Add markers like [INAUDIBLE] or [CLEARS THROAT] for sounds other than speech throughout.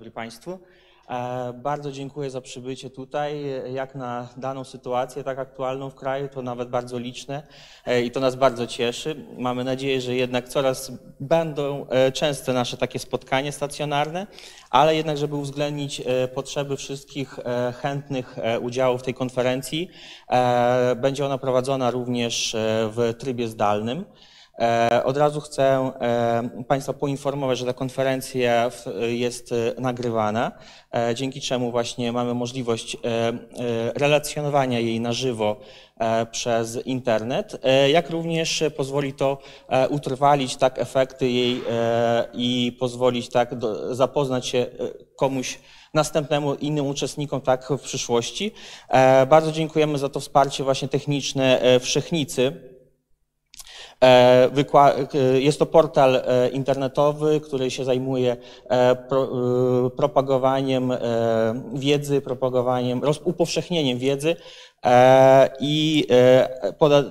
dobry Państwu. E, Bardzo dziękuję za przybycie tutaj. Jak na daną sytuację, tak aktualną w kraju, to nawet bardzo liczne e, i to nas bardzo cieszy. Mamy nadzieję, że jednak coraz będą e, częste nasze takie spotkania stacjonarne, ale jednak, żeby uwzględnić potrzeby wszystkich chętnych udziału w tej konferencji, będzie ona prowadzona również w trybie zdalnym. E, Od razu chcę e, Państwa poinformować, że ta konferencja jest e, nagrywana, dzięki czemu właśnie mamy możliwość relacjonowania jej na żywo przez internet, jak również pozwoli to utrwalić tak efekty jej i pozwolić tak zapoznać się komuś następnemu innym uczestnikom tak w przyszłości. Bardzo dziękujemy za to wsparcie właśnie techniczne Wszechnicy. E, e, Jest to portal e, internetowy, który się zajmuje pro, propagowaniem wiedzy, propagowaniem, upowszechnieniem wiedzy i e, poda, e,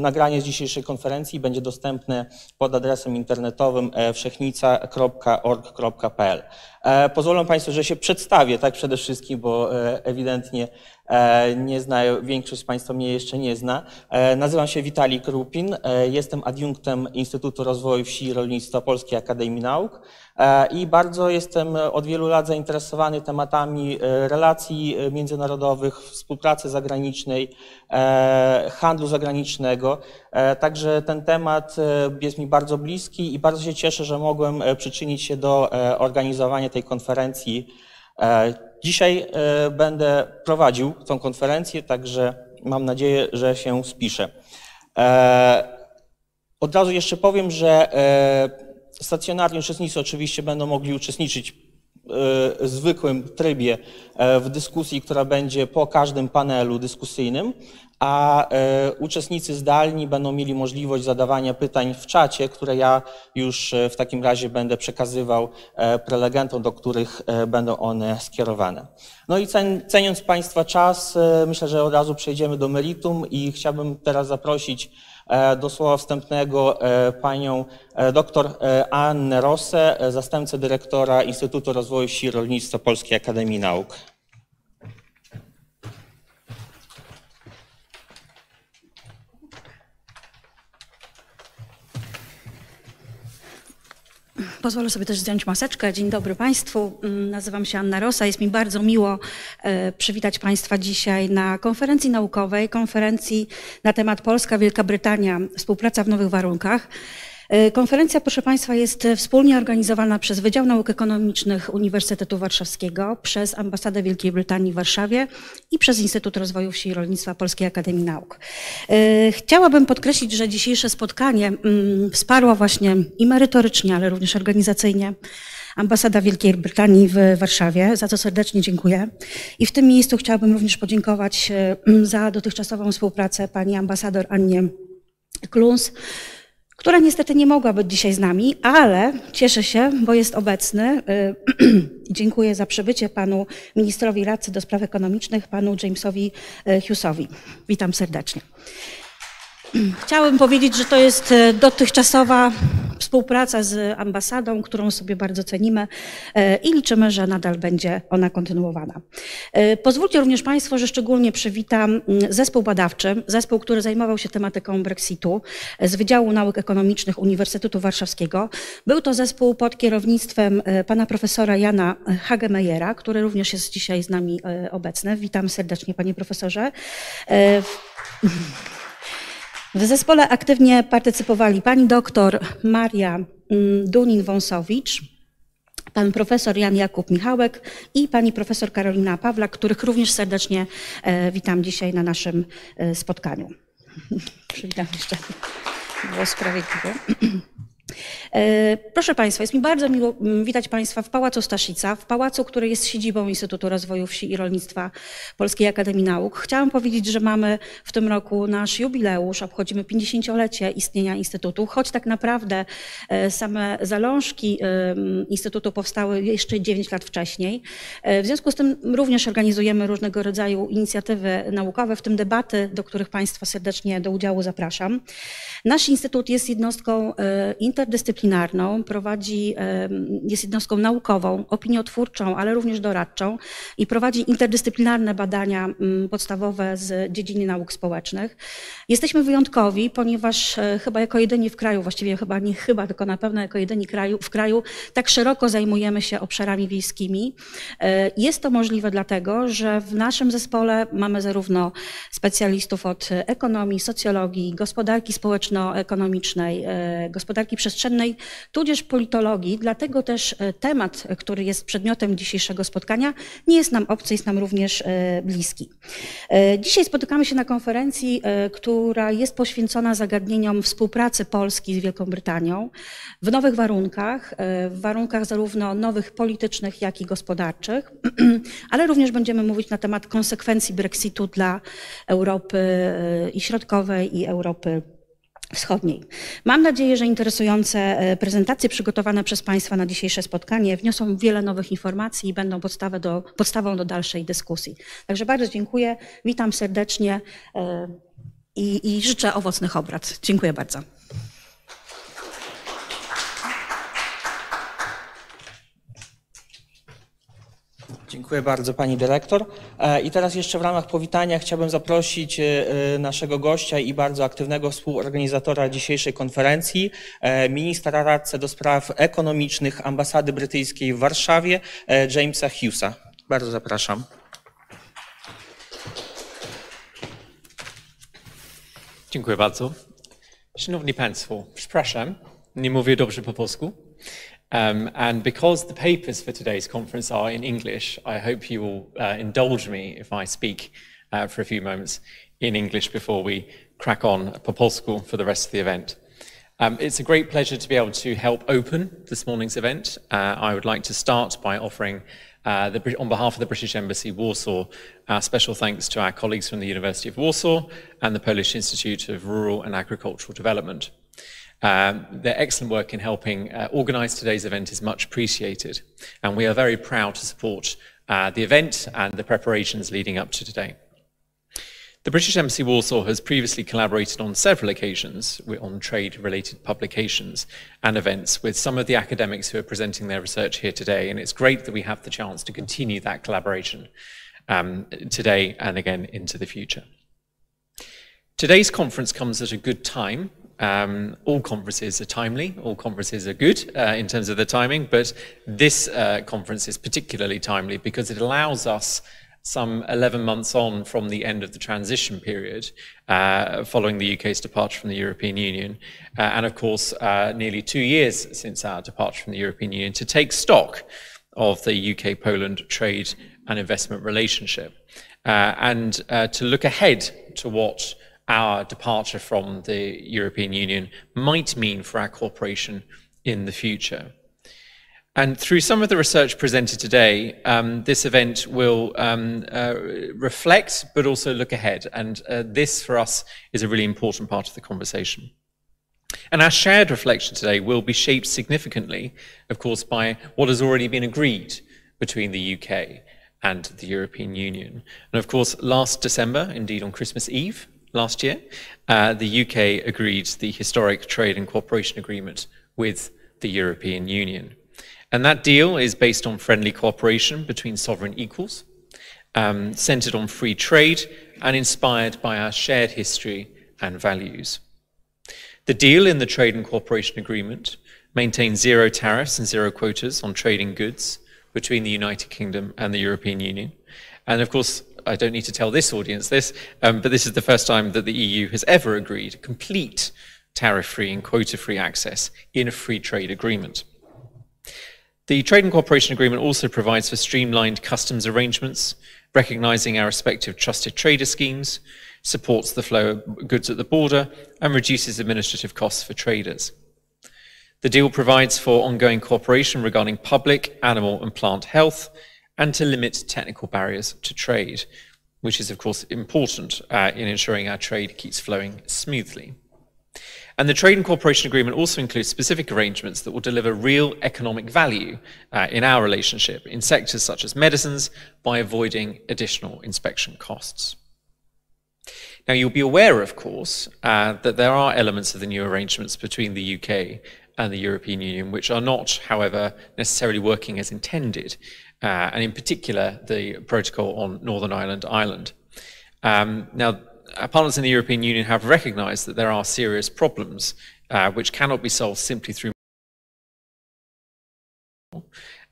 nagranie z dzisiejszej konferencji będzie dostępne pod adresem internetowym e, wszechnica.org.pl. E, Pozwolą Państwo, że się przedstawię, tak przede wszystkim, bo e, ewidentnie e, nie znają, większość z Państwa mnie jeszcze nie zna. E, Nazywam się Witalik Krupin, e, jestem adiunktem Instytutu Rozwoju Wsi i Rolnictwa Polskiej Akademii Nauk e, i bardzo jestem od wielu lat zainteresowany tematami e, relacji e, międzynarodowych, współpracy zagranicznej, e, handlu zagranicznego. E, Także ten temat e, jest mi bardzo bliski i bardzo się cieszę, że mogłem e, przyczynić się do e, organizowania tej konferencji. E, Dzisiaj e, będę prowadził tą konferencję, także mam nadzieję, że się spiszę. E, Od razu jeszcze powiem, że e, stacjonarni uczestnicy oczywiście będą mogli uczestniczyć w zwykłym trybie e, w dyskusji, która będzie po każdym panelu dyskusyjnym, a e, uczestnicy zdalni będą mieli możliwość zadawania pytań w czacie, które ja już e, w takim razie będę przekazywał e, prelegentom, do których e, będą one skierowane. No i cen, ceniąc Państwa czas, e, myślę, że od razu przejdziemy do meritum i chciałbym teraz zaprosić e, do słowa wstępnego e, panią e, dr e, Annę Rossę, e, zastępcę dyrektora Instytutu Rozwoju Wsi i Rolnictwa Polskiej Akademii Nauk. Pozwolę sobie też zdjąć maseczkę. Dzień dobry Państwu. Mm, Nazywam się Anna Rosa. Jest mi bardzo miło e, przywitać Państwa dzisiaj na konferencji naukowej, konferencji na temat Polska-Wielka Brytania, współpraca w nowych warunkach. E, Konferencja, proszę Państwa, jest e, wspólnie organizowana przez Wydział Nauk Ekonomicznych Uniwersytetu Warszawskiego, przez Ambasadę Wielkiej Brytanii w Warszawie i przez Instytut Rozwoju Wsi i Rolnictwa Polskiej Akademii Nauk. E, Chciałabym podkreślić, że dzisiejsze spotkanie mm, wsparła właśnie i merytorycznie, ale również organizacyjnie Ambasada Wielkiej Brytanii w Warszawie, za co serdecznie dziękuję. I w tym miejscu chciałabym również podziękować e, za dotychczasową współpracę pani ambasador Annie Kluns, która niestety nie mogła być dzisiaj z nami, ale cieszę się, bo jest obecny. Y, [CLEARS THROAT] Dziękuję za przybycie panu ministrowi radcy do spraw ekonomicznych, panu Jamesowi y, Hughesowi. Witam serdecznie. Chciałabym powiedzieć, że to jest e, dotychczasowa współpraca z ambasadą, którą sobie bardzo cenimy e, i liczymy, że nadal będzie ona kontynuowana. E, Pozwólcie również Państwo, że szczególnie przywitam mm, zespół badawczy, zespół, który zajmował się tematyką Brexitu e, z Wydziału Nauk Ekonomicznych Uniwersytetu Warszawskiego. Był to zespół pod kierownictwem pana profesora Jana Hagemeyera, który również jest dzisiaj z nami obecny. Witam serdecznie panie profesorze. W zespole aktywnie partycypowali pani doktor Maria mm, Dunin-Wąsowicz, pan profesor Jan Jakub Michałek i pani profesor Karolina Pawlak, których również serdecznie e, witam dzisiaj na naszym e, spotkaniu. [LAUGHS] Przywitam jeszcze. Było sprawiedliwe. [CLEARS THROAT] E, Proszę Państwa, jest mi bardzo miło mm, witać Państwa w Pałacu Staszica, w pałacu, który jest siedzibą Instytutu Rozwoju Wsi i Rolnictwa Polskiej Akademii Nauk. Chciałam powiedzieć, że mamy w tym roku nasz jubileusz, obchodzimy 50-lecie istnienia Instytutu, choć tak naprawdę e, same zalążki em, Instytutu powstały jeszcze 9 lat wcześniej. E, W związku z tym również organizujemy różnego rodzaju inicjatywy naukowe, w tym debaty, do których Państwa serdecznie do udziału zapraszam. Nasz Instytut jest jednostką e, interdyscyplinarną, prowadzi, jest jednostką naukową, opiniotwórczą, ale również doradczą i prowadzi interdyscyplinarne badania mm, podstawowe z dziedziny nauk społecznych. Jesteśmy wyjątkowi, ponieważ e, chyba jako jedyni w kraju, właściwie chyba nie chyba, tylko na pewno jako jedyni kraju, w kraju tak szeroko zajmujemy się obszarami wiejskimi. E, jest to możliwe dlatego, że w naszym zespole mamy zarówno specjalistów od ekonomii, socjologii, gospodarki społeczno-ekonomicznej, e, gospodarki przestrzennej, tudzież politologii. Dlatego też e, temat, który jest przedmiotem dzisiejszego spotkania, nie jest nam obcy, jest nam również bliski. Dzisiaj spotykamy się na konferencji, która jest poświęcona zagadnieniom współpracy Polski z Wielką Brytanią w nowych warunkach, w warunkach zarówno nowych politycznych, jak i gospodarczych, [CLEARS THROAT] ale również będziemy mówić na temat konsekwencji Brexitu dla Europy e, i Środkowej i Europy Wschodniej. Mam nadzieję, że interesujące e, prezentacje przygotowane przez Państwa na dzisiejsze spotkanie wniosą wiele nowych informacji i będą do, podstawą do dalszej dyskusji. Także bardzo dziękuję, witam serdecznie e, i, i życzę owocnych obrad. Dziękuję bardzo. Dziękuję bardzo Pani Dyrektor. E, I teraz jeszcze w ramach powitania chciałbym zaprosić e, e, naszego gościa i bardzo aktywnego współorganizatora dzisiejszej konferencji, ministra radcę do spraw ekonomicznych Ambasady Brytyjskiej w Warszawie, Jamesa Hughesa. Bardzo zapraszam. Dziękuję bardzo. Szanowni Państwo, przepraszam, nie mówię dobrze po polsku. Um, and because the papers for today's conference are in English, I hope you will uh, indulge me if I speak uh, for a few moments in English before we crack on polsku for the rest of the event. Um, it's a great pleasure to be able to help open this morning's event. Uh, I would like to start by offering, uh, the, on behalf of the British Embassy Warsaw, our special thanks to our colleagues from the University of Warsaw and the Polish Institute of Rural and Agricultural Development. Um, their excellent work in helping uh, organise today's event is much appreciated, and we are very proud to support uh, the event and the preparations leading up to today. The British Embassy Warsaw has previously collaborated on several occasions on trade-related publications and events with some of the academics who are presenting their research here today, and it's great that we have the chance to continue that collaboration um, today and again into the future. Today's conference comes at a good time um, all conferences are timely, all conferences are good uh, in terms of the timing, but this uh, conference is particularly timely because it allows us some 11 months on from the end of the transition period uh, following the UK's departure from the European Union, uh, and of course, uh, nearly two years since our departure from the European Union, to take stock of the UK Poland trade and investment relationship. Uh, and to look ahead to what our departure from the European Union might mean for our cooperation in the future. And through some of the research presented today, um, this event will um, uh, reflect but also look ahead. And uh, this, for us, is a really important part of the conversation. And our shared reflection today will be shaped significantly, of course, by what has already been agreed between the UK and the European Union. And of course, last December, indeed on Christmas Eve, last year, uh, the UK agreed the historic trade and cooperation agreement with the European Union. And that deal is based on friendly cooperation between sovereign equals, um, centered on free trade, and inspired by our shared history and values. The deal in the Trade and Cooperation Agreement maintains zero tariffs and zero quotas on trading goods between the United Kingdom and the European Union. And of course, I don't need to tell this audience this, um, but this is the first time that the EU has ever agreed complete tariff-free and quota-free access in a free trade agreement. The Trade and Cooperation Agreement also provides for streamlined customs arrangements, recognizing our respective trusted trader schemes, supports the flow of goods at the border, and reduces administrative costs for traders. The deal provides for ongoing cooperation regarding public, animal, and plant health, and to limit technical barriers to trade, which is, of course, important uh, in ensuring our trade keeps flowing smoothly. And the Trade and Cooperation Agreement also includes specific arrangements that will deliver real economic value uh, in our relationship in sectors such as medicines by avoiding additional inspection costs. Now, you'll be aware, of course, uh, that there are elements of the new arrangements between the UK and the European Union, which are not, however, necessarily working as intended, uh, and in particular, the protocol on Northern Ireland Island. Um, now, our partners in the European Union have recognized that there are serious problems uh, which cannot be solved simply through.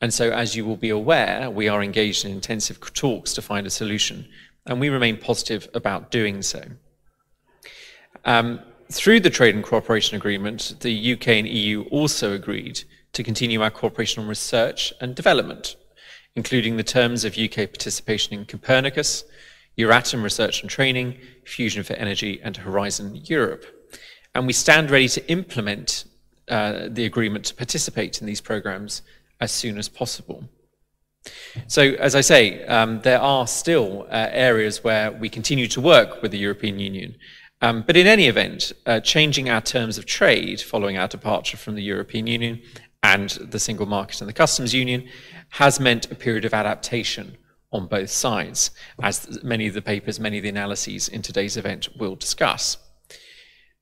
And so, as you will be aware, we are engaged in intensive talks to find a solution, and we remain positive about doing so. Um, through the Trade and Cooperation Agreement, the UK and EU also agreed to continue our cooperation on research and development, including the terms of UK participation in Copernicus, Euratom Research and Training, Fusion for Energy, and Horizon Europe. And we stand ready to implement uh, the agreement to participate in these programs as soon as possible. So, as I say, um, there are still uh, areas where we continue to work with the European Union. Um, but in any event, uh, changing our terms of trade following our departure from the European Union and the single market and the customs union has meant a period of adaptation on both sides, as many of the papers, many of the analyses in today's event will discuss.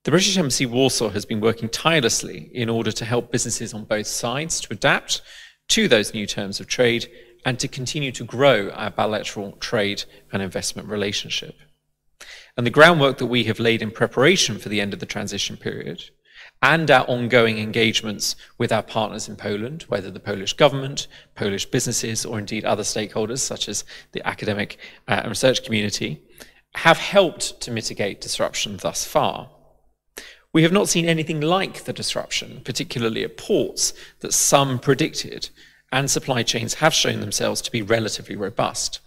The British Embassy Warsaw has been working tirelessly in order to help businesses on both sides to adapt to those new terms of trade and to continue to grow our bilateral trade and investment relationship. And the groundwork that we have laid in preparation for the end of the transition period and our ongoing engagements with our partners in Poland, whether the Polish government, Polish businesses, or indeed other stakeholders such as the academic uh, and research community, have helped to mitigate disruption thus far. We have not seen anything like the disruption, particularly at ports, that some predicted, and supply chains have shown themselves to be relatively robust.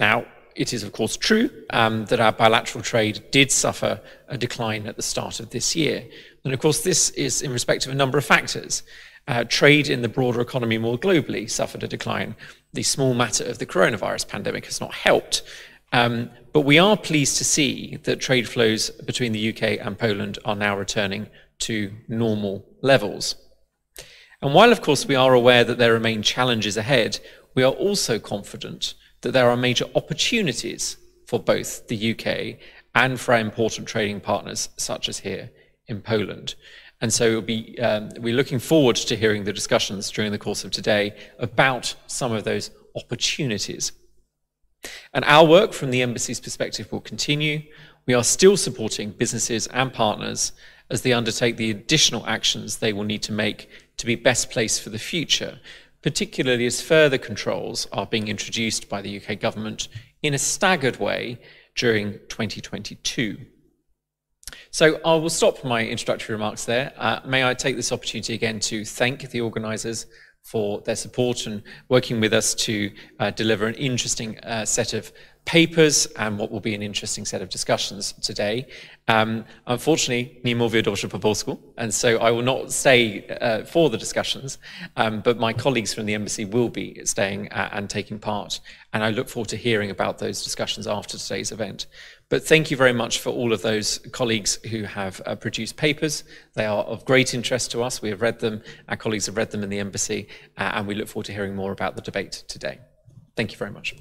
Now, it is, of course, true um, that our bilateral trade did suffer a decline at the start of this year. And of course, this is in respect of a number of factors. Uh, trade in the broader economy more globally suffered a decline. The small matter of the coronavirus pandemic has not helped. Um, but we are pleased to see that trade flows between the UK and Poland are now returning to normal levels. And while, of course, we are aware that there remain challenges ahead, we are also confident that there are major opportunities for both the UK and for our important trading partners, such as here in Poland. And so be, um, we're looking forward to hearing the discussions during the course of today about some of those opportunities. And our work from the embassy's perspective will continue. We are still supporting businesses and partners as they undertake the additional actions they will need to make to be best placed for the future particularly as further controls are being introduced by the UK government in a staggered way during 2022. So I will stop my introductory remarks there. Uh, may I take this opportunity again to thank the organisers for their support and working with us to uh, deliver an interesting uh, set of papers and what will be an interesting set of discussions today. Um, unfortunately, nie mówię dobrze po polsku, and so I will not stay uh, for the discussions, um, but my colleagues from the embassy will be staying uh, and taking part, and I look forward to hearing about those discussions after today's event. But thank you very much for all of those colleagues who have uh, produced papers. They are of great interest to us. We have read them, our colleagues have read them in the embassy, uh, and we look forward to hearing more about the debate today. Thank you very much.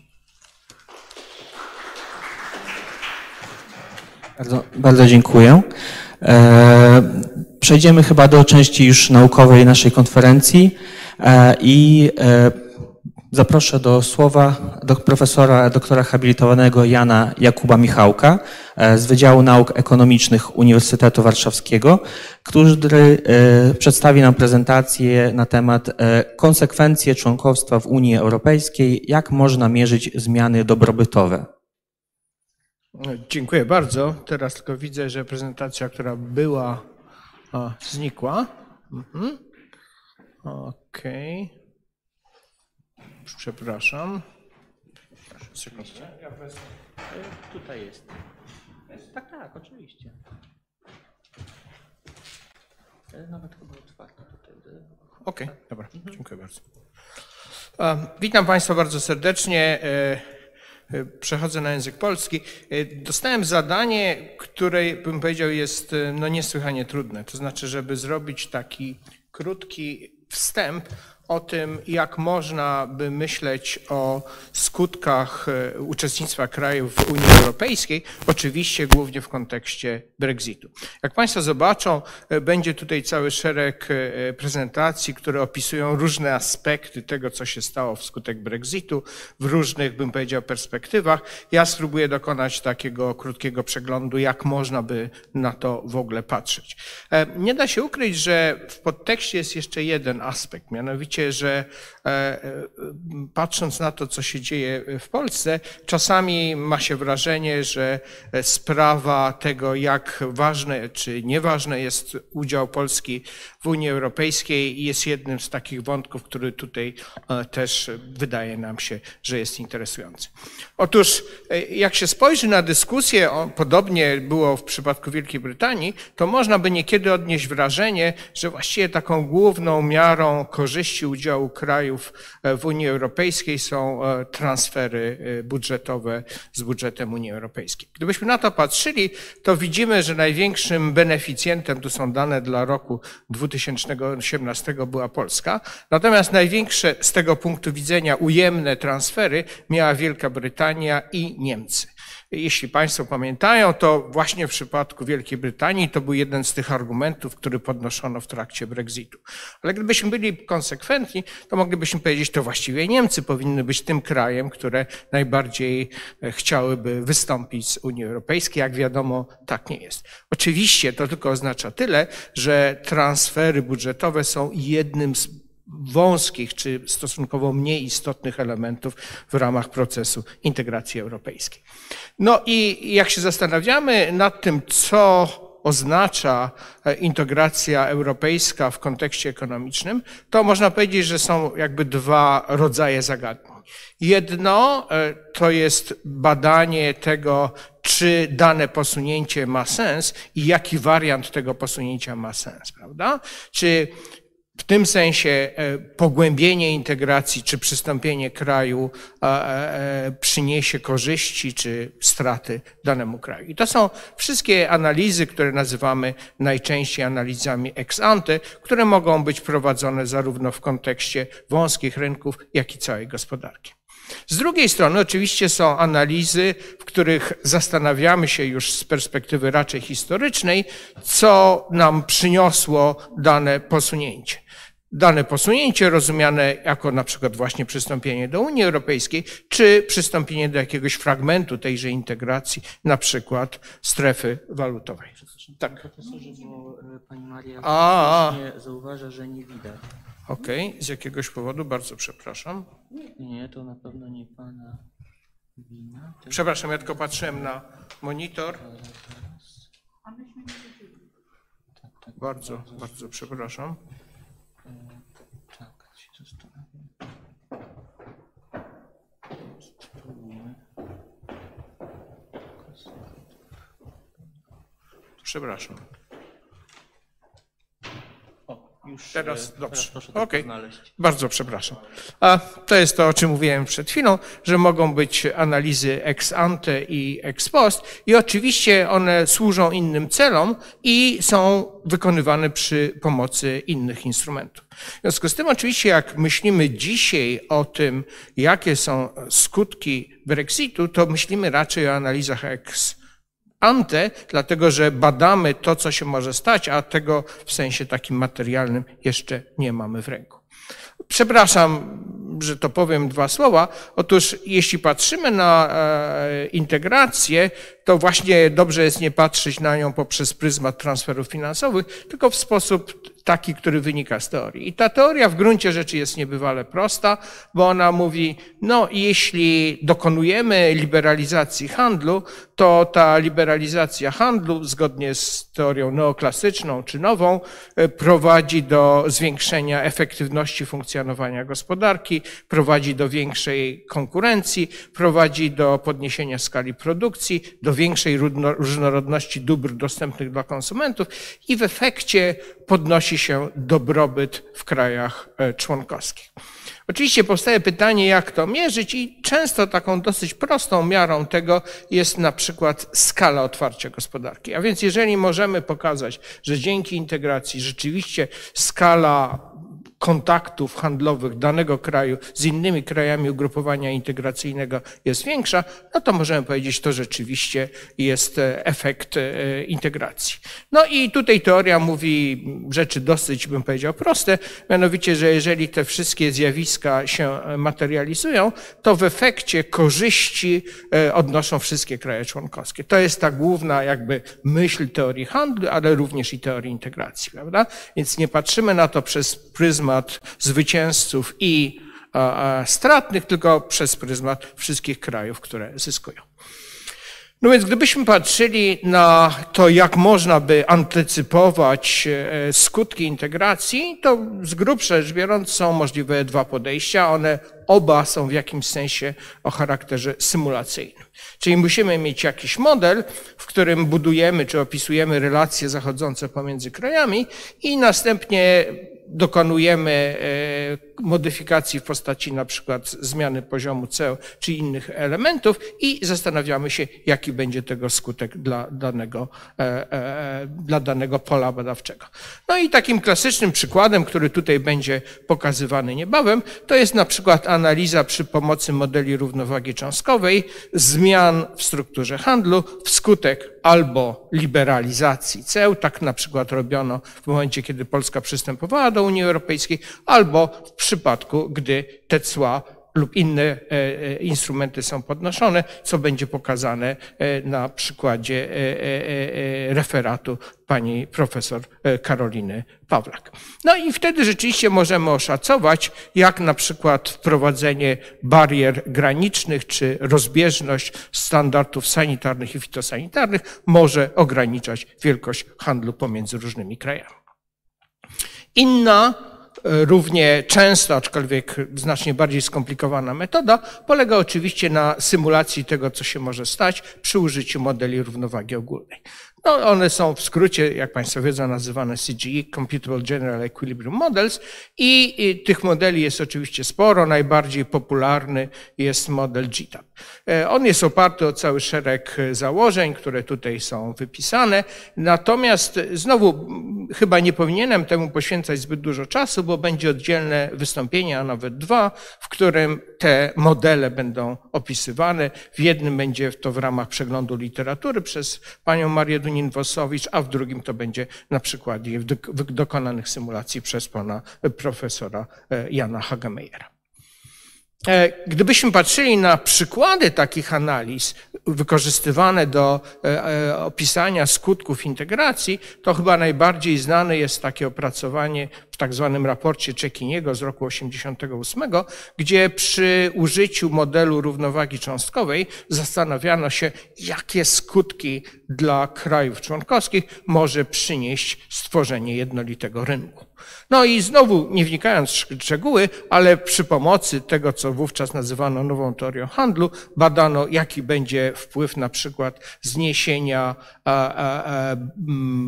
Bardzo, bardzo dziękuję. Przejdziemy chyba do części już naukowej naszej konferencji i zaproszę do słowa do profesora doktora habilitowanego Jana Jakuba Michałka z Wydziału Nauk Ekonomicznych Uniwersytetu Warszawskiego, który przedstawi nam prezentację na temat konsekwencje członkostwa w Unii Europejskiej, jak można mierzyć zmiany dobrobytowe. Dziękuję bardzo. Teraz tylko widzę, że prezentacja, która była, znikła. Mhm. Okej. Okay. Przepraszam. Ja wezmę. Tutaj jest. Tak, tak, oczywiście. Nawet chyba otwarte tutaj. Okej, okay, dobra. Dziękuję bardzo. Witam Państwa bardzo serdecznie. E, E, przechodzę na język polski. E, dostałem zadanie, które bym powiedział jest e, no niesłychanie trudne. To znaczy, żeby zrobić taki krótki wstęp o tym, jak można by myśleć o skutkach e, uczestnictwa krajów w Unii Europejskiej, oczywiście głównie w kontekście Brexitu. Jak Państwo zobaczą, e, będzie tutaj cały szereg e, prezentacji, które opisują różne aspekty tego, co się stało wskutek Brexitu w różnych, bym powiedział, perspektywach. Ja spróbuję dokonać takiego krótkiego przeglądu, jak można by na to w ogóle patrzeć. Nie da się ukryć, że w podtekście jest jeszcze jeden aspekt, mianowicie że e, e, patrząc na to, co się dzieje w Polsce, czasami ma się wrażenie, że sprawa tego, jak ważne czy nieważne jest udział Polski w Unii Europejskiej, jest jednym z takich wątków, który tutaj e, też wydaje nam się, że jest interesujący. Otóż, jak się spojrzy na dyskusję, podobnie było w przypadku Wielkiej Brytanii, to można by niekiedy odnieść wrażenie, że właściwie taką główną miarą korzyści udziału krajów e, w Unii Europejskiej są e, transfery e, budżetowe z budżetem Unii Europejskiej. Gdybyśmy na to patrzyli, to widzimy, że największym beneficjentem, tu są dane dla roku 2018, była Polska. Natomiast największe z tego punktu widzenia ujemne transfery miała Wielka Brytania i Niemcy. Jeśli Państwo pamiętają, to właśnie w przypadku Wielkiej Brytanii to był jeden z tych argumentów, który podnoszono w trakcie Brexitu. Ale gdybyśmy byli konsekwentni, to moglibyśmy powiedzieć, to właściwie Niemcy powinny być tym krajem, które najbardziej e, chciałyby wystąpić z Unii Europejskiej. Jak wiadomo, tak nie jest. Oczywiście to tylko oznacza tyle, że transfery budżetowe są jednym z wąskich czy stosunkowo mniej istotnych elementów w ramach procesu integracji europejskiej. No i jak się zastanawiamy nad tym, co oznacza e, integracja europejska w kontekście ekonomicznym, to można powiedzieć, że są jakby dwa rodzaje zagadnień. Jedno e, to jest badanie tego, czy dane posunięcie ma sens i jaki wariant tego posunięcia ma sens, prawda? Czy w tym sensie e, pogłębienie integracji czy przystąpienie kraju e, przyniesie korzyści czy straty danemu kraju. I to są wszystkie analizy, które nazywamy najczęściej analizami ex ante, które mogą być prowadzone zarówno w kontekście wąskich rynków, jak i całej gospodarki. Z drugiej strony oczywiście są analizy, w których zastanawiamy się już z perspektywy raczej historycznej, co nam przyniosło dane posunięcie dane posunięcie rozumiane jako na przykład właśnie przystąpienie do Unii Europejskiej, czy przystąpienie do jakiegoś fragmentu tejże integracji, na przykład strefy walutowej. Tak. Profesorze, bo e, pani Maria A, zauważa, że nie widać. Okej, okay. z jakiegoś powodu, bardzo przepraszam. Nie, to na pewno nie pana wina. Przepraszam, ja tylko patrzyłem na monitor. Bardzo, bardzo przepraszam. Tak, się zastanawiam. Spróbujmy. Przepraszam. Już Teraz e, dobrze. Okej. znaleźć. Bardzo przepraszam. A to jest to, o czym mówiłem przed chwilą, że mogą być analizy ex ante i ex post i oczywiście one służą innym celom i są wykonywane przy pomocy innych instrumentów. W związku z tym oczywiście jak myślimy dzisiaj o tym, jakie są skutki Brexitu, to myślimy raczej o analizach ex ante, dlatego że badamy to, co się może stać, a tego w sensie takim materialnym jeszcze nie mamy w ręku. Przepraszam, że to powiem dwa słowa. Otóż, jeśli patrzymy na e, integrację, to właśnie dobrze jest nie patrzeć na nią poprzez pryzmat transferów finansowych, tylko w sposób taki, który wynika z teorii. I ta teoria w gruncie rzeczy jest niebywale prosta, bo ona mówi, no jeśli dokonujemy liberalizacji handlu, to ta liberalizacja handlu, zgodnie z teorią neoklasyczną czy nową, e, prowadzi do zwiększenia efektywności funkcjonowania gospodarki, prowadzi do większej konkurencji, prowadzi do podniesienia skali produkcji, do większej różnorodności dóbr dostępnych dla konsumentów i w efekcie podnosi się dobrobyt w krajach e, członkowskich. Oczywiście powstaje pytanie, jak to mierzyć, i często taką dosyć prostą miarą tego jest na przykład skala otwarcia gospodarki. A więc, jeżeli możemy pokazać, że dzięki integracji rzeczywiście skala kontaktów handlowych danego kraju z innymi krajami ugrupowania integracyjnego jest większa, no to możemy powiedzieć, to rzeczywiście jest e, efekt e, integracji. No i tutaj teoria mówi rzeczy dosyć, bym powiedział, proste, mianowicie, że jeżeli te wszystkie zjawiska się materializują, to w efekcie korzyści e, odnoszą wszystkie kraje członkowskie. To jest ta główna jakby myśl teorii handlu, ale również i teorii integracji, prawda? Więc nie patrzymy na to przez pryzmat zwycięzców i stratnych, tylko przez pryzmat wszystkich krajów, które zyskują. No więc gdybyśmy patrzyli na to, jak można by antycypować e, skutki integracji, to z grubsza rzecz biorąc są możliwe dwa podejścia. One oba są w jakimś sensie o charakterze symulacyjnym. Czyli musimy mieć jakiś model, w którym budujemy czy opisujemy relacje zachodzące pomiędzy krajami i następnie dokonujemy e, modyfikacji w postaci na przykład zmiany poziomu ceł czy innych elementów i zastanawiamy się, jaki będzie tego skutek dla danego, e, e, dla danego pola badawczego. No i takim klasycznym przykładem, który tutaj będzie pokazywany niebawem, to jest na przykład analiza przy pomocy modeli równowagi cząstkowej zmian w strukturze handlu wskutek albo liberalizacji ceł, tak na przykład robiono w momencie, kiedy Polska przystępowała do Unii Europejskiej, albo w przypadku, gdy te cła lub inne e, e, instrumenty są podnoszone, co będzie pokazane e, na przykładzie referatu pani profesor Karoliny Pawlak. No i wtedy rzeczywiście możemy oszacować, jak na przykład wprowadzenie barier granicznych czy rozbieżność standardów sanitarnych i fitosanitarnych może ograniczać wielkość handlu pomiędzy różnymi krajami. Inna równie często, aczkolwiek znacznie bardziej skomplikowana metoda, polega oczywiście na symulacji tego, co się może stać przy użyciu modeli równowagi ogólnej. No, one są w skrócie, jak Państwo wiedzą, nazywane CGE, Computable General Equilibrium Models i, i tych modeli jest oczywiście sporo. Najbardziej popularny jest model GTAP. E, on jest oparty o cały szereg założeń, które tutaj są wypisane. Natomiast znowu chyba nie powinienem temu poświęcać zbyt dużo czasu, bo będzie oddzielne wystąpienie, a nawet dwa, w którym te modele będą opisywane. W jednym będzie to w ramach przeglądu literatury przez panią Marię Dunin-Wosowicz, a w drugim to będzie na przykładzie dokonanych symulacji przez pana profesora e, Jana Hagemeyera. E, gdybyśmy patrzyli na przykłady takich analiz wykorzystywane do e, opisania skutków integracji, to chyba najbardziej znane jest takie opracowanie w tak zwanym raporcie Czekiniego z roku 88, gdzie przy użyciu modelu równowagi cząstkowej zastanawiano się, jakie skutki dla krajów członkowskich może przynieść stworzenie jednolitego rynku. No i znowu, nie wnikając w szczegóły, ale przy pomocy tego, co wówczas nazywano nową teorią handlu, badano, jaki będzie wpływ na przykład zniesienia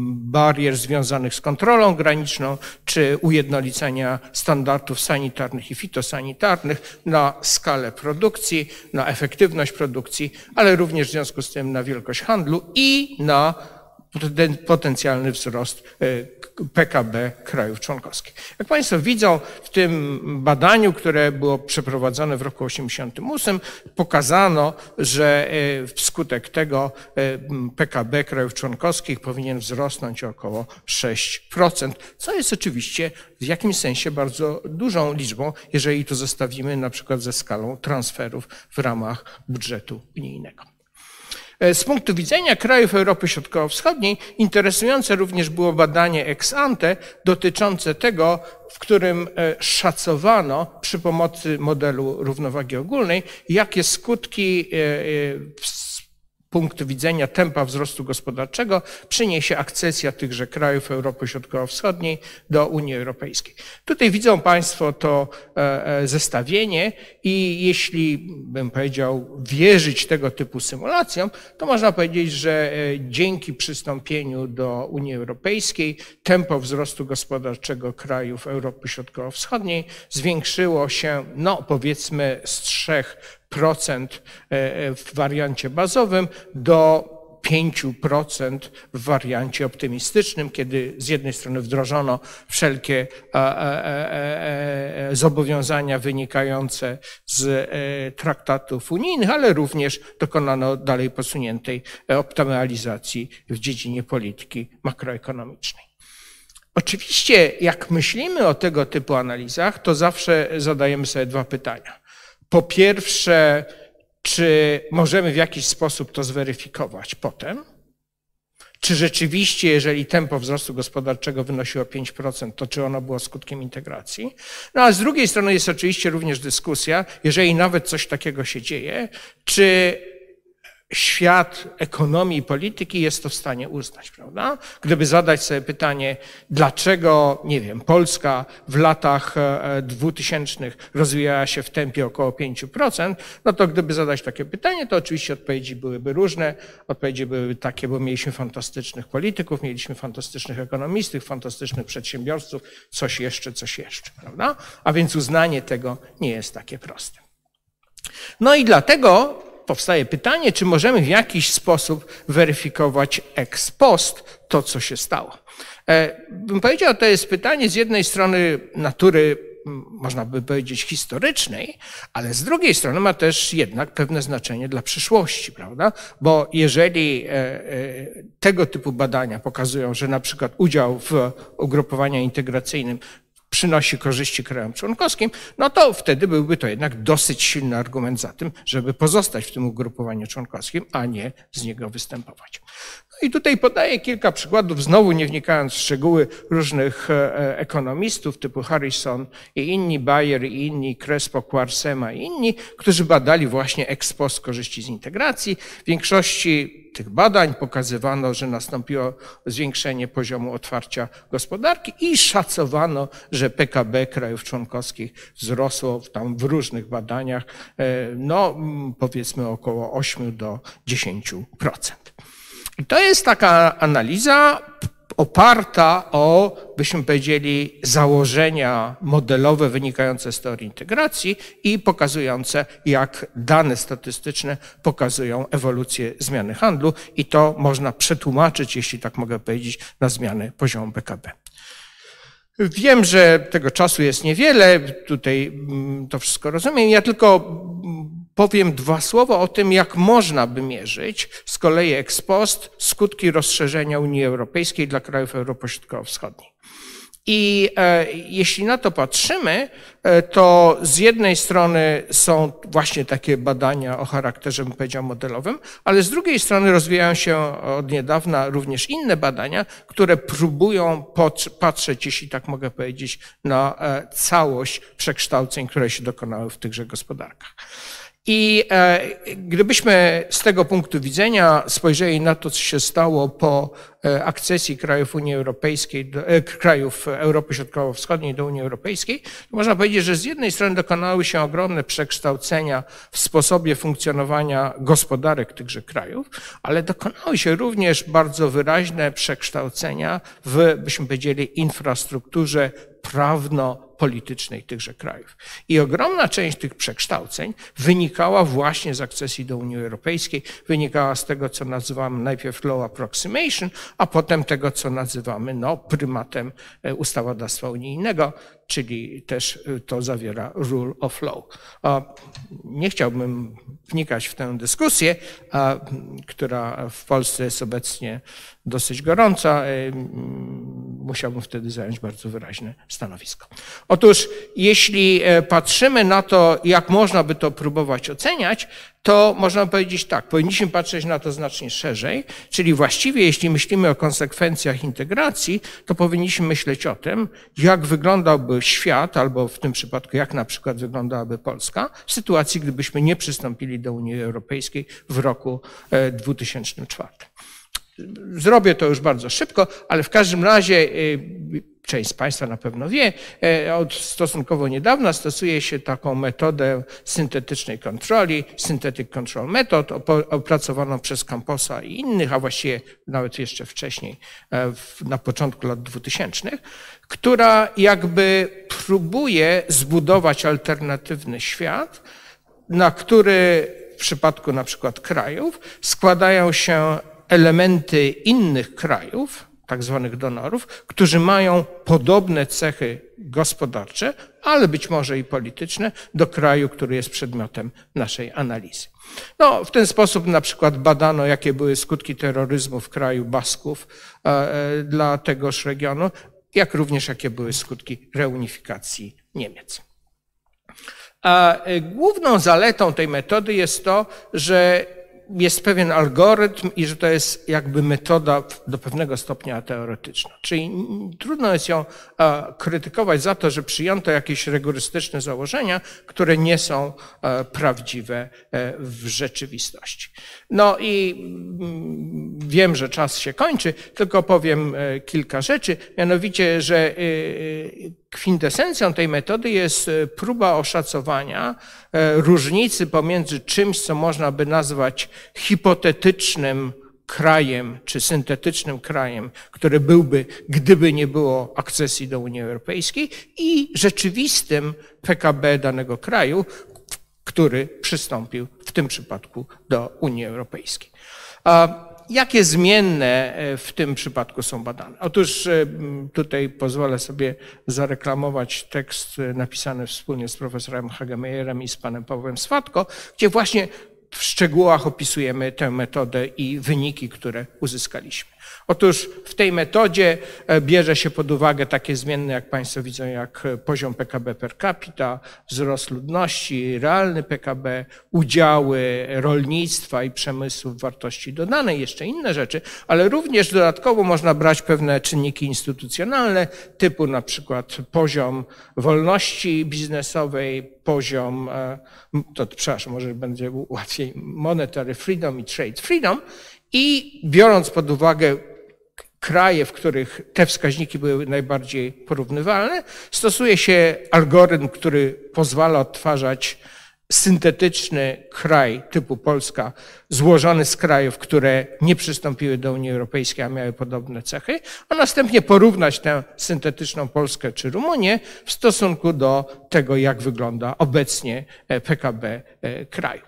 barier związanych z kontrolą graniczną, czy ujednolicenia standardów sanitarnych i fitosanitarnych na skalę produkcji, na efektywność produkcji, ale również w związku z tym na wielkość handlu i na potencjalny wzrost e, PKB krajów członkowskich. Jak Państwo widzą, w tym badaniu, które było przeprowadzone w roku 1988, pokazano, że e, wskutek tego e, PKB krajów członkowskich powinien wzrosnąć około 6%, co jest oczywiście w jakimś sensie bardzo dużą liczbą, jeżeli to zestawimy na przykład ze skalą transferów w ramach budżetu unijnego. E, z punktu widzenia krajów Europy Środkowo-Wschodniej interesujące również było badanie ex ante dotyczące tego, w którym e, szacowano przy pomocy modelu równowagi ogólnej, jakie skutki e, punktu widzenia tempa wzrostu gospodarczego przyniesie akcesja tychże krajów Europy Środkowo-Wschodniej do Unii Europejskiej. Tutaj widzą Państwo to e, e, zestawienie i jeśli bym powiedział wierzyć tego typu symulacjom, to można powiedzieć, że e, dzięki przystąpieniu do Unii Europejskiej tempo wzrostu gospodarczego krajów Europy Środkowo-Wschodniej zwiększyło się, no powiedzmy z 3 E, e, w wariancie bazowym do 5% w wariancie optymistycznym, kiedy z jednej strony wdrożono wszelkie e, e, e, zobowiązania wynikające z traktatów unijnych, ale również dokonano dalej posuniętej optymalizacji w dziedzinie polityki makroekonomicznej. Oczywiście, jak myślimy o tego typu analizach, to zawsze zadajemy sobie dwa pytania. Po pierwsze, czy możemy w jakiś sposób to zweryfikować potem? Czy rzeczywiście, jeżeli tempo wzrostu gospodarczego wynosiło 5%, to czy ono było skutkiem integracji? No a z drugiej strony jest oczywiście również dyskusja, jeżeli nawet coś takiego się dzieje, czy świat ekonomii i polityki jest to w stanie uznać, prawda? Gdyby zadać sobie pytanie, dlaczego, nie wiem, Polska w latach 2000 e, rozwijała się w tempie około 5%, no to gdyby zadać takie pytanie, to oczywiście odpowiedzi byłyby różne. Odpowiedzi byłyby takie, bo mieliśmy fantastycznych polityków, mieliśmy fantastycznych ekonomistów, fantastycznych przedsiębiorców, coś jeszcze, coś jeszcze, prawda? A więc uznanie tego nie jest takie proste. No i dlatego powstaje pytanie, czy możemy w jakiś sposób weryfikować ex post to, co się stało. E, bym powiedział, to jest pytanie z jednej strony natury, można by powiedzieć, historycznej, ale z drugiej strony ma też jednak pewne znaczenie dla przyszłości, prawda? Bo jeżeli e, e, tego typu badania pokazują, że na przykład udział w ugrupowaniu integracyjnym przynosi korzyści krajom członkowskim, no to wtedy byłby to jednak dosyć silny argument za tym, żeby pozostać w tym ugrupowaniu członkowskim, a nie z niego występować. No i tutaj podaję kilka przykładów, znowu nie wnikając w szczegóły różnych e, e, ekonomistów typu Harrison i inni, Bayer i inni, Crespo, Quarsema i inni, którzy badali właśnie ex post korzyści z integracji. W większości tych badań pokazywano, że nastąpiło zwiększenie poziomu otwarcia gospodarki i szacowano, że PKB krajów członkowskich wzrosło tam w różnych badaniach, e, no powiedzmy około 8 do 10%. I to jest taka analiza oparta o, byśmy powiedzieli, założenia modelowe wynikające z teorii integracji i pokazujące, jak dane statystyczne pokazują ewolucję zmiany handlu i to można przetłumaczyć, jeśli tak mogę powiedzieć, na zmianę poziomu PKB. Wiem, że tego czasu jest niewiele, tutaj mm, to wszystko rozumiem. Ja tylko powiem dwa słowa o tym, jak można by mierzyć z kolei ex post skutki rozszerzenia Unii Europejskiej dla krajów Europy Środkowo-Wschodniej. I e, jeśli na to patrzymy, e, to z jednej strony są właśnie takie badania o charakterze, bym powiedział, modelowym, ale z drugiej strony rozwijają się od niedawna również inne badania, które próbują patrzeć, jeśli tak mogę powiedzieć, na e, całość przekształceń, które się dokonały w tychże gospodarkach. I e, gdybyśmy z tego punktu widzenia spojrzeli na to, co się stało po e, akcesji krajów Unii Europejskiej, e, krajów Europy Środkowo-Wschodniej do Unii Europejskiej, to można powiedzieć, że z jednej strony dokonały się ogromne przekształcenia w sposobie funkcjonowania gospodarek tychże krajów, ale dokonały się również bardzo wyraźne przekształcenia w, byśmy powiedzieli, infrastrukturze prawno-politycznej tychże krajów. I ogromna część tych przekształceń wynikała właśnie z akcesji do Unii Europejskiej, wynikała z tego, co nazywamy najpierw law approximation, a potem tego, co nazywamy no, prymatem e, ustawodawstwa unijnego, czyli też e, to zawiera rule of law. Nie chciałbym wnikać w tę dyskusję, która w Polsce jest obecnie dosyć gorąca. E, musiałbym wtedy zająć bardzo wyraźne stanowisko. Otóż, jeśli e, patrzymy na to, jak można by to próbować oceniać, to można powiedzieć tak, powinniśmy patrzeć na to znacznie szerzej, czyli właściwie jeśli myślimy o konsekwencjach integracji, to powinniśmy myśleć o tym, jak wyglądałby świat, albo w tym przypadku jak na przykład wyglądałaby Polska, w sytuacji, gdybyśmy nie przystąpili do Unii Europejskiej w roku 2004. Zrobię to już bardzo szybko, ale w każdym razie y, część z Państwa na pewno wie, e, od stosunkowo niedawna stosuje się taką metodę syntetycznej kontroli, Synthetic Control Method, opracowaną przez Camposa i innych, a właściwie nawet jeszcze wcześniej, e, na początku lat 2000, która jakby próbuje zbudować alternatywny świat, na który w przypadku na przykład krajów składają się elementy innych krajów, tak zwanych donorów, którzy mają podobne cechy gospodarcze, ale być może i polityczne do kraju, który jest przedmiotem naszej analizy. No, w ten sposób na przykład badano, jakie były skutki terroryzmu w kraju Basków e, e, dla tegoż regionu, jak również jakie były skutki reunifikacji Niemiec. A e, główną zaletą tej metody jest to, że jest pewien algorytm i że to jest jakby metoda do pewnego stopnia teoretyczna. Czyli trudno jest ją krytykować za to, że przyjęto jakieś rygorystyczne założenia, które nie są prawdziwe e, w rzeczywistości. No i mm, wiem, że czas się kończy, tylko powiem e, kilka rzeczy, mianowicie, że e, kwintesencją tej metody jest próba oszacowania różnicy pomiędzy czymś, co można by nazwać hipotetycznym krajem czy syntetycznym krajem, który byłby, gdyby nie było akcesji do Unii Europejskiej i rzeczywistym PKB danego kraju, który przystąpił w tym przypadku do Unii Europejskiej. A jakie zmienne e, w tym przypadku są badane? Otóż e, tutaj pozwolę sobie zareklamować tekst e, napisany wspólnie z profesorem Hagemejerem i z panem Pawłem Swatko, gdzie właśnie w szczegółach opisujemy tę metodę i wyniki, które uzyskaliśmy. Otóż w tej metodzie e, bierze się pod uwagę takie zmienne, jak Państwo widzą, jak poziom PKB per capita, wzrost ludności, realny PKB, udziały rolnictwa i przemysłu w wartości dodanej, jeszcze inne rzeczy, ale również dodatkowo można brać pewne czynniki instytucjonalne, typu na przykład poziom wolności biznesowej, poziom, e, to przepraszam, może będzie łatwiej, monetary freedom i trade freedom i biorąc pod uwagę kraje, w których te wskaźniki były najbardziej porównywalne, stosuje się algorytm, który pozwala odtwarzać syntetyczny kraj typu Polska, złożony z krajów, które nie przystąpiły do Unii Europejskiej, a miały podobne cechy, a następnie porównać tę syntetyczną Polskę czy Rumunię w stosunku do tego, jak wygląda obecnie PKB e, kraju.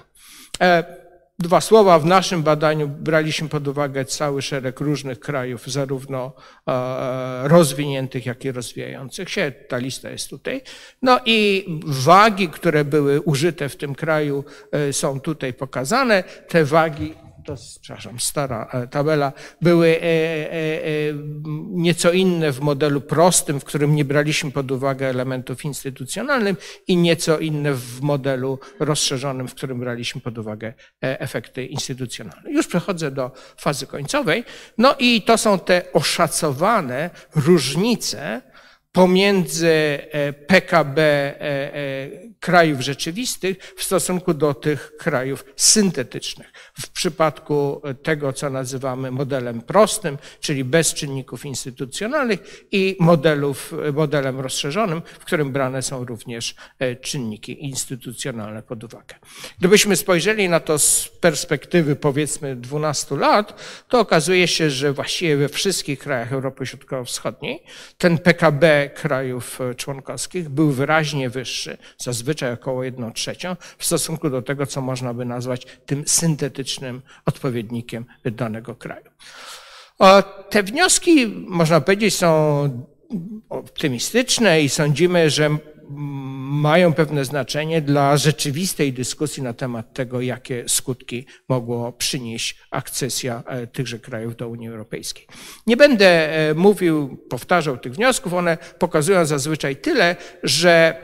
Dwa słowa. W naszym badaniu braliśmy pod uwagę cały szereg różnych krajów, zarówno e, rozwiniętych, jak i rozwijających się. Ta lista jest tutaj. No i wagi, które były użyte w tym kraju, e, są tutaj pokazane. Te wagi to, przepraszam, stara e, tabela, były e, e, nieco inne w modelu prostym, w którym nie braliśmy pod uwagę elementów instytucjonalnych i nieco inne w modelu rozszerzonym, w którym braliśmy pod uwagę efekty instytucjonalne. Już przechodzę do fazy końcowej. No i to są te oszacowane różnice pomiędzy PKB krajów rzeczywistych w stosunku do tych krajów syntetycznych. W przypadku tego, co nazywamy modelem prostym, czyli bez czynników instytucjonalnych i modelów, modelem rozszerzonym, w którym brane są również e, czynniki instytucjonalne pod uwagę. Gdybyśmy spojrzeli na to z perspektywy powiedzmy 12 lat, to okazuje się, że właściwie we wszystkich krajach Europy Środkowo-Wschodniej ten PKB krajów e, członkowskich był wyraźnie wyższy, zazwyczaj zazwyczaj około 1 trzecią, w stosunku do tego, co można by nazwać tym syntetycznym odpowiednikiem danego kraju. Te wnioski, można powiedzieć, są optymistyczne i sądzimy, że mają pewne znaczenie dla rzeczywistej dyskusji na temat tego, jakie skutki mogło przynieść akcesja e, tychże krajów do Unii Europejskiej. Nie będę e, mówił, powtarzał tych wniosków, one pokazują zazwyczaj tyle, że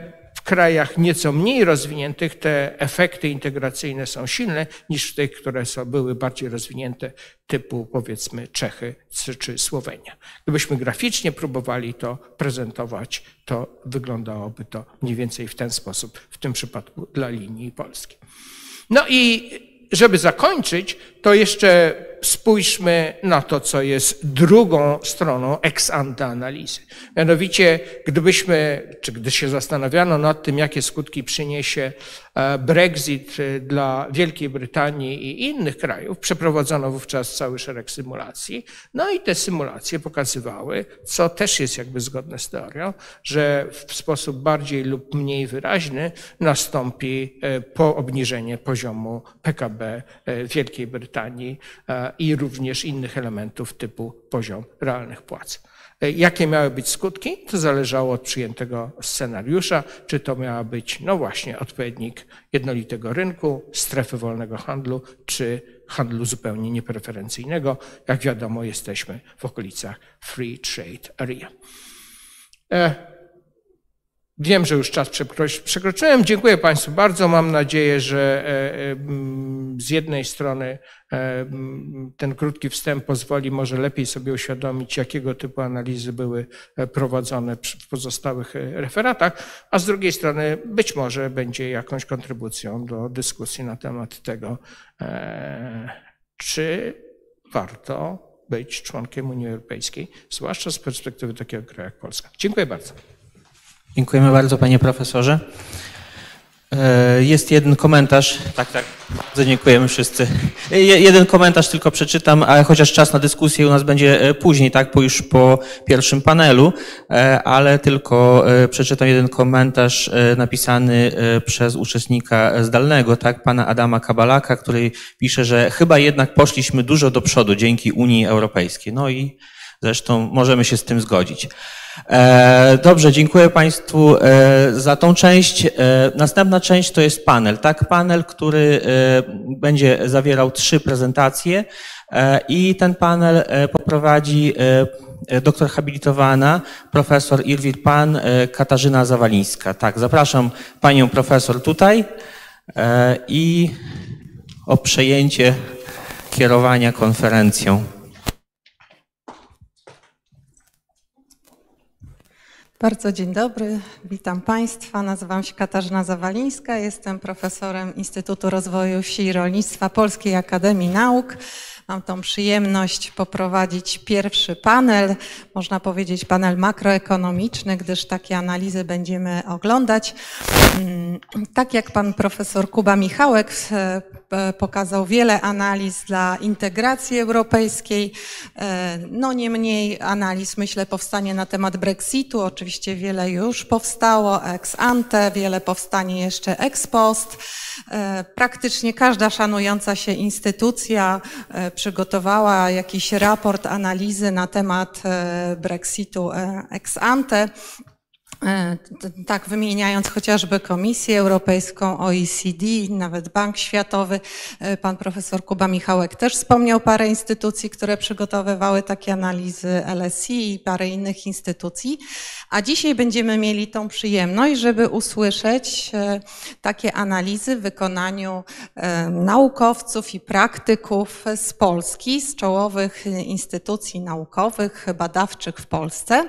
krajach nieco mniej rozwiniętych te efekty integracyjne są silne niż w tych, które są, były bardziej rozwinięte, typu powiedzmy Czechy czy Słowenia. Gdybyśmy graficznie próbowali to prezentować, to wyglądałoby to mniej więcej w ten sposób, w tym przypadku dla linii polskiej. No i żeby zakończyć, to jeszcze spójrzmy na to, co jest drugą stroną ex ante analizy. Mianowicie, gdybyśmy, czy gdy się zastanawiano nad tym, jakie skutki przyniesie e, Brexit e, dla Wielkiej Brytanii i innych krajów, przeprowadzono wówczas cały szereg symulacji. No i te symulacje pokazywały, co też jest jakby zgodne z teorią, że w sposób bardziej lub mniej wyraźny nastąpi e, po obniżenie poziomu PKB Wielkiej Brytanii Brytanii e, i również innych elementów typu poziom realnych płac. E, Jakie miały być skutki? To zależało od przyjętego scenariusza, czy to miała być, no właśnie, odpowiednik jednolitego rynku, strefy wolnego handlu, czy handlu zupełnie niepreferencyjnego. Jak wiadomo, jesteśmy w okolicach Free Trade Area. Wiem, że już czas przekroczy- przekroczyłem. Dziękuję Państwu bardzo. Mam nadzieję, że e, e, z jednej strony e, ten krótki wstęp pozwoli może lepiej sobie uświadomić, jakiego typu analizy były prowadzone w pozostałych referatach, a z drugiej strony być może będzie jakąś kontrybucją do dyskusji na temat tego, czy warto być członkiem Unii Europejskiej, zwłaszcza z perspektywy takiego kraju jak Polska. Dziękuję bardzo. Dziękujemy bardzo, panie profesorze. E, Jest jeden komentarz. Tak, tak. Bardzo dziękujemy wszyscy. Je- Jeden komentarz tylko przeczytam, ale chociaż czas na dyskusję u nas będzie e, później, tak, po już po pierwszym panelu, e, ale tylko e, przeczytam jeden komentarz e, napisany e, przez uczestnika zdalnego, tak, pana Adama Kabalaka, który pisze, że chyba jednak poszliśmy dużo do przodu dzięki Unii Europejskiej. No i zresztą możemy się z tym zgodzić. E, Dobrze, dziękuję Państwu e, za tą część. E, Następna część to jest panel, tak? Panel, który będzie zawierał trzy prezentacje i ten panel poprowadzi doktor habilitowana, profesor Irwin Pan, Katarzyna Zawalińska. Tak, zapraszam Panią profesor tutaj i o przejęcie kierowania konferencją. Bardzo dzień dobry, witam Państwa. Nazywam się Katarzyna Zawalińska, jestem profesorem Instytutu Rozwoju Wsi i Rolnictwa Polskiej Akademii Nauk. Mam tą przyjemność poprowadzić pierwszy panel, można powiedzieć panel makroekonomiczny, gdyż takie analizy będziemy oglądać. Mm, Tak jak pan profesor Kuba Michałek e, pokazał wiele analiz dla integracji europejskiej, e, no niemniej analiz myślę powstanie na temat Brexitu, oczywiście wiele już powstało ex ante, wiele powstanie jeszcze ex post. E, Praktycznie każda szanująca się instytucja przygotowała jakiś raport, analizy na temat e, Brexitu e, ex ante. E, Tak, wymieniając chociażby Komisję Europejską, OECD, nawet Bank Światowy, pan profesor Kuba Michałek też wspomniał parę instytucji, które przygotowywały takie analizy LSI i parę innych instytucji. A dzisiaj będziemy mieli tą przyjemność, żeby usłyszeć e, takie analizy w wykonaniu e, naukowców i praktyków z Polski, z czołowych instytucji naukowych, badawczych w Polsce.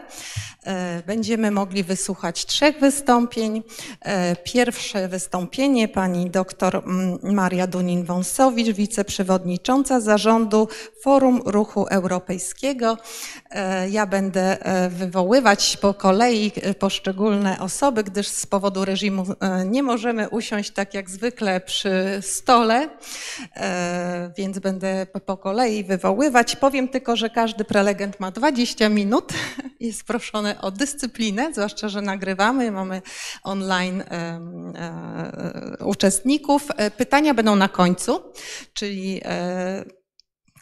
E, Będziemy mogli wysłuchać trzech wystąpień. Pierwsze wystąpienie pani dr mm, Maria Dunin-Wąsowicz, wiceprzewodnicząca zarządu Forum Ruchu Europejskiego. Ja będę wywoływać po kolei e, poszczególne osoby, gdyż z powodu reżimu e, nie możemy usiąść tak jak zwykle przy stole, e, więc będę po- kolei wywoływać. Powiem tylko, że każdy prelegent ma 20 minut. [LAUGHS] Jest proszony o dyscyplinę, zwłaszcza, że nagrywamy, mamy online uczestników. Pytania będą na końcu, czyli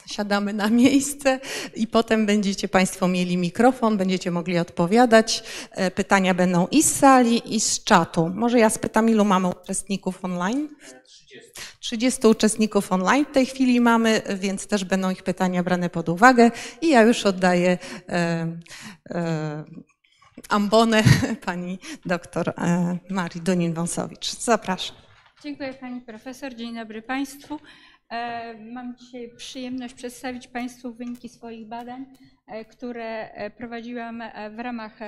siadamy na miejsce i potem będziecie Państwo mieli mikrofon, będziecie mogli odpowiadać. E, Pytania będą i z sali, i z czatu. Może ja spytam, ilu mamy uczestników online? 30 uczestników online w tej chwili mamy, więc też będą ich pytania brane pod uwagę. I ja już oddaję e, e, ambonę [LAUGHS] pani doktor e, Marii Dunin-Wąsowicz. Zapraszam. Dziękuję Pani Profesor. Dzień dobry Państwu. E, Mam dzisiaj przyjemność przedstawić Państwu wyniki swoich badań, e, które e, prowadziłam w ramach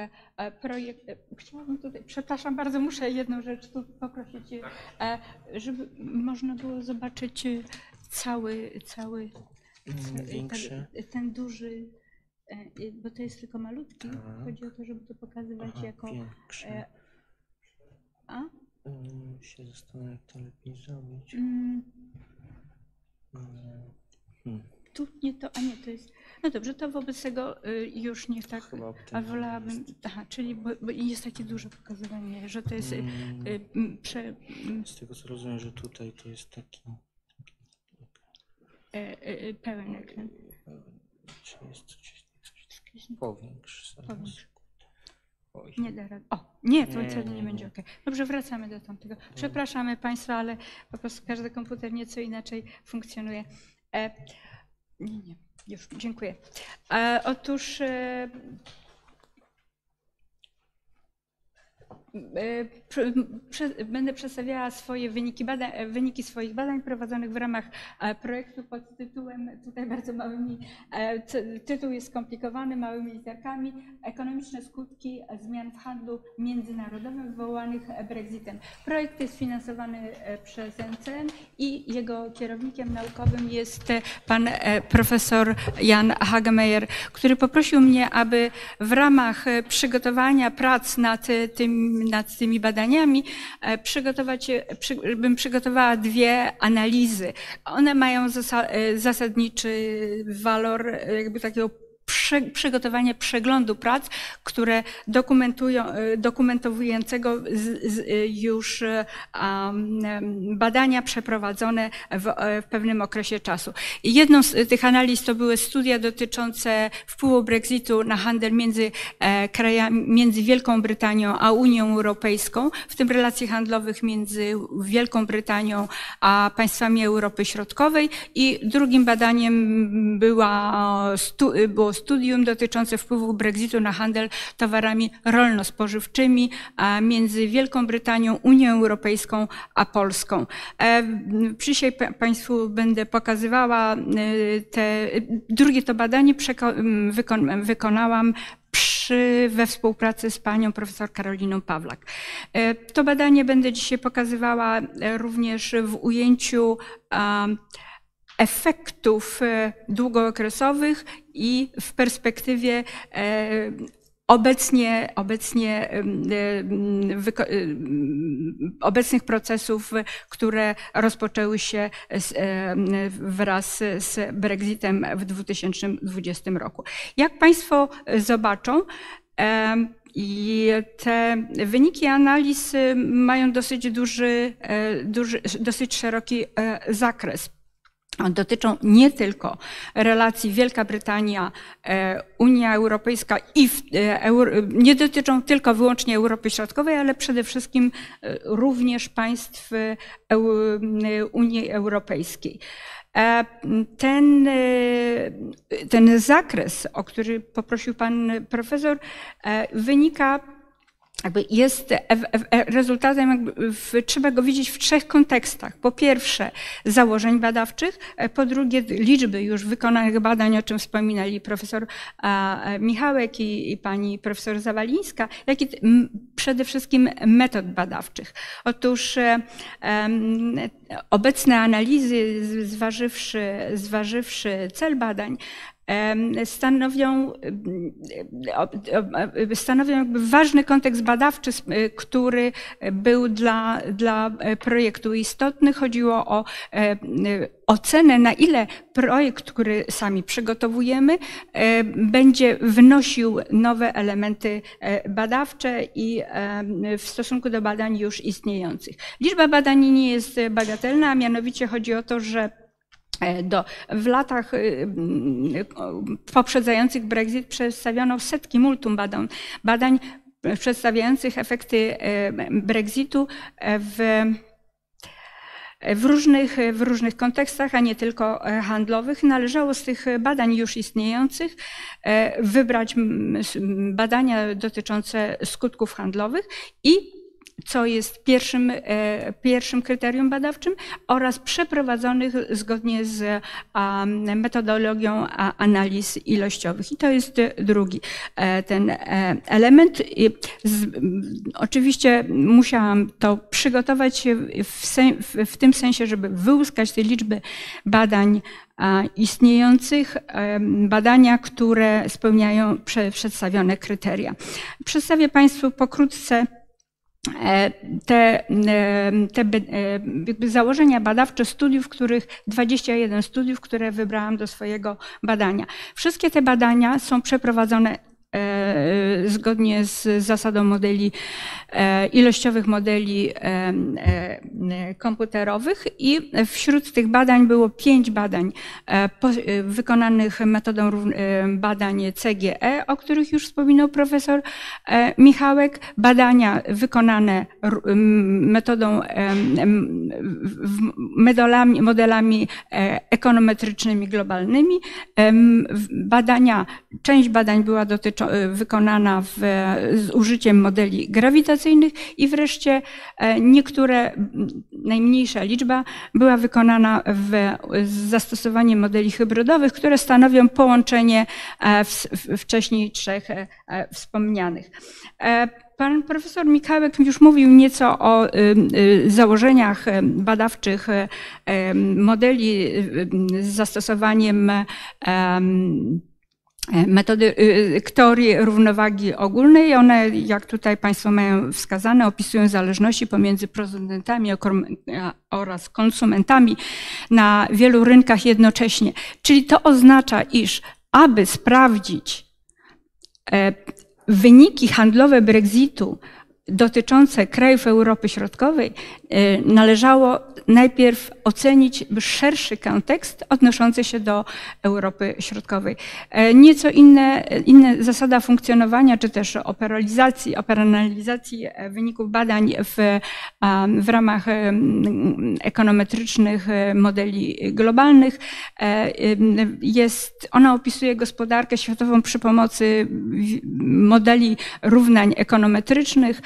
projektu. Chciałabym tutaj, przepraszam bardzo, muszę jedną rzecz tu poprosić, żeby można było zobaczyć cały, cały Większy. ten, ten duży, bo to jest tylko malutki. Chodzi o to, żeby to pokazywać Aha, jako. większy. e, A? Mm, się zastanawiam, jak to lepiej zrobić. Mm. Tu nie to, a nie, to jest. No dobrze, to wobec tego y, już nie tak. Chyba A wolałabym. Aha, czyli bo, bo jest takie duże pokazywanie, że to jest. y, Mm. y, m, prze, Z tego co rozumiem, że tutaj to jest taki. e, e, pełen ekran. Czy jest coś, coś powiększ? Powiększ. Oj. Nie da rady. O, nie, to Nie, wtedy nie, nie będzie ok. Dobrze, wracamy do tamtego. Przepraszamy Państwa, ale po prostu każdy komputer nieco inaczej funkcjonuje. E, nie, nie, już, dziękuję. E, otóż e, e, prze- prze- będę przedstawiała swoje wyniki, badań, e, wyniki swoich badań prowadzonych w ramach e, projektu pod tytułem, tutaj bardzo małymi, e, ty- tytuł jest skomplikowany, małymi literkami, ekonomiczne skutki zmian w handlu międzynarodowym wywołanych Brexitem. Projekt jest finansowany e, przez NCN i jego kierownikiem naukowym jest e, pan e, profesor Jan Hagemeyer, który poprosił mnie, aby w ramach e, przygotowania prac nad, e, tym, nad tymi badaniami e, przygotować, przy, bym przygotowała dwie analizy. One mają e, zasadniczy walor e, jakby takiego prze, przygotowanie przeglądu prac, które dokumentują, e, dokumentowującego z, z, e, już em, badania przeprowadzone w, w pewnym okresie czasu. I jedną z tych analiz to były studia dotyczące wpływu Brexitu na handel między krajami, między Wielką Brytanią a Unią Europejską, w tym relacji handlowych między Wielką Brytanią a państwami Europy Środkowej. I drugim badaniem była, było studium dotyczące wpływu Brexitu na handel towarami rolno-spożywczymi między Wielką Brytanią, Unią Europejską a Polską. E, Dzisiaj pa- Państwu będę pokazywała e, te, drugie to badanie wykonałam przy, we współpracy z panią profesor Karoliną Pawlak. E, To badanie będę dzisiaj pokazywała również w ujęciu efektów e, długookresowych i w perspektywie e, obecnie, obecnie obecnych procesów, które rozpoczęły się em, wraz z Brexitem w 2020 roku. Jak Państwo zobaczą, i te wyniki analiz mają dosyć duży, e, duży dosyć szeroki e, zakres. Dotyczą nie tylko relacji Wielka Brytania, e, Unia Europejska i e, nie dotyczą tylko wyłącznie Europy Środkowej, ale przede wszystkim e, również państw Unii Europejskiej. Ten, ten zakres, o który poprosił pan profesor, wynika jakby jest e- e- rezultatem, jakby w, trzeba go widzieć w trzech kontekstach. Po pierwsze założeń badawczych, e, po drugie liczby już wykonanych badań, o czym wspominali profesor Michałek i, i pani profesor Zawalińska, jak i przede wszystkim metod badawczych. Otóż em, obecne analizy, zważywszy, zważywszy cel badań, stanowią, stanowią jakby ważny kontekst badawczy, s- który był dla, dla projektu istotny. Chodziło o e, ocenę, na ile projekt, który sami przygotowujemy, e, będzie wnosił nowe elementy e, badawcze i e, w stosunku do badań już istniejących. Liczba badań nie jest bagatelna, a mianowicie chodzi o to, że E, Do, w latach y, y, poprzedzających Brexit przedstawiono setki multum badań, badań przedstawiających efekty e, Brexitu e, w w różnych, w różnych kontekstach, a nie tylko e, handlowych. Należało z tych badań już istniejących e, wybrać badania dotyczące skutków handlowych i co jest pierwszym, e, pierwszym kryterium badawczym oraz przeprowadzonych zgodnie z metodologią analiz ilościowych. I to jest drugi e, ten e, element. Oczywiście musiałam to przygotować w, tym sensie, żeby wyłuskać te liczby badań istniejących, badania, które spełniają prze, przedstawione kryteria. Przedstawię Państwu pokrótce te, e, te e, założenia badawcze studiów, których 21 studiów, które wybrałam do swojego badania. Wszystkie te badania są przeprowadzone zgodnie z zasadą modeli, ilościowych modeli komputerowych i wśród tych badań było pięć badań wykonanych metodą badań CGE, o których już wspominał profesor Michałek, badania wykonane metodą modelami, modelami ekonometrycznymi globalnymi. Badania, część badań była dotyczą, wykonana w, z użyciem modeli grawitacyjnych i wreszcie e, niektóre, najmniejsza liczba była wykonana w, z zastosowaniem modeli hybrydowych, które stanowią połączenie e, wcześniej trzech e, wspomnianych. Pan profesor Mikałek już mówił nieco o założeniach badawczych modeli z zastosowaniem metody teorii równowagi ogólnej. One, jak tutaj Państwo mają wskazane, opisują zależności pomiędzy producentami oraz konsumentami na wielu rynkach jednocześnie. Czyli to oznacza, iż aby sprawdzić e, wyniki handlowe Brexitu dotyczące krajów Europy Środkowej e, należało najpierw ocenić szerszy kontekst odnoszący się do Europy Środkowej. E, nieco inne, inne zasada funkcjonowania, czy też operalizacji, operalizacji e, wyników badań w, w ramach ekonometrycznych modeli globalnych jest, ona opisuje gospodarkę światową przy pomocy modeli równań ekonometrycznych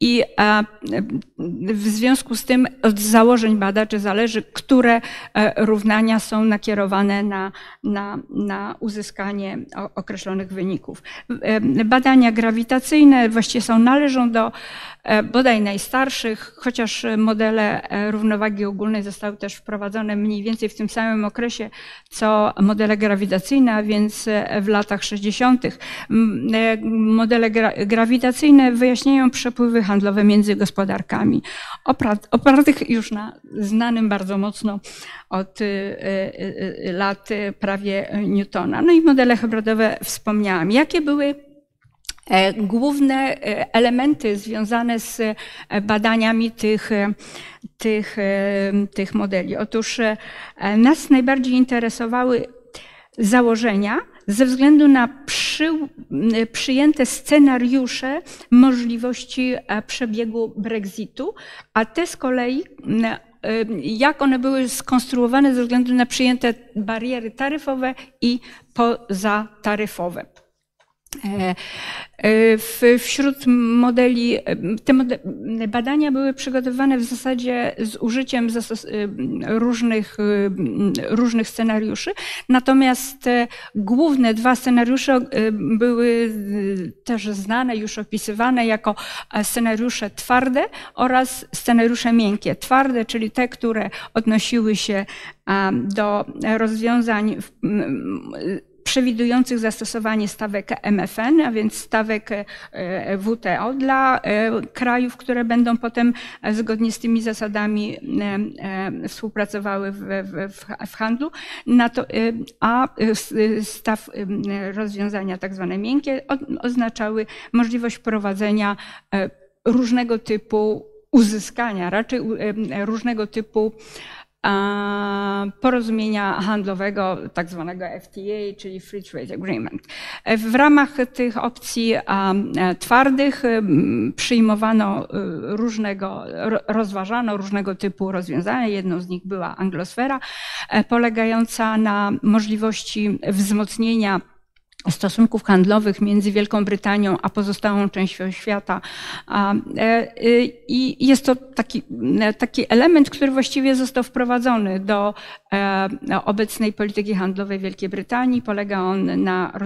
i w związku z tym od założeń badaczy zależy, które e, równania są nakierowane na, na, na uzyskanie określonych wyników. E, badania grawitacyjne właściwie są, należą do e, bodaj najstarszych, chociaż modele równowagi ogólnej zostały też wprowadzone mniej więcej w tym samym okresie, co modele grawitacyjne, a więc w latach 60. Modele gra grawitacyjne wyjaśniają przepływy handlowe między gospodarkami, opartych już na znanym bardzo mocno od y, y, y, lat prawie Newtona. No i modele hybrydowe wspomniałam. Jakie były e, główne e, elementy związane z e, badaniami tych, tych, tych modeli? Otóż nas najbardziej interesowały założenia, ze względu na przy, przyjęte scenariusze możliwości e, przebiegu Brexitu, a te z kolei e, jak one były skonstruowane ze względu na przyjęte bariery taryfowe i pozataryfowe. E, e, wśród modeli, e, te badania były przygotowane w zasadzie z użyciem różnych, różnych scenariuszy, natomiast główne dwa scenariusze były też znane, już opisywane jako scenariusze twarde oraz scenariusze miękkie. Twarde, czyli te, które odnosiły się do rozwiązań przewidujących zastosowanie stawek MFN, a więc stawek e, WTO dla e, krajów, które będą potem e, zgodnie z tymi zasadami współpracowały w, w, w handlu, to, a staw rozwiązania tak zwane miękkie oznaczały możliwość wprowadzenia różnego typu uzyskania, raczej różnego typu porozumienia handlowego, tak zwanego FTA, czyli Free Trade Agreement. W ramach tych opcji twardych przyjmowano y, różnego, rozważano różnego typu rozwiązania. Jedną z nich była anglosfera, e, polegająca na możliwości wzmocnienia stosunków handlowych między Wielką Brytanią a pozostałą częścią świata. E, y, I jest to taki, e, taki element, który właściwie został wprowadzony do e, obecnej polityki handlowej Wielkiej Brytanii. Polega on na,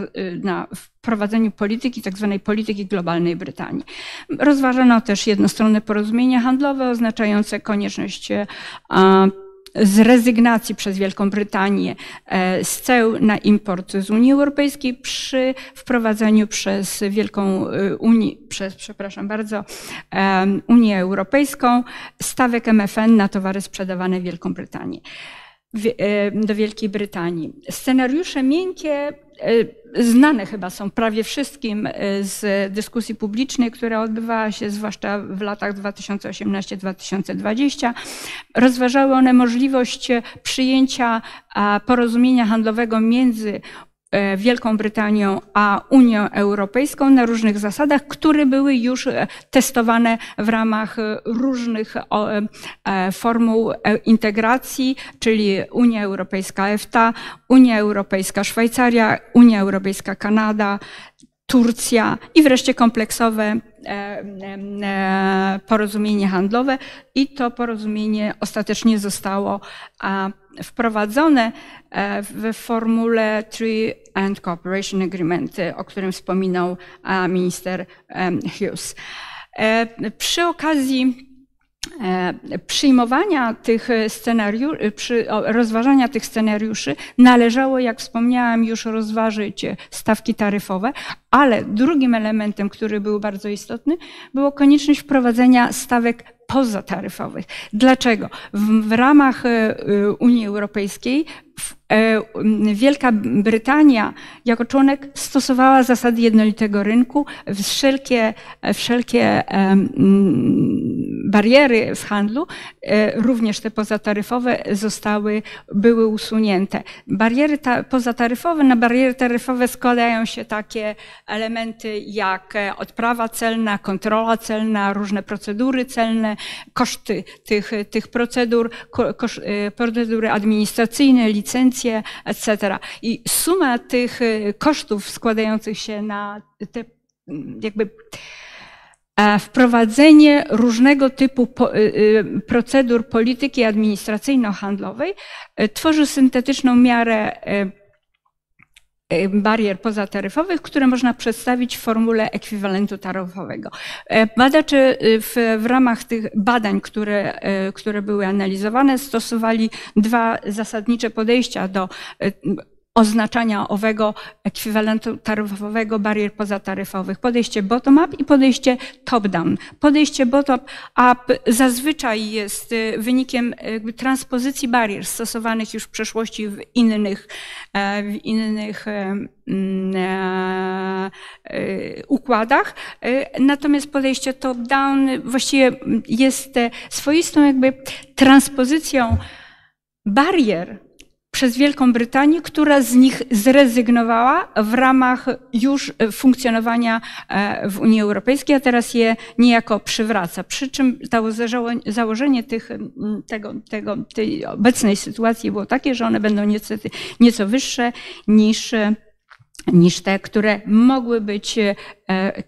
na wprowadzeniu polityki, tak zwanej polityki globalnej Brytanii. Rozważano też jednostronne porozumienia handlowe oznaczające konieczność z rezygnacji przez Wielką Brytanię e, z ceł na import z Unii Europejskiej przy wprowadzeniu przez Wielką e, Unię, przez, przepraszam bardzo, Unię Europejską stawek MFN na towary sprzedawane w Wielką Brytanię. Do Wielkiej Brytanii. Scenariusze miękkie znane chyba są prawie wszystkim z dyskusji publicznej, która odbywała się zwłaszcza w latach 2018-2020. Rozważały one możliwość przyjęcia porozumienia handlowego między E, Wielką Brytanią a Unią Europejską na różnych zasadach, które były już e, testowane w ramach e, różnych formuł integracji, czyli Unia Europejska EFTA, Unia Europejska Szwajcaria, Unia Europejska Kanada, Turcja i wreszcie kompleksowe porozumienie handlowe. I to porozumienie ostatecznie zostało wprowadzone e, w formule Tree and Cooperation Agreement, o którym wspominał minister Hughes. E, przy okazji e, przyjmowania tych scenariuszy, rozważania tych scenariuszy należało, jak wspomniałam, już rozważyć stawki taryfowe, ale drugim elementem, który był bardzo istotny, było konieczność wprowadzenia stawek pozataryfowych. Dlaczego? W, w ramach e, e, Unii Europejskiej e, Wielka Brytania jako członek stosowała zasady jednolitego rynku. Wszelkie, wszelkie bariery w handlu, również te pozataryfowe, zostały, były usunięte. Bariery ta, pozataryfowe, na bariery taryfowe składają się takie elementy jak odprawa celna, kontrola celna, różne procedury celne, koszty tych, tych procedur, kosz, y, procedury administracyjne, licencje, etc. I suma tych y, kosztów składających się na te jakby e, wprowadzenie różnego typu procedur polityki administracyjno-handlowej e, tworzy syntetyczną miarę e, E, barier pozataryfowych, które można przedstawić w formule ekwiwalentu taryfowego. E, badacze e, w, w ramach tych badań, które, które były analizowane, stosowali dwa zasadnicze podejścia do oznaczania owego ekwiwalentu taryfowego barier pozataryfowych. Podejście bottom-up i podejście top-down. Podejście bottom-up zazwyczaj jest y, wynikiem transpozycji barier stosowanych już w przeszłości w innych, e, w innych e, e, układach. Natomiast podejście top-down właściwie jest swoistą jakby transpozycją barier przez Wielką Brytanię, która z nich zrezygnowała w ramach już funkcjonowania e, w Unii Europejskiej, a teraz je niejako przywraca. Przy czym założenie tych, tego, tego, tej obecnej sytuacji było takie, że one będą nieco, nieco wyższe niż niż te, które mogły być e,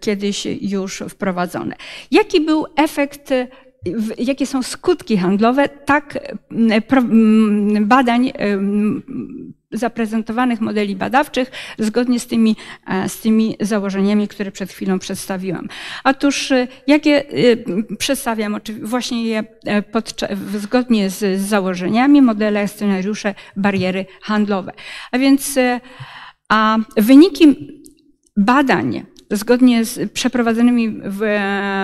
kiedyś już wprowadzone. Jaki był efekt jakie są skutki handlowe tak badań zaprezentowanych modeli badawczych zgodnie z tymi, e, z tymi założeniami, które przed chwilą przedstawiłam. Otóż e, jakie e, przedstawiam właśnie je zgodnie z założeniami, modele, scenariusze, bariery handlowe. A więc a wyniki badań zgodnie z przeprowadzonymi w,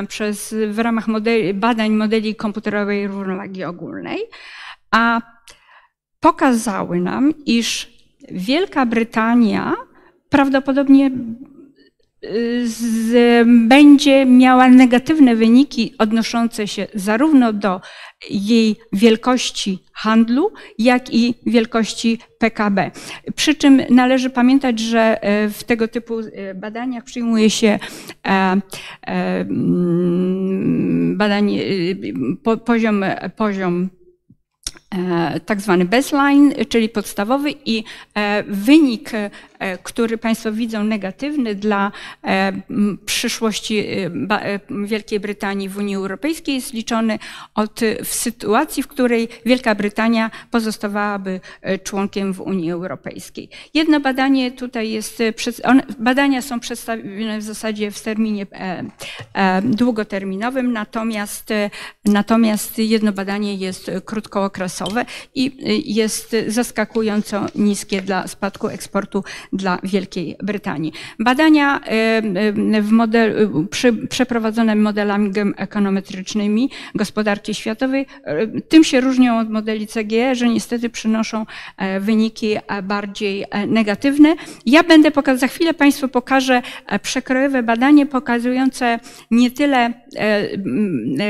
przez, w ramach modeli, badań modeli komputerowej równowagi ogólnej, a pokazały nam, iż Wielka Brytania prawdopodobnie z, będzie miała negatywne wyniki odnoszące się zarówno do jej wielkości handlu, jak i wielkości PKB. Przy czym należy pamiętać, że e, w tego typu e, badaniach przyjmuje się e, mm, badań, poziom, poziom tak zwany baseline, czyli podstawowy i wynik który Państwo widzą negatywny dla e, przyszłości e, Wielkiej Brytanii w Unii Europejskiej jest liczony od, w sytuacji, w której Wielka Brytania pozostawałaby członkiem w Unii Europejskiej. Jedno badanie tutaj jest, badania są przedstawione w zasadzie w terminie długoterminowym, natomiast, natomiast jedno badanie jest krótkookresowe i jest zaskakująco niskie dla spadku eksportu dla Wielkiej Brytanii. Badania w model, przy, przeprowadzone modelami ekonometrycznymi gospodarki światowej tym się różnią od modeli CGE, że niestety przynoszą wyniki bardziej negatywne. Ja będę pokazać, za chwilę Państwu pokażę przekrojowe badanie pokazujące nie tyle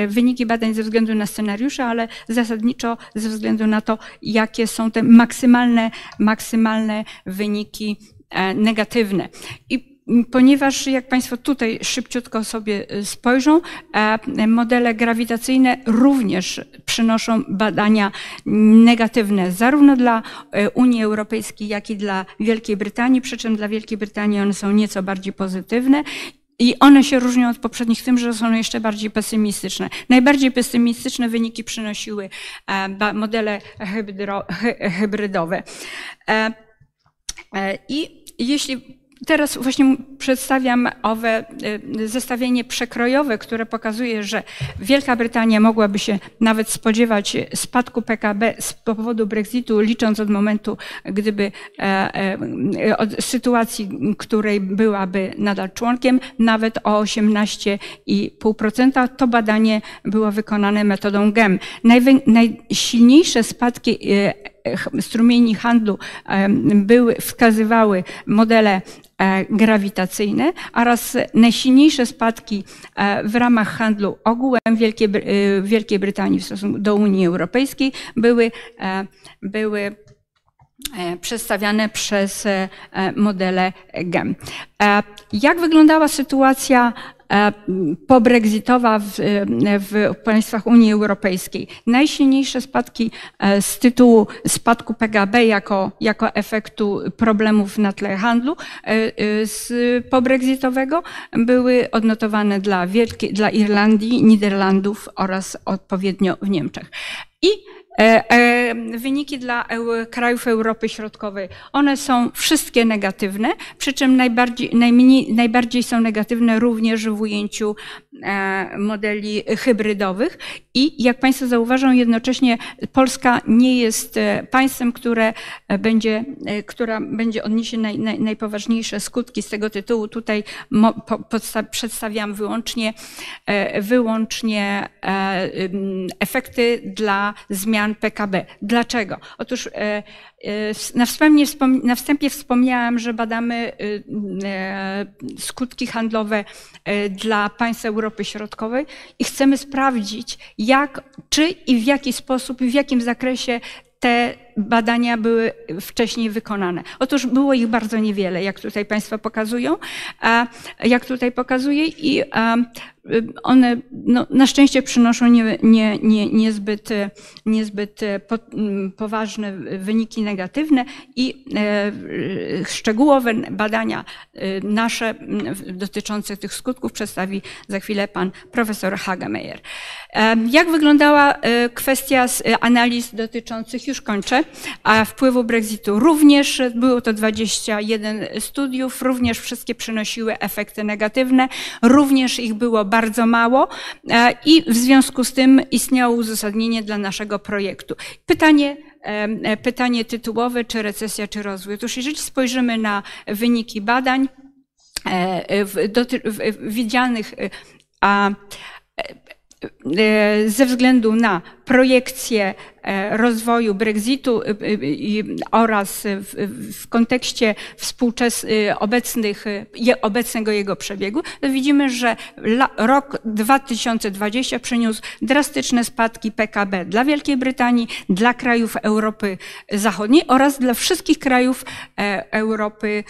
wyniki badań ze względu na scenariusze, ale zasadniczo ze względu na to, jakie są te maksymalne, maksymalne wyniki e, negatywne. I ponieważ jak Państwo tutaj szybciutko sobie e, spojrzą, e, modele grawitacyjne również przynoszą badania negatywne zarówno dla Unii Europejskiej, jak i dla Wielkiej Brytanii, przy czym dla Wielkiej Brytanii one są nieco bardziej pozytywne i one się różnią od poprzednich tym, że są jeszcze bardziej pesymistyczne. Najbardziej pesymistyczne wyniki przynosiły e, modele hybrydowe. E, e, I jeśli Teraz właśnie przedstawiam owe y, zestawienie przekrojowe, które pokazuje, że Wielka Brytania mogłaby się nawet spodziewać spadku PKB z powodu Brexitu, licząc od momentu, gdyby e, e, od sytuacji, której byłaby nadal członkiem, nawet o 18,5%. To badanie było wykonane metodą GEM. Najsilniejsze spadki e, strumieni handlu były, wskazywały modele e, grawitacyjne oraz najsilniejsze spadki e, w ramach handlu ogółem Wielkiej, e, Wielkiej Brytanii w stosunku do Unii Europejskiej były, były przedstawiane przez modele GEM. Jak wyglądała sytuacja E, pobrexitowa w, w państwach Unii Europejskiej. Najsilniejsze spadki e, z tytułu spadku PKB jako, jako efektu problemów na tle handlu e, z pobrexitowego były odnotowane dla, dla Irlandii, Niderlandów oraz odpowiednio w Niemczech. I E, e, wyniki dla krajów Europy Środkowej, one są wszystkie negatywne, przy czym najbardziej, najmniej, najbardziej są negatywne również w ujęciu e, modeli hybrydowych. I jak Państwo zauważą, jednocześnie Polska nie jest państwem, które będzie, która będzie odniesie naj, naj, najpoważniejsze skutki z tego tytułu. Tutaj przedstawiam wyłącznie, wyłącznie efekty dla zmian zmian PKB. Dlaczego? Otóż e, e, na wstępie, wspomniałam, że badamy e, skutki handlowe dla państw Europy Środkowej i chcemy sprawdzić, jak, czy i w jaki sposób i w jakim zakresie te badania były wcześniej wykonane. Otóż było ich bardzo niewiele, jak tutaj Państwo pokazują, jak tutaj pokazuję i one no, na szczęście przynoszą nie, nie, nie, niezbyt, niezbyt poważne wyniki negatywne i e, szczegółowe badania e, nasze dotyczące tych skutków przedstawi za chwilę pan profesor Hagemeyer. Jak wyglądała e, kwestia analiz dotyczących, już kończę, a wpływu Brexitu. Również było to 21 studiów, również wszystkie przynosiły efekty negatywne, również ich było bardzo mało e, i w związku z tym istniało uzasadnienie dla naszego projektu. Pytanie, e, pytanie tytułowe, czy recesja, czy rozwój. Otóż jeżeli spojrzymy na wyniki badań e, widzianych a, ze względu na projekcję E, rozwoju Brexitu e, e, oraz w, kontekście współczesnych, obecnych, obecnego jego przebiegu, widzimy, że rok 2020 przyniósł drastyczne spadki PKB dla Wielkiej Brytanii, dla krajów Europy Zachodniej oraz dla wszystkich krajów Europy,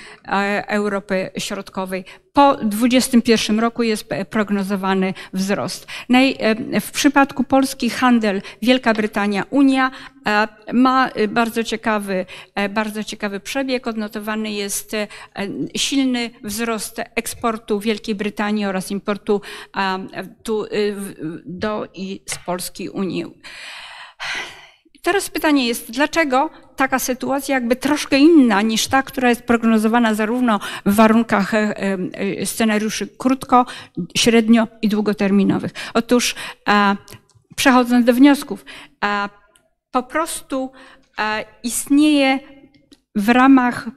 Europy Środkowej. Po 2021 roku jest prognozowany wzrost. W przypadku Polski handel Wielka Brytania, Unia e, ma e, bardzo ciekawy, e, bardzo ciekawy przebieg. Odnotowany jest silny wzrost eksportu Wielkiej Brytanii oraz importu tu do i z Polski Unii. Teraz pytanie jest, dlaczego taka sytuacja jakby troszkę inna niż ta, która jest prognozowana zarówno w warunkach scenariuszy krótko, średnio i długoterminowych? Otóż przechodząc do wniosków, po prostu istnieje w ramach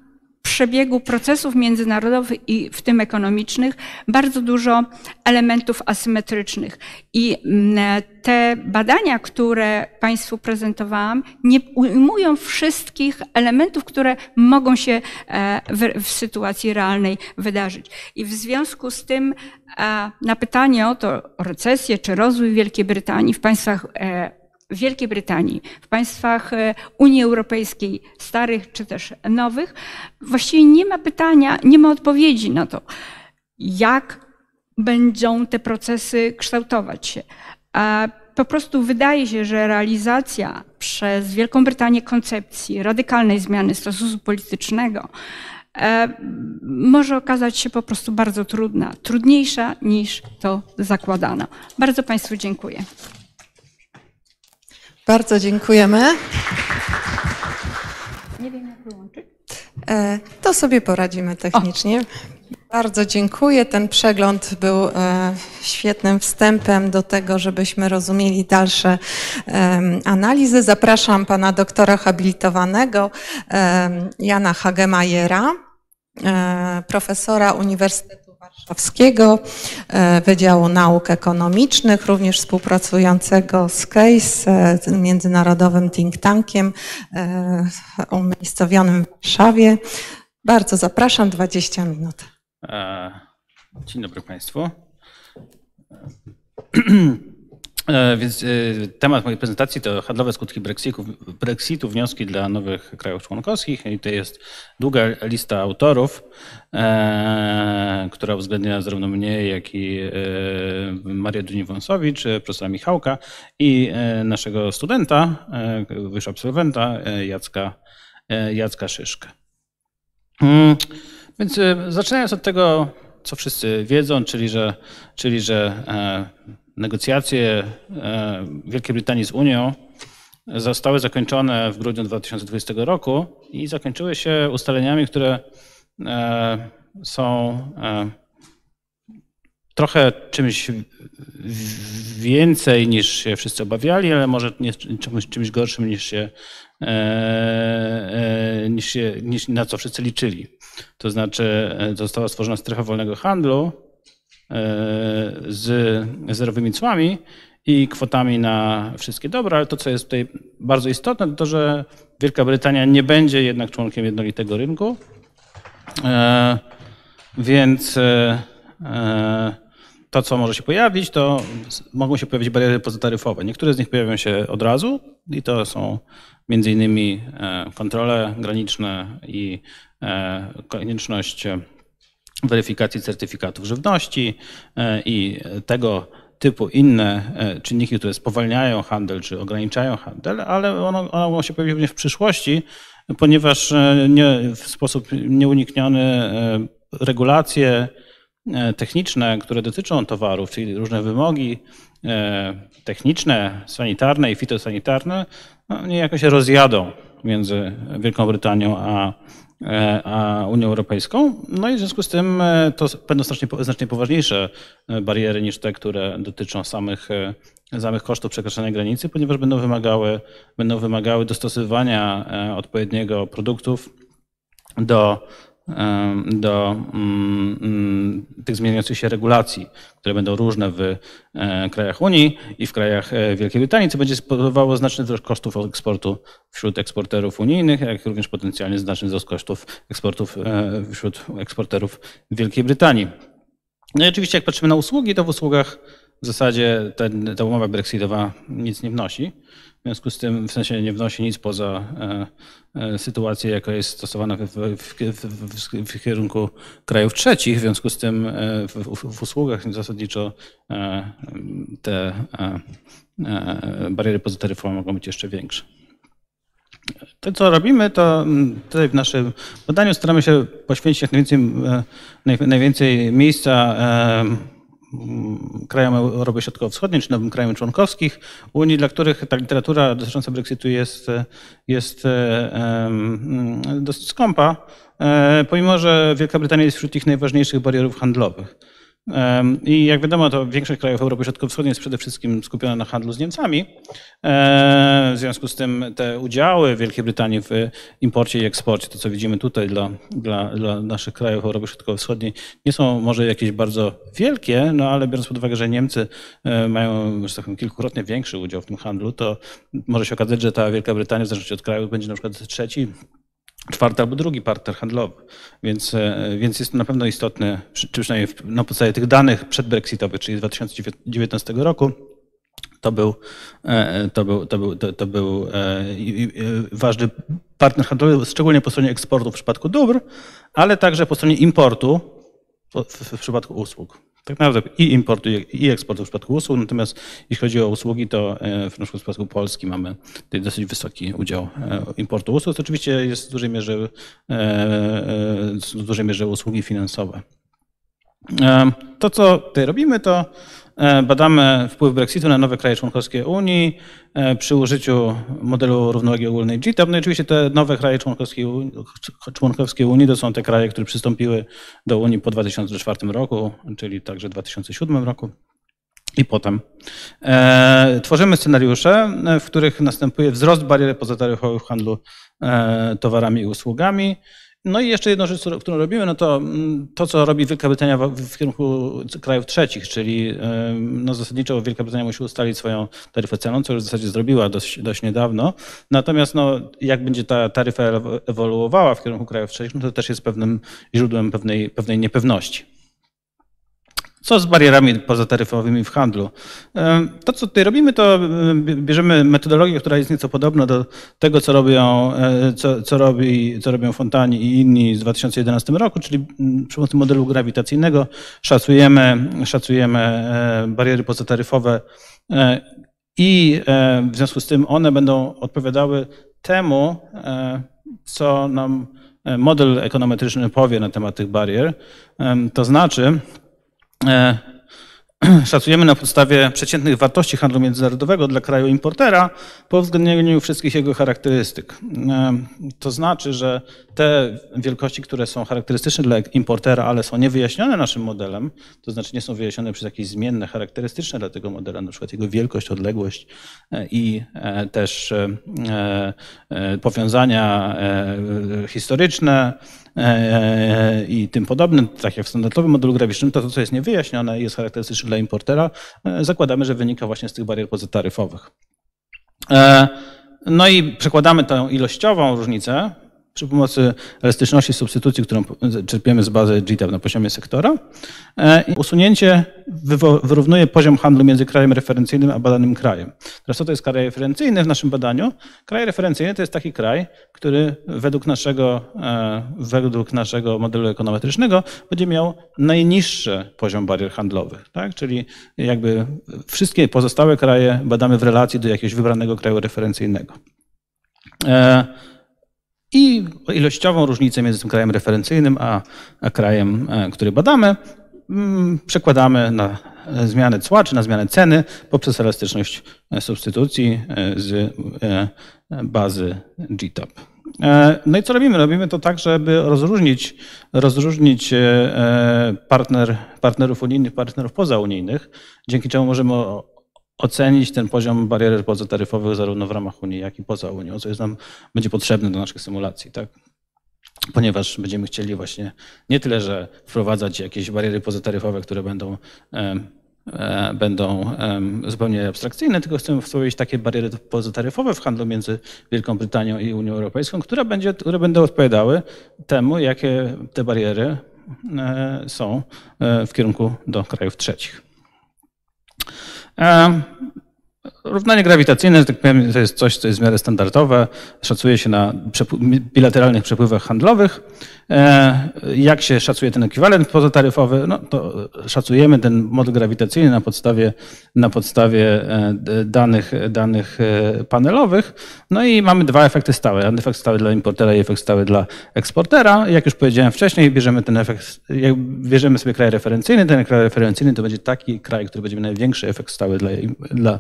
przebiegu procesów międzynarodowych i w tym ekonomicznych bardzo dużo elementów asymetrycznych. I mm, te badania, które Państwu prezentowałam, nie ujmują wszystkich elementów, które mogą się e, w, w sytuacji realnej wydarzyć. I w związku z tym e, na pytanie o to, o recesję czy rozwój Wielkiej Brytanii w państwach e, w Wielkiej Brytanii, w państwach e, Unii Europejskiej, starych czy też nowych, właściwie nie ma pytania, nie ma odpowiedzi na to, jak będą te procesy kształtować się. A po prostu wydaje się, że realizacja przez Wielką Brytanię koncepcji radykalnej zmiany statusu politycznego e, może okazać się po prostu bardzo trudna, trudniejsza niż to zakładano. Bardzo Państwu dziękuję. Bardzo dziękujemy. Nie wiem, jak wyłączyć. E, To sobie poradzimy technicznie. Bardzo dziękuję. Ten przegląd był e, świetnym wstępem do tego, żebyśmy rozumieli dalsze analizy. Zapraszam pana doktora habilitowanego Jana Hagemajera, e, profesora Uniwersytetu Warszawskiego, e, Wydziału Nauk Ekonomicznych, również współpracującego z CASE, e, międzynarodowym think tankiem e, umiejscowionym w Warszawie. Bardzo zapraszam, 20 minut. Dzień dobry Państwu. [CLEARS THROAT] E, Więc e, temat mojej prezentacji to handlowe skutki Brexitu, Brexitu, wnioski dla nowych krajów członkowskich. I to jest długa lista autorów, e, która uwzględnia zarówno mnie, jak i Marię Duni-Wąsowicz, profesora Michałka i naszego studenta, wyższego absolwenta Jacka, Jacka Szyszkę. Mm, Więc zaczynając od tego, co wszyscy wiedzą, czyli że, czyli że negocjacje e, Wielkiej Brytanii z Unią zostały zakończone w grudniu 2020 roku i zakończyły się ustaleniami, które e, są e, trochę czymś więcej niż się wszyscy obawiali, ale może nie czymś, czymś gorszym niż się, niż się niż na co wszyscy liczyli. To znaczy została stworzona strefa wolnego handlu z zerowymi cłami i kwotami na wszystkie dobra, ale to, co jest tutaj bardzo istotne, to to, że Wielka Brytania nie będzie jednak członkiem jednolitego rynku, E, Więc e, e, to, co może się pojawić, to mogą się pojawić bariery pozytaryfowe. Niektóre z nich pojawią się od razu i to są między innymi kontrole graniczne i konieczność weryfikacji certyfikatów żywności e, i tego typu inne e, czynniki, które spowalniają handel czy ograniczają handel, ale one mogą się pojawić również w przyszłości, ponieważ e, nie, w sposób nieunikniony regulacje techniczne, które dotyczą towarów, czyli różne wymogi techniczne, sanitarne i fitosanitarne, no, niejako się rozjadą między Wielką Brytanią a, a Unią Europejską. No i w związku z tym e, to będą znacznie, znacznie poważniejsze e, bariery niż te, które dotyczą samych, e, samych kosztów przekroczenia granicy, ponieważ będą wymagały, będą wymagały dostosowania e, odpowiedniego produktów do, do mm, mm, tych zmieniających się regulacji, które będą różne w e, krajach Unii i w krajach e, Wielkiej Brytanii, co będzie spowodowało znaczny wzrost kosztów eksportu wśród eksporterów unijnych, jak również potencjalnie znaczny wzrost kosztów eksportów e, wśród eksporterów Wielkiej Brytanii. No i oczywiście jak patrzymy na usługi, to w usługach w zasadzie ten, ta umowa brexitowa nic nie wnosi. W związku z tym w sensie nie wnosi nic poza e, e, sytuację, jaka jest stosowana w, w, w, w, kierunku krajów trzecich. W związku z tym e, w, usługach zasadniczo te bariery pozytaryfowe mogą być jeszcze większe. To, co robimy, to mm, tutaj w naszym badaniu staramy się poświęcić jak najwięcej, naj- najwięcej miejsca krajom Europy Środkowo-Wschodniej, czy nowym krajom członkowskich Unii, dla których ta literatura dotycząca Brexitu jest, jest e, em, dosyć skąpa, e, pomimo że Wielka Brytania jest wśród ich najważniejszych barierów handlowych. I jak wiadomo, to większość krajów Europy Środkowo-Wschodniej jest przede wszystkim skupiona na handlu z Niemcami. W związku z tym te udziały Wielkiej Brytanii w imporcie i eksporcie, to co widzimy tutaj dla, dla, dla naszych krajów Europy Środkowo-Wschodniej, nie są może jakieś bardzo wielkie, no ale biorąc pod uwagę, że Niemcy e, mają, że tak kilkukrotnie większy udział w tym handlu, to może się okazać, że ta Wielka Brytania, w zależności od kraju, będzie na przykład trzeci czwarty albo drugi partner handlowy. Więc, e, więc jest to na pewno istotne, czy przynajmniej na podstawie tych danych przedbrexitowych, czyli z 2019 roku, to był, e, to był, to był, to, to był e, ważny partner handlowy, szczególnie po stronie eksportu w przypadku dóbr, ale także po stronie importu w, w przypadku usług. Tak naprawdę i importu, i eksportu w przypadku usług, natomiast jeśli chodzi o usługi, to e, w przypadku Polski mamy tutaj dosyć wysoki udział e, importu usług. To oczywiście jest w dużej mierze, e, w dużej mierze usługi finansowe. To, co tutaj robimy, to badamy wpływ Brexitu na nowe kraje członkowskie Unii e, przy użyciu modelu równowagi ogólnej GTAP. No i oczywiście te nowe kraje członkowskie, członkowskie Unii to są te kraje, które przystąpiły do Unii po 2004 roku, czyli także w 2007 roku i potem. E, tworzymy scenariusze, w których następuje wzrost barier pozataryfowych w handlu e, towarami i usługami. No i jeszcze jedną rzecz, którą robimy, no to mm, to, co robi Wielka Brytania w, kierunku krajów trzecich, czyli no zasadniczo Wielka Brytania musi ustalić swoją taryfę ceną, co już w zasadzie zrobiła dość, dość niedawno. Natomiast no, jak będzie ta taryfa ewoluowała w kierunku krajów trzecich, no to też jest pewnym źródłem pewnej, pewnej niepewności. Co z barierami pozataryfowymi w handlu? To, co tutaj robimy, to bierzemy metodologię, która jest nieco podobna do tego, co robią, e, co, co, robi, co robią Fontani i inni z 2011 roku, czyli przy pomocy modelu grawitacyjnego szacujemy, szacujemy e, bariery pozataryfowe e, i w związku z tym one będą odpowiadały temu, co nam model ekonometryczny powie na temat tych barier. To znaczy, [CLEARS THROAT] szacujemy na podstawie przeciętnych wartości handlu międzynarodowego dla kraju importera po uwzględnieniu wszystkich jego charakterystyk. E, to znaczy, że te wielkości, które są charakterystyczne dla importera, ale są niewyjaśnione naszym modelem, to znaczy nie są wyjaśnione przez jakieś zmienne charakterystyczne dla tego modela, na przykład jego wielkość, odległość e, i też powiązania historyczne, E, i tym podobnym, tak jak w standardowym modelu graficznym, to, to co jest niewyjaśnione i jest charakterystyczne dla importera, e, zakładamy, że wynika właśnie z tych barier pozytaryfowych. E, no i przekładamy tę ilościową różnicę przy pomocy elastyczności substytucji, którą czerpiemy z bazy GTAP na poziomie sektora. E, usunięcie wyrównuje poziom handlu między krajem referencyjnym a badanym krajem. Teraz co to jest kraj referencyjny w naszym badaniu? Kraj referencyjny to jest taki kraj, który według naszego, e, według naszego modelu ekonometrycznego będzie miał najniższy poziom barier handlowych. Tak? Czyli jakby wszystkie pozostałe kraje badamy w relacji do jakiegoś wybranego kraju referencyjnego. E, i ilościową różnicę między tym krajem referencyjnym a, a krajem, e, który badamy, mm, przekładamy na zmianę cła czy na zmianę ceny poprzez elastyczność e, substytucji e, z bazy GTAP. No i co robimy? Robimy to tak, żeby rozróżnić, rozróżnić partner, partnerów unijnych, partnerów pozaunijnych, dzięki czemu możemy ocenić ten poziom barier pozataryfowych zarówno w ramach Unii, jak i poza Unią, co jest nam będzie potrzebne do naszych symulacji, tak? Ponieważ będziemy chcieli właśnie nie tyle, że wprowadzać jakieś bariery pozataryfowe, które będą, e, będą zupełnie abstrakcyjne, tylko chcemy wprowadzić takie bariery pozataryfowe w handlu między Wielką Brytanią i Unią Europejską, które, będzie, które będą odpowiadały temu, jakie te bariery e, są e, w kierunku do krajów trzecich. Um, Równanie grawitacyjne, tak powiem, to jest coś, co jest w miarę standardowe. Szacuje się na bilateralnych przepływach handlowych. E, jak się szacuje ten ekwiwalent pozataryfowy? No to szacujemy ten model grawitacyjny na podstawie, na podstawie e, danych, danych e, panelowych. No i mamy dwa efekty stałe. Efekt stały dla importera i efekt stały dla eksportera. Jak już powiedziałem wcześniej, bierzemy ten efekt, bierzemy sobie kraj referencyjny. Ten kraj referencyjny to będzie taki kraj, który będzie miał największy efekt stały dla, dla,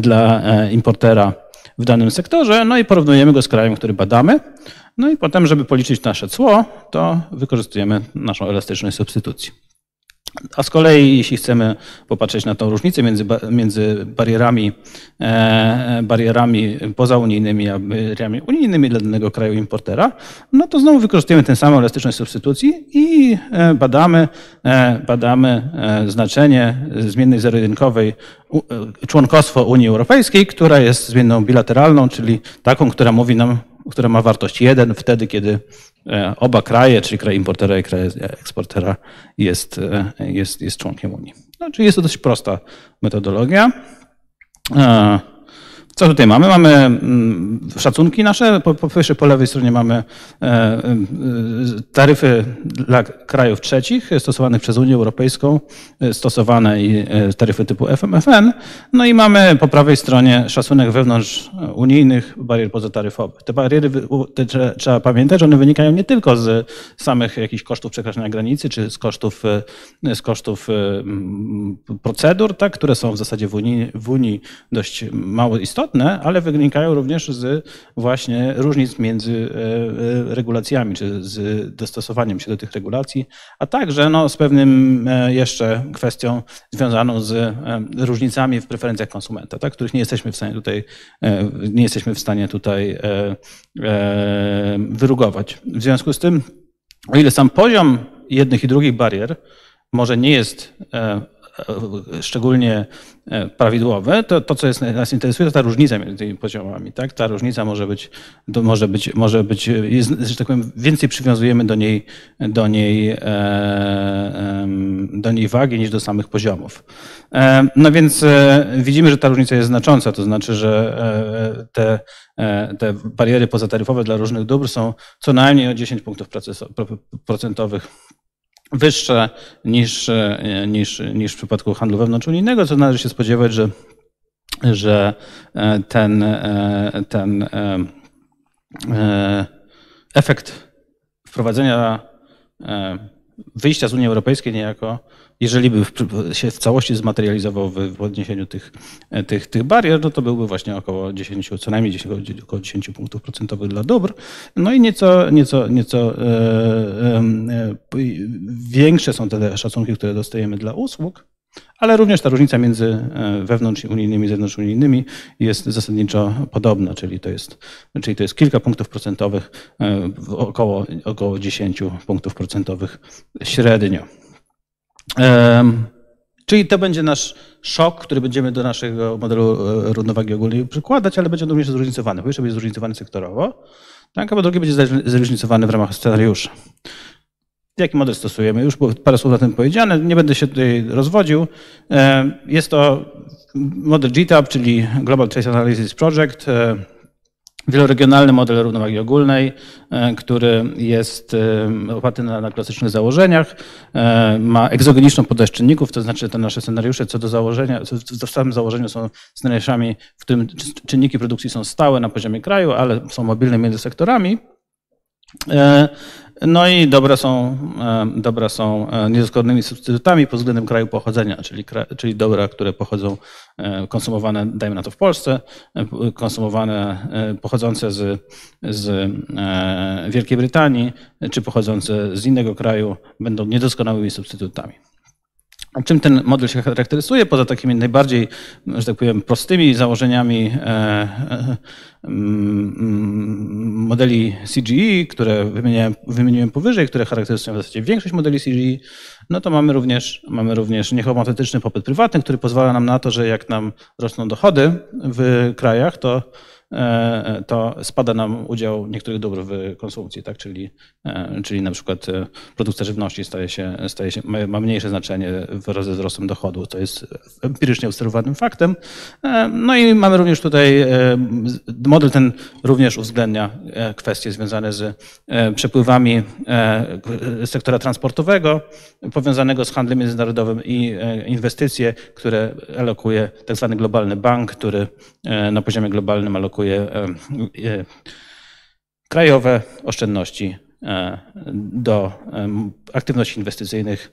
dla importera w danym sektorze, no i porównujemy go z krajem, który badamy. No i potem, żeby policzyć nasze cło, to wykorzystujemy naszą elastyczność substytucji. A z kolei, jeśli chcemy popatrzeć na tą różnicę między, między barierami, e, barierami pozaunijnymi a barierami unijnymi dla danego kraju importera, no to znowu wykorzystujemy tę samą elastyczność substytucji i e, badamy, e, badamy e, znaczenie zmiennej zero-jedynkowej członkostwo Unii Europejskiej, która jest zmienną bilateralną, czyli taką, która mówi nam, która ma wartość 1 wtedy, kiedy E, oba kraje, czyli kraj importera i kraj eksportera jest, e, jest, jest członkiem Unii. Czyli jest to dość prosta metodologia. Co tutaj mamy? Mamy mm, szacunki nasze. Po, po po lewej stronie mamy e, e, taryfy dla krajów trzecich stosowanych przez Unię Europejską, e, stosowane i taryfy typu FMFN. No i mamy po prawej stronie szacunek wewnątrz unijnych barier pozataryfowych. Te bariery, te trzeba, pamiętać, że one wynikają nie tylko z samych jakichś kosztów przekroczenia granicy, czy z kosztów, z kosztów procedur, tak, które są w zasadzie w Unii, w Unii dość mało istotne, istotne, ale wynikają również z właśnie różnic między e, e, regulacjami, czy z dostosowaniem się do tych regulacji, a także no, z pewnym e, jeszcze kwestią związaną z różnicami w preferencjach konsumenta, tak, których nie jesteśmy w stanie tutaj, nie jesteśmy w stanie tutaj wyrugować. W związku z tym, o ile sam poziom jednych i drugich barier może nie jest szczególnie e, prawidłowe, to, to co jest, nas interesuje, to ta różnica między tymi poziomami. Tak? Ta różnica może być, może być, może być jest, że tak powiem, więcej przywiązujemy do niej, do niej, e, do niej wagi niż do samych poziomów. E, no więc widzimy, że ta różnica jest znacząca, to znaczy, że te, te bariery pozataryfowe dla różnych dóbr są co najmniej o 10 punktów procentowych wyższe niż, e, niż, niż w przypadku handlu wewnątrzunijnego, co należy się spodziewać, że, że e, ten, e, ten efekt wprowadzenia wyjścia z Unii Europejskiej niejako jeżeli by się w całości zmaterializował w odniesieniu tych, tych, tych barier, no to byłby właśnie około 10, co najmniej 10, około 10 punktów procentowych dla dóbr. No i nieco, nieco, nieco e, e, e, większe są te szacunki, które dostajemy dla usług, ale również ta różnica między e, wewnątrz unijnymi i zewnątrz unijnymi jest zasadniczo podobna, czyli to jest, czyli to jest kilka punktów procentowych, e, około, około 10 punktów procentowych średnio. Czyli to będzie nasz szok, który będziemy do naszego modelu e, równowagi ogólnej przykładać, ale będzie on również zróżnicowany. Po pierwsze będzie zróżnicowany sektorowo, tak, a po drugie będzie zróżnicowany w ramach scenariusza. Jaki model stosujemy? Już było parę słów na tym powiedziane, nie będę się tutaj rozwodził. Jest to model GTAP, czyli Global Trace Analysis Project. E, wieloregionalny model równowagi ogólnej, e, który jest e, oparty na, na, klasycznych założeniach, e, ma egzogeniczną podajść czynników, to znaczy te nasze scenariusze co do założenia, co w samym założeniu są scenariuszami, w którym czynniki produkcji są stałe na poziomie kraju, ale są mobilne między sektorami. No i dobre są, e, dobre są e, niedoskonalnymi substytutami pod względem kraju pochodzenia, czyli, czyli dobra, które pochodzą, e, konsumowane, dajmy na to w Polsce, konsumowane, pochodzące z, z Wielkiej Brytanii, czy pochodzące z innego kraju, będą niedoskonałymi substytutami. Czym ten model się charakteryzuje, poza takimi najbardziej, że tak powiem, prostymi założeniami e, e, mm, modeli CGE, które wymieniłem, wymieniłem powyżej, które charakteryzują w zasadzie większość modeli CGE, no to mamy również, mamy również niehomotetyczny popyt prywatny, który pozwala nam na to, że jak nam rosną dochody w krajach, to E, to spada nam udział niektórych dóbr w konsumpcji, tak? czyli, e, czyli na przykład e, produkcja żywności staje się, staje się, ma mniejsze znaczenie wraz ze wzrostem dochodu. To jest empirycznie obserwowanym faktem. No i mamy również tutaj, model ten również uwzględnia kwestie związane z przepływami sektora transportowego powiązanego z handlem międzynarodowym i inwestycje, które alokuje tak zwany globalny bank, który na poziomie globalnym alokuje E, e, krajowe oszczędności e, do aktywności inwestycyjnych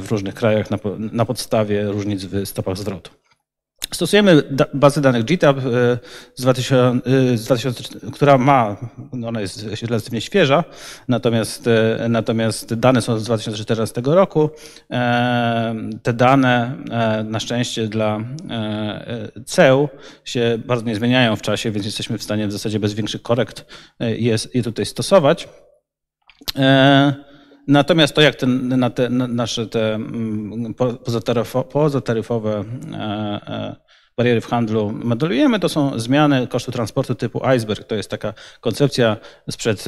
w różnych krajach na, podstawie różnic w stopach zwrotu. Stosujemy da, bazę danych GitHub, e, z 2000, e, z 2000, która ma, no ona jest relatywnie świeża, natomiast, e, natomiast dane są z 2014 roku. Te dane na szczęście dla CEU się bardzo nie zmieniają w czasie, więc jesteśmy w stanie w zasadzie bez większych korekt je, je tutaj stosować. Natomiast to, jak ten, na te, na nasze te mm, pozataryfowe bariery w handlu modelujemy, to są zmiany kosztu transportu typu iceberg. To jest taka koncepcja sprzed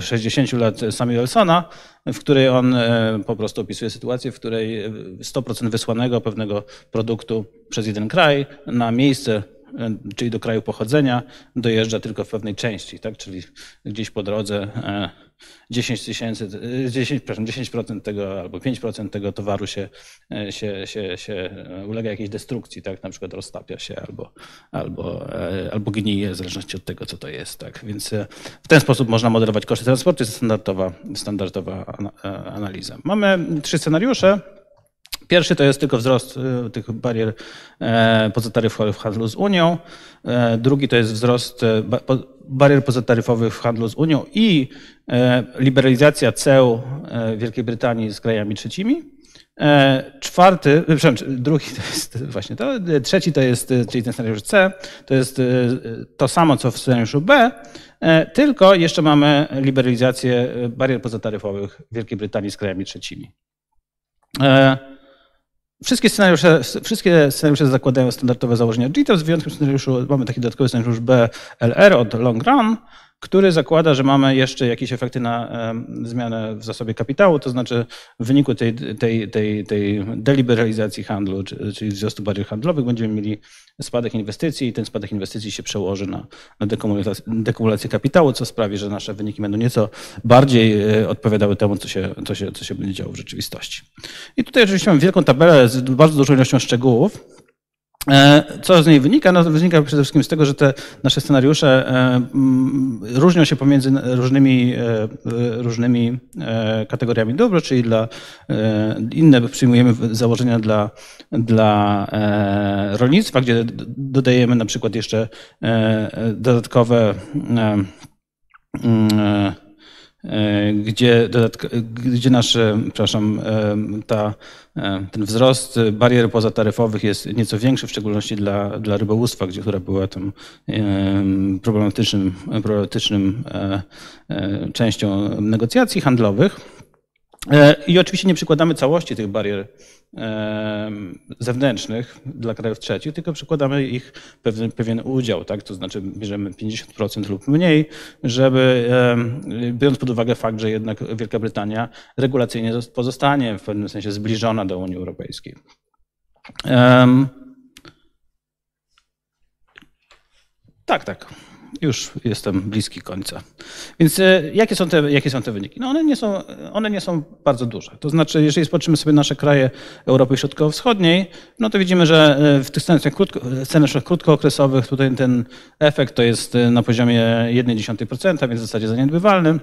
60 lat Samuelsona, w której on e, po prostu opisuje sytuację, w której 100% wysłanego pewnego produktu przez jeden kraj na miejsce e, czyli do kraju pochodzenia, dojeżdża tylko w pewnej części, tak? czyli gdzieś po drodze e, 10 tysięcy, 10, 10% tego albo 5% tego towaru się, się, się, się ulega jakiejś destrukcji, tak? Na przykład roztapia się albo, albo, albo gnije, w zależności od tego, co to jest. Tak? Więc e, w ten sposób można modelować koszty transportu, jest standardowa, standardowa e, analiza. Mamy trzy scenariusze. Pierwszy to jest tylko wzrost e, tych barier pozataryfowych w handlu z Unią. Drugi to jest wzrost barier pozataryfowych w handlu z Unią i e, liberalizacja ceł e, Wielkiej Brytanii z krajami trzecimi. E, czwarty, przepraszam, drugi to jest właśnie to, trzeci to jest, czyli ten scenariusz C, to jest to samo co w scenariuszu B, tylko jeszcze mamy liberalizację barier pozataryfowych Wielkiej Brytanii z krajami trzecimi. Wszystkie scenariusze, wszystkie scenariusze zakładają standardowe założenia. GTOP, z wyjątkiem scenariuszu mamy taki dodatkowy scenariusz BLR od Long Run, który zakłada, że mamy jeszcze jakieś efekty na zmianę w zasobie kapitału, to znaczy w wyniku tej, tej, tej, tej deliberalizacji handlu, czyli wzrostu barier handlowych, będziemy mieli spadek inwestycji i ten spadek inwestycji się przełoży na, na dekumulację, kapitału, co sprawi, że nasze wyniki będą nieco bardziej e, odpowiadały temu, co się, co się, co się będzie działo w rzeczywistości. I tutaj oczywiście mam wielką tabelę z bardzo dużą ilością szczegółów. E, co z niej wynika? No, wynika przede wszystkim z tego, że te nasze scenariusze e, różnią się pomiędzy różnymi, e, różnymi kategoriami dóbr, czyli dla inne przyjmujemy założenia dla, dla rolnictwa, gdzie dodajemy na przykład jeszcze dodatkowe gdzie, gdzie nasz, przepraszam, e, ta, e, ten wzrost barier pozataryfowych jest nieco większy, w szczególności dla, dla rybołówstwa, gdzie, która była tym problematycznym, problematycznym częścią negocjacji handlowych. I oczywiście nie przykładamy całości tych barier zewnętrznych dla krajów trzecich, tylko przykładamy ich pewien, pewien udział, tak? to znaczy bierzemy 50% lub mniej, żeby biorąc pod uwagę fakt, że jednak Wielka Brytania regulacyjnie pozostanie w pewnym sensie zbliżona do Unii Europejskiej. Tak, tak już jestem bliski końca. Więc e, jakie są te, jakie są te wyniki? No one, nie są, one nie są bardzo duże. To znaczy, jeżeli spoczymy sobie nasze kraje Europy Środkowo-Wschodniej, no to widzimy, że e, w tych scenariuszach, krótko, scenariuszach krótkookresowych tutaj ten efekt to jest e, na poziomie 0,1%, więc w zasadzie zaniedbywalny.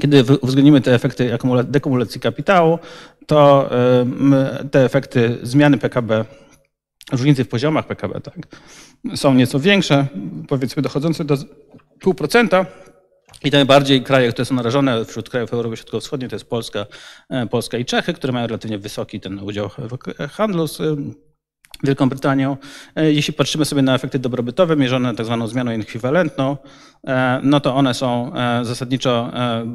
Kiedy uwzględnimy te efekty dekumulacji kapitału, to te efekty zmiany PKB różnice w poziomach PKB tak, są nieco większe, powiedzmy dochodzące do 0,5%. I najbardziej kraje, które są narażone wśród krajów Europy Środkowo-Wschodniej, to jest Polska, e, Polska i Czechy, które mają relatywnie wysoki ten udział w handlu z Wielką Brytanią. E, jeśli patrzymy sobie na efekty dobrobytowe mierzone tak zwaną zmianą ekwiwalentną, e, no to one są e, zasadniczo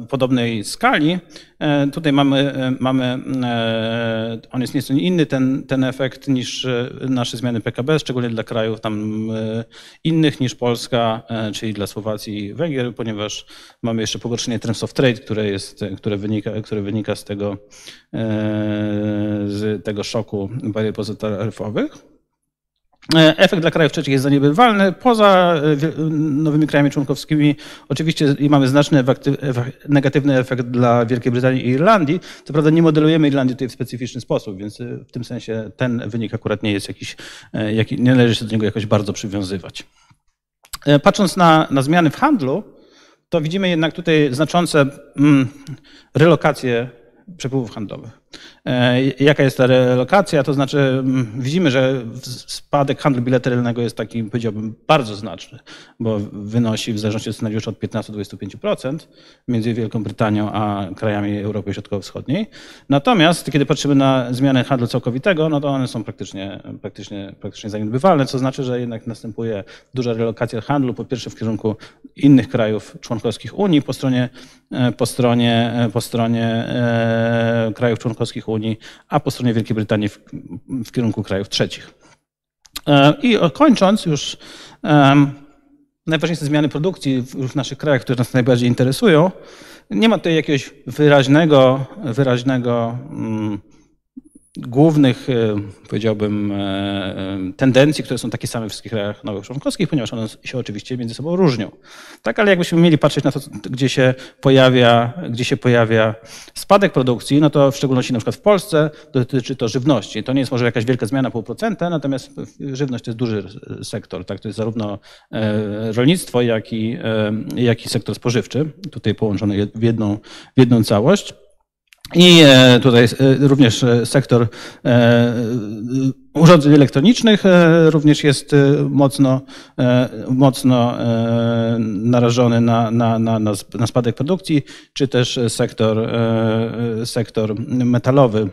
podobnej skali. Tutaj mamy, mamy on jest nieco inny ten, ten efekt niż nasze zmiany PKB, szczególnie dla krajów tam innych niż Polska, czyli dla Słowacji i Węgier, ponieważ mamy jeszcze pogorszenie terms of trade, które, jest, które, wynika, które wynika z tego, z tego szoku barier pozataryfowych. E, efekt dla krajów trzecich jest zaniebywalny. Poza e, nowymi krajami członkowskimi oczywiście mamy znaczny negatywny efekt dla Wielkiej Brytanii i Irlandii. Co prawda nie modelujemy Irlandii tutaj w specyficzny sposób, więc e, w tym sensie ten wynik akurat nie jest jakiś, nie należy się do niego jakoś bardzo przywiązywać. Patrząc na, na zmiany w handlu, to widzimy jednak tutaj znaczące mm, relokacje przepływów handlowych. E, Jaka jest ta relokacja? To znaczy, mm, widzimy, że spadek handlu bilateralnego jest taki, powiedziałbym, bardzo znaczny, bo wynosi w zależności od scenariusza od 15 do 25% między Wielką Brytanią a krajami Europy Środkowo-Wschodniej. Natomiast kiedy patrzymy na zmiany handlu całkowitego, no to one są praktycznie, praktycznie, praktycznie zaniedbywalne, co znaczy, że jednak następuje duża relokacja handlu, po pierwsze w kierunku innych krajów członkowskich Unii, po stronie, e, po stronie, e, po stronie krajów członkowskich Unii, a po stronie Wielkiej Brytanii w, w kierunku krajów trzecich. E, I kończąc już, najważniejsze zmiany produkcji w w naszych krajach, które nas najbardziej interesują. Nie ma tutaj jakiegoś wyraźnego, wyraźnego mm, głównych, e, powiedziałbym, e, e, tendencji, które są takie same w wszystkich krajach nowych członkowskich, ponieważ one się oczywiście między sobą różnią. Tak, ale jakbyśmy mieli patrzeć na to, gdzie się pojawia, gdzie się pojawia spadek produkcji, no to w szczególności na przykład w Polsce dotyczy to żywności. To nie jest może jakaś wielka zmiana pół procenta, natomiast żywność to jest duży sektor, tak, to jest zarówno rolnictwo, jak i, jak i sektor spożywczy, tutaj połączony w jedną, w jedną całość. I e, tutaj e, również e, sektor urządzeń elektronicznych również jest mocno, mocno narażony na, na, na, na sp- na spadek produkcji, czy też sektor, sektor metalowy.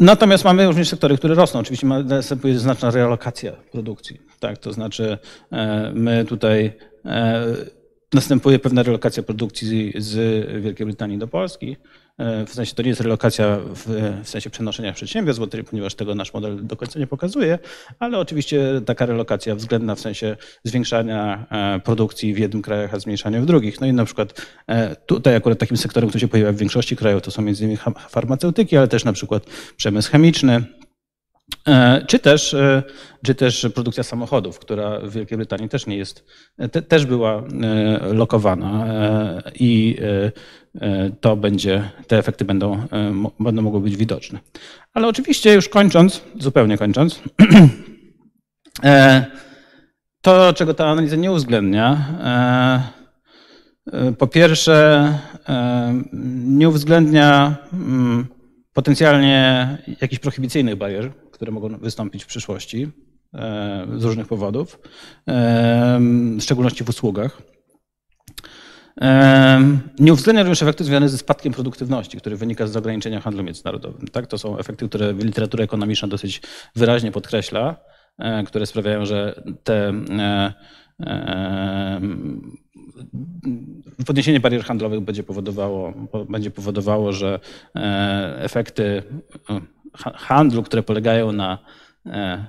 Natomiast mamy również sektory, które rosną. Oczywiście następuje znaczna realokacja produkcji. Tak, to znaczy my tutaj następuje pewna relokacja produkcji z Wielkiej Brytanii do Polski. E, W sensie to nie jest relokacja w, w sensie przenoszenia przedsiębiorstw, ponieważ tego nasz model do końca nie pokazuje, ale oczywiście taka relokacja względna w sensie zwiększania e, produkcji w jednym kraju, a zmniejszania w drugich. No i na przykład e, tutaj akurat takim sektorem, który się pojawia w większości krajów, to są między innymi farmaceutyki, ale też na przykład przemysł chemiczny, Czy też, e, czy też produkcja samochodów, która w Wielkiej Brytanii też nie jest, te, też była e, lokowana e, i e, e, to będzie, te efekty będą, e, będą mogły być widoczne. Ale oczywiście już kończąc, zupełnie kończąc, [CLEARS THROAT] e, to czego ta analiza nie uwzględnia, e, e, po pierwsze e, nie uwzględnia mm, potencjalnie jakichś prohibicyjnych barier, które mogą wystąpić w przyszłości e, z różnych powodów, e, w szczególności w usługach. E, Nie uwzględnia również efektów związanych ze spadkiem produktywności, który wynika z ograniczenia handlu międzynarodowym. Tak? To są efekty, które literatura ekonomiczna dosyć wyraźnie podkreśla, które sprawiają, że te podniesienie barier handlowych będzie powodowało, po- będzie powodowało że efekty handlu, które polegają na e,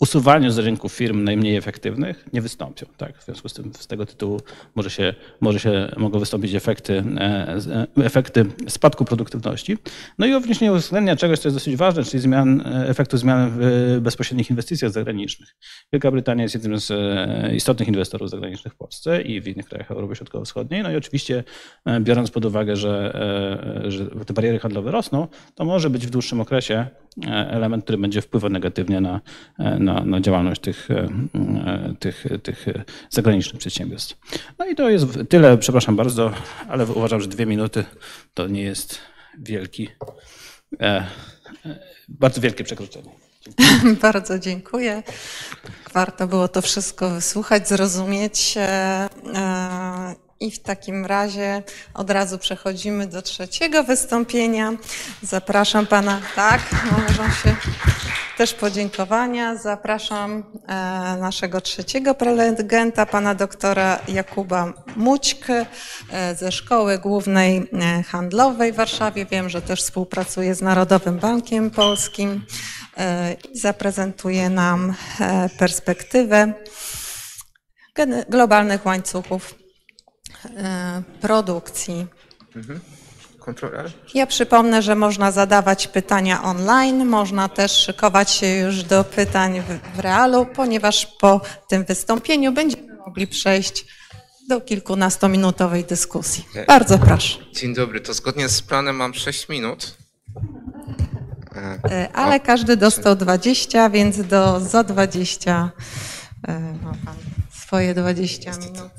usuwaniu z rynku firm najmniej efektywnych, nie wystąpią. Tak? W związku z tym z tego tytułu może się, może się, mogą wystąpić efekty, e, e, efekty spadku produktywności. No i również nie uwzględnia czegoś, co jest dosyć ważne, czyli zmian, e, efektu zmian w bezpośrednich inwestycjach zagranicznych. Wielka Brytania jest jednym z istotnych inwestorów zagranicznych w Polsce i w innych krajach Europy Środkowo-Wschodniej. No i oczywiście biorąc pod uwagę, że, że te bariery handlowe rosną, to może być w dłuższym okresie element, który będzie wpływał negatywnie na, e, na, na działalność tych, e, e, tych, tych zagranicznych przedsiębiorstw. No i to jest tyle, przepraszam bardzo, ale uważam, że dwie minuty to nie jest wielki, e, bardzo wielkie przekroczenie. [LAUGHS] Bardzo dziękuję. Warto było to wszystko wysłuchać, zrozumieć. I w takim razie od razu przechodzimy do trzeciego wystąpienia. Zapraszam pana, tak, należą się też podziękowania. Zapraszam e, naszego trzeciego prelegenta, pana doktora Jakuba Mućkę e, ze Szkoły Głównej e, Handlowej w Warszawie. Wiem, że też współpracuje z Narodowym Bankiem Polskim e, i zaprezentuje nam e, perspektywę globalnych łańcuchów produkcji. Kontroler? Ja przypomnę, że można zadawać pytania online, można też szykować się już do pytań w, w realu, ponieważ po tym wystąpieniu będziemy mogli przejść do kilkunastominutowej dyskusji. Bardzo proszę. Dzień dobry, to zgodnie z planem mam 6 minut. E, E, Ale każdy dostał 20, więc do za 20 e, ma pan swoje 20 minut.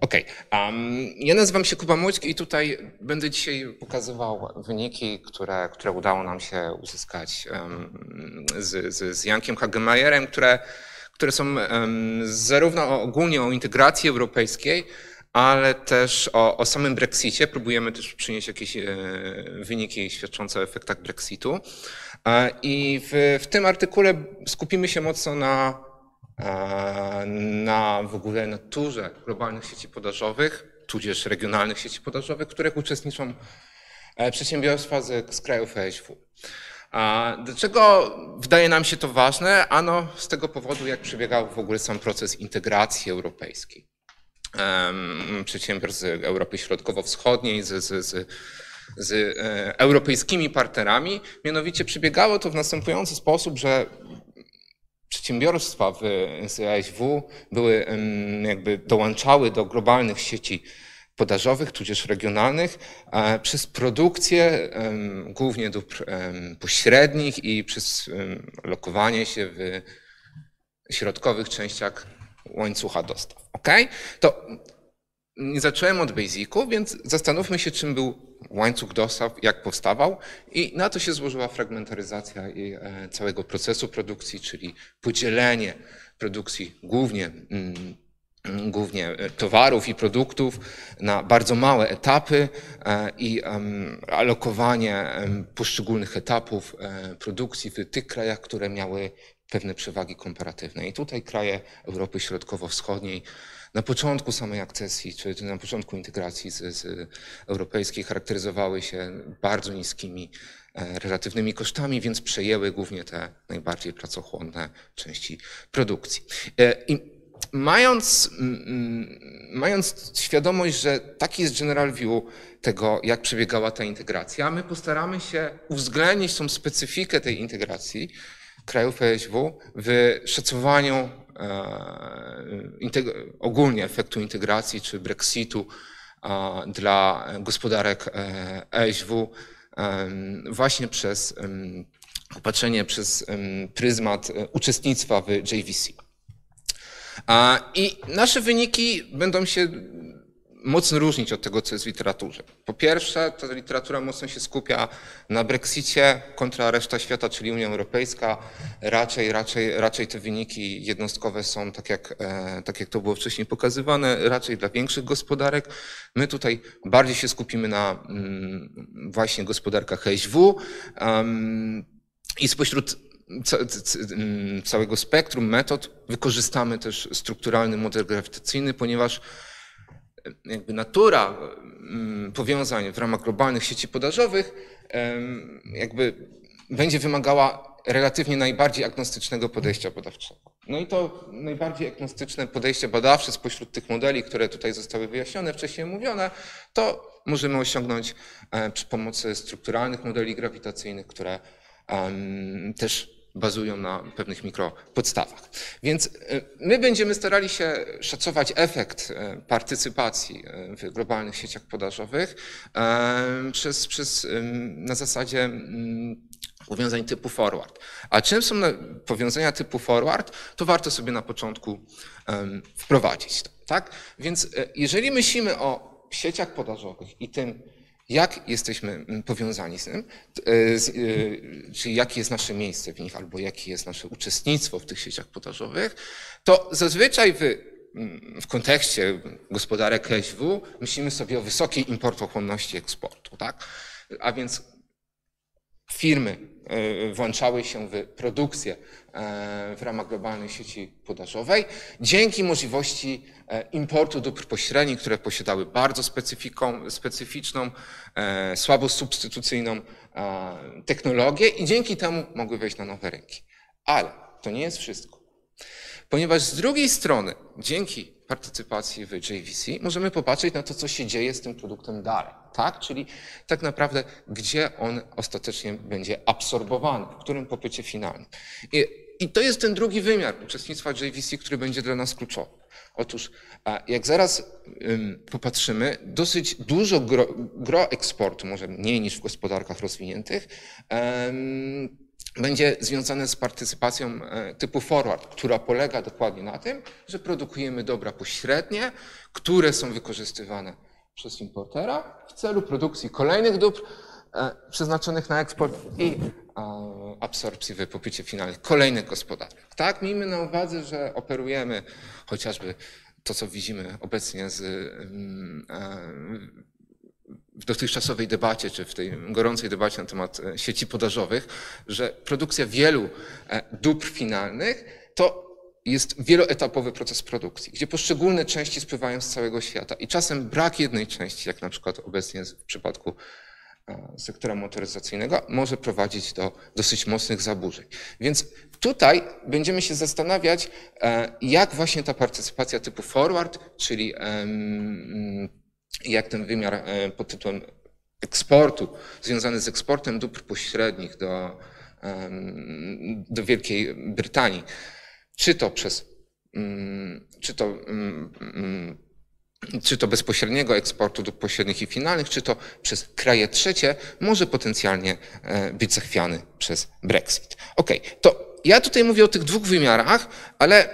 Okej. Um, ja nazywam się Kuba Młoćki i tutaj będę dzisiaj pokazywał wyniki, które, które udało nam się uzyskać um, z, z, z Jankiem Hagemayerem, które, które są um, zarówno ogólnie o integracji europejskiej, ale też o, o samym Brexicie. Próbujemy też przynieść jakieś e, wyniki świadczące o efektach Brexitu. E, I w, w tym artykule skupimy się mocno na na w ogóle naturze globalnych sieci podażowych, tudzież regionalnych sieci podażowych, w których uczestniczą e, przedsiębiorstwa z, z krajów ESW. A dlaczego wydaje nam się to ważne? Ano z tego powodu, jak przebiegał w ogóle sam proces integracji europejskiej. Przedsiębiorstw z Europy Środkowo-Wschodniej, z, z, z, z e, europejskimi partnerami. Mianowicie przebiegało to w następujący sposób, że przedsiębiorstwa w SASW były, jakby dołączały do globalnych sieci podażowych, tudzież regionalnych, przez produkcję głównie dóbr pośrednich i przez lokowanie się w środkowych częściach łańcucha dostaw. Ok? To nie zacząłem od basicu, więc zastanówmy się, czym był łańcuch dostaw, jak powstawał i na to się złożyła fragmentaryzacja e, całego procesu produkcji, czyli podzielenie produkcji głównie mm, głównie e, towarów i produktów na bardzo małe etapy e, i alokowanie poszczególnych etapów produkcji w tych krajach, które miały pewne przewagi komparatywne. I tutaj kraje Europy Środkowo-Wschodniej na początku samej akcesji, czy na początku integracji z, z europejskiej charakteryzowały się bardzo niskimi e, relatywnymi kosztami, więc przejęły głównie te najbardziej pracochłonne części produkcji. E, I mając, mając świadomość, że taki jest general view tego, jak przebiegała ta integracja, my postaramy się uwzględnić tą specyfikę tej integracji krajów ESW w szacowaniu ogólnie efektu integracji czy Brexitu dla gospodarek ESW e właśnie przez opatrzenie przez pryzmat e, uczestnictwa w JVC. I nasze wyniki będą się mocno różnić od tego, co jest w literaturze. Po pierwsze, ta literatura mocno się skupia na Brexicie kontra reszta świata, czyli Unia Europejska. Raczej, raczej, raczej te wyniki jednostkowe są, tak jak, e, tak jak to było wcześniej pokazywane, raczej dla większych gospodarek. My tutaj bardziej się skupimy na mm, właśnie gospodarkach HSW i spośród mm, całego spektrum metod wykorzystamy też strukturalny model grawitacyjny, ponieważ jakby natura mm, powiązań w ramach globalnych sieci podażowych jakby będzie wymagała relatywnie najbardziej agnostycznego podejścia badawczego. No i to najbardziej agnostyczne podejście badawcze spośród tych modeli, które tutaj zostały wyjaśnione, wcześniej mówione, to możemy osiągnąć e, przy pomocy strukturalnych modeli grawitacyjnych, które też bazują na pewnych mikropodstawach. Więc e, my będziemy starali się szacować efekt e, partycypacji e, w globalnych sieciach podażowych przez, przez, na zasadzie mm, powiązań typu forward. A czym są powiązania typu forward, to warto sobie na początku wprowadzić. Tak? Więc jeżeli myślimy o sieciach podażowych i tym, jak jesteśmy mm, powiązani z tym, e, e, czyli jakie jest nasze miejsce w nich, albo jakie jest nasze uczestnictwo w tych sieciach podażowych, to zazwyczaj w, mm, w kontekście gospodarek SW myślimy sobie o wysokiej importochłonności eksportu, tak? A więc firmy e, włączały się w produkcję w ramach globalnej sieci podażowej dzięki możliwości E, importu dóbr pośrednich, które posiadały bardzo specyficzną, e, słabo substytucyjną e, technologię i dzięki temu mogły wejść na nowe rynki. Ale to nie jest wszystko. Ponieważ z drugiej strony, dzięki partycypacji w JVC, możemy popatrzeć na to, co się dzieje z tym produktem dalej. Tak? Czyli tak naprawdę, gdzie on ostatecznie będzie absorbowany, w którym popycie finalnym. I, i to jest ten drugi wymiar uczestnictwa JVC, który będzie dla nas kluczowy. Otóż, jak zaraz popatrzymy, dosyć dużo gro, gro eksportu, może mniej niż w gospodarkach rozwiniętych, będzie związane z partycypacją typu forward, która polega dokładnie na tym, że produkujemy dobra pośrednie, które są wykorzystywane przez importera w celu produkcji kolejnych dóbr przeznaczonych na eksport i absorpcji w popycie finalnych kolejnych gospodarek. Tak, miejmy na uwadze, że operujemy chociażby to, co widzimy obecnie z, w dotychczasowej debacie, czy w tej gorącej debacie na temat e, sieci podażowych, że produkcja wielu e, dóbr finalnych to jest wieloetapowy proces produkcji, gdzie poszczególne części spływają z całego świata i czasem brak jednej części, jak na przykład obecnie w przypadku e, sektora motoryzacyjnego, może prowadzić do dosyć mocnych zaburzeń. Więc tutaj będziemy się zastanawiać, jak właśnie ta partycypacja typu forward, czyli jak ten wymiar e, pod tytułem eksportu, związany z eksportem dóbr pośrednich do, do Wielkiej Brytanii, czy to przez, mm, czy to, mm, mm, czy to bezpośredniego eksportu dóbr pośrednich i finalnych, czy to przez kraje trzecie, może potencjalnie e, być zachwiany przez Brexit. Ok, to ja tutaj mówię o tych dwóch wymiarach, ale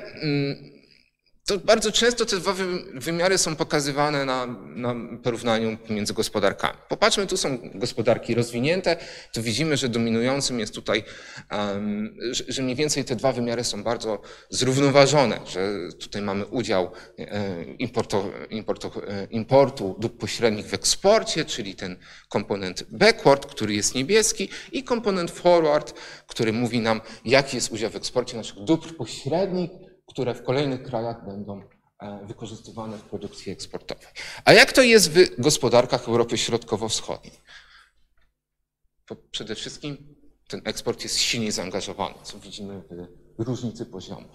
to bardzo często te dwa wymiary są pokazywane na, na porównaniu między gospodarkami. Popatrzmy, tu są gospodarki rozwinięte, tu widzimy, że dominującym jest tutaj, um, że, że mniej więcej te dwa wymiary są bardzo zrównoważone, że tutaj mamy udział e, importu, importu, e, importu dóbr pośrednich w eksporcie, czyli ten komponent backward, który jest niebieski i komponent forward, który mówi nam, jaki jest udział w eksporcie naszych dóbr pośrednich, które w kolejnych krajach będą e, wykorzystywane w produkcji eksportowej. A jak to jest w gospodarkach Europy Środkowo-Wschodniej? Przede wszystkim ten eksport jest silniej zaangażowany, co widzimy w różnicy poziomu.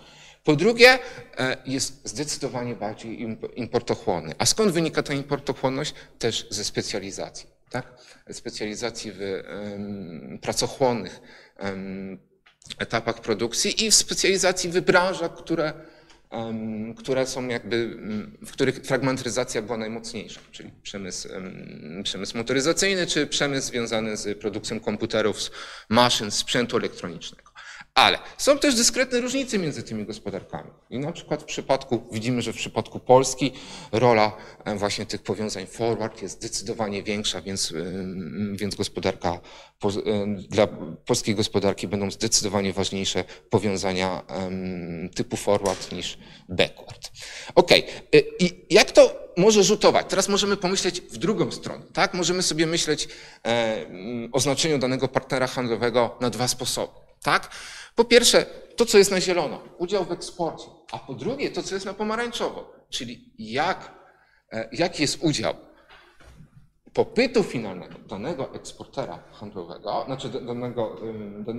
Po drugie, e, jest zdecydowanie bardziej importochłonny. A skąd wynika ta importochłonność? Też ze specjalizacji. Tak? Specjalizacji w um, pracochłonnych um, etapach produkcji i w specjalizacji w branżach, które, które są jakby, w których fragmentaryzacja była najmocniejsza, czyli przemysł, przemysł motoryzacyjny czy przemysł związany z produkcją komputerów, maszyn, sprzętu elektronicznego. Ale są też dyskretne różnice między tymi gospodarkami. I na przykład w przypadku, widzimy, że w przypadku Polski rola e, właśnie tych powiązań forward jest zdecydowanie większa, więc, e, więc gospodarka, e, dla polskiej gospodarki będą zdecydowanie ważniejsze powiązania typu forward niż backward. Ok, i jak to może rzutować? Teraz możemy pomyśleć w drugą stronę, tak? Możemy sobie myśleć o znaczeniu danego partnera handlowego na dwa sposoby, tak? Po pierwsze, to, co jest na zielono, udział w eksporcie, a po drugie, to, co jest na pomarańczowo, czyli jak, e, jaki jest udział popytu finalnego danego eksportera handlowego, znaczy danego,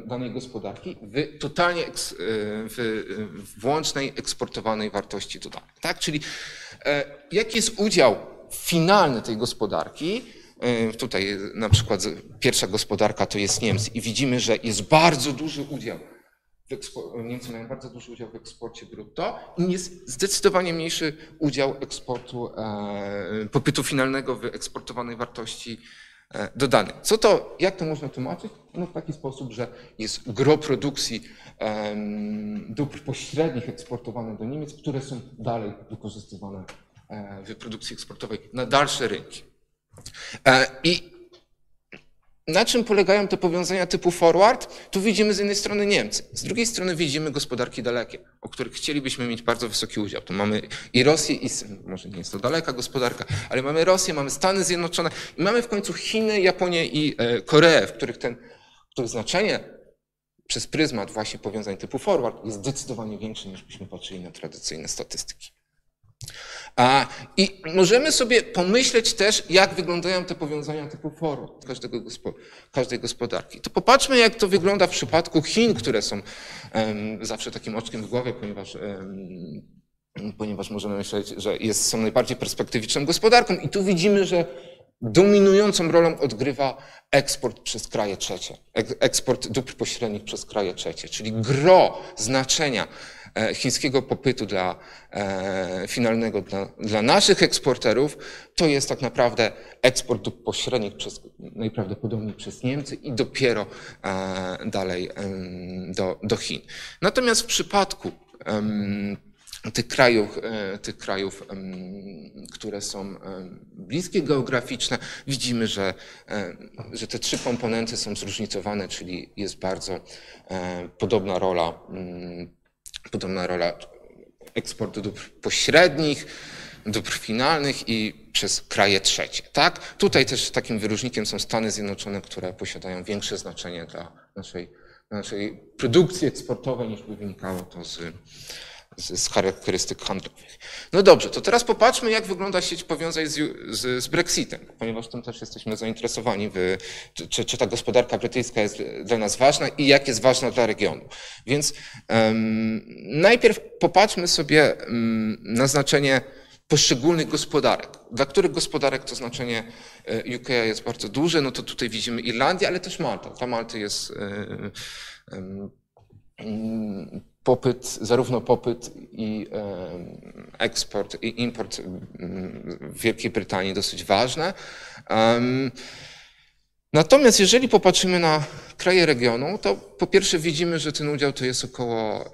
danej gospodarki w totalnie eks, e, w włącznej eksportowanej wartości dodanej. Tak? Czyli e, jaki jest udział finalny tej gospodarki Tutaj na przykład pierwsza gospodarka to jest Niemcy i widzimy, że jest bardzo duży udział Niemcy mają bardzo duży udział w eksporcie brutto i jest zdecydowanie mniejszy udział eksportu, e, popytu finalnego w eksportowanej wartości e, dodanej. Co to, jak to można tłumaczyć? No w taki sposób, że jest gro produkcji e, dóbr pośrednich eksportowanych do Niemiec, które są dalej wykorzystywane e, w produkcji eksportowej na dalsze rynki. E, I na czym polegają te powiązania typu forward? Tu widzimy z jednej strony Niemcy, z drugiej strony widzimy gospodarki dalekie, o których chcielibyśmy mieć bardzo wysoki udział. Tu mamy i Rosję, i może nie jest to daleka gospodarka, ale mamy Rosję, mamy Stany Zjednoczone i mamy w końcu Chiny, Japonię i e, Koreę, w których ten, których znaczenie przez pryzmat właśnie powiązań typu forward jest zdecydowanie większe niż byśmy patrzyli na tradycyjne statystyki. I możemy sobie pomyśleć też, jak wyglądają te powiązania typu forward każdego każdej gospodarki. To popatrzmy, jak to wygląda w przypadku Chin, które są um, zawsze takim oczkiem w głowie, ponieważ, um, ponieważ możemy myśleć, że jest, są najbardziej perspektywiczną gospodarką. I tu widzimy, że dominującą rolą odgrywa eksport przez kraje trzecie, eksport dóbr pośrednich przez kraje trzecie, czyli gro znaczenia chińskiego popytu dla e, finalnego, dla, dla naszych eksporterów, to jest tak naprawdę eksport dóbr pośrednich przez, najprawdopodobniej przez Niemcy i dopiero e, dalej do, do Chin. Natomiast w przypadku tych krajów, tych krajów, które są bliskie geograficzne, widzimy, że, że te trzy komponenty są zróżnicowane, czyli jest bardzo podobna rola, podobna rola eksportu dóbr pośrednich, dóbr finalnych i przez kraje trzecie. Tak? Tutaj też takim wyróżnikiem są Stany Zjednoczone, które posiadają większe znaczenie dla naszej, naszej produkcji eksportowej niż by wynikało to z, z, z, charakterystyk handlowych. No dobrze, to teraz popatrzmy, jak wygląda sieć powiązań z, z, z Brexitem, ponieważ tym też jesteśmy zainteresowani, w, czy, czy, ta gospodarka brytyjska jest dla nas ważna i jak jest ważna dla regionu. Więc um, najpierw popatrzmy sobie um, na znaczenie poszczególnych gospodarek. Dla których gospodarek to znaczenie e, UK jest bardzo duże, no to tutaj widzimy Irlandię, ale też Malta. Dla Malty jest um, popyt, zarówno popyt i eksport i import w Wielkiej Brytanii dosyć ważne. Natomiast jeżeli popatrzymy na kraje regionu, to po pierwsze widzimy, że ten udział to jest około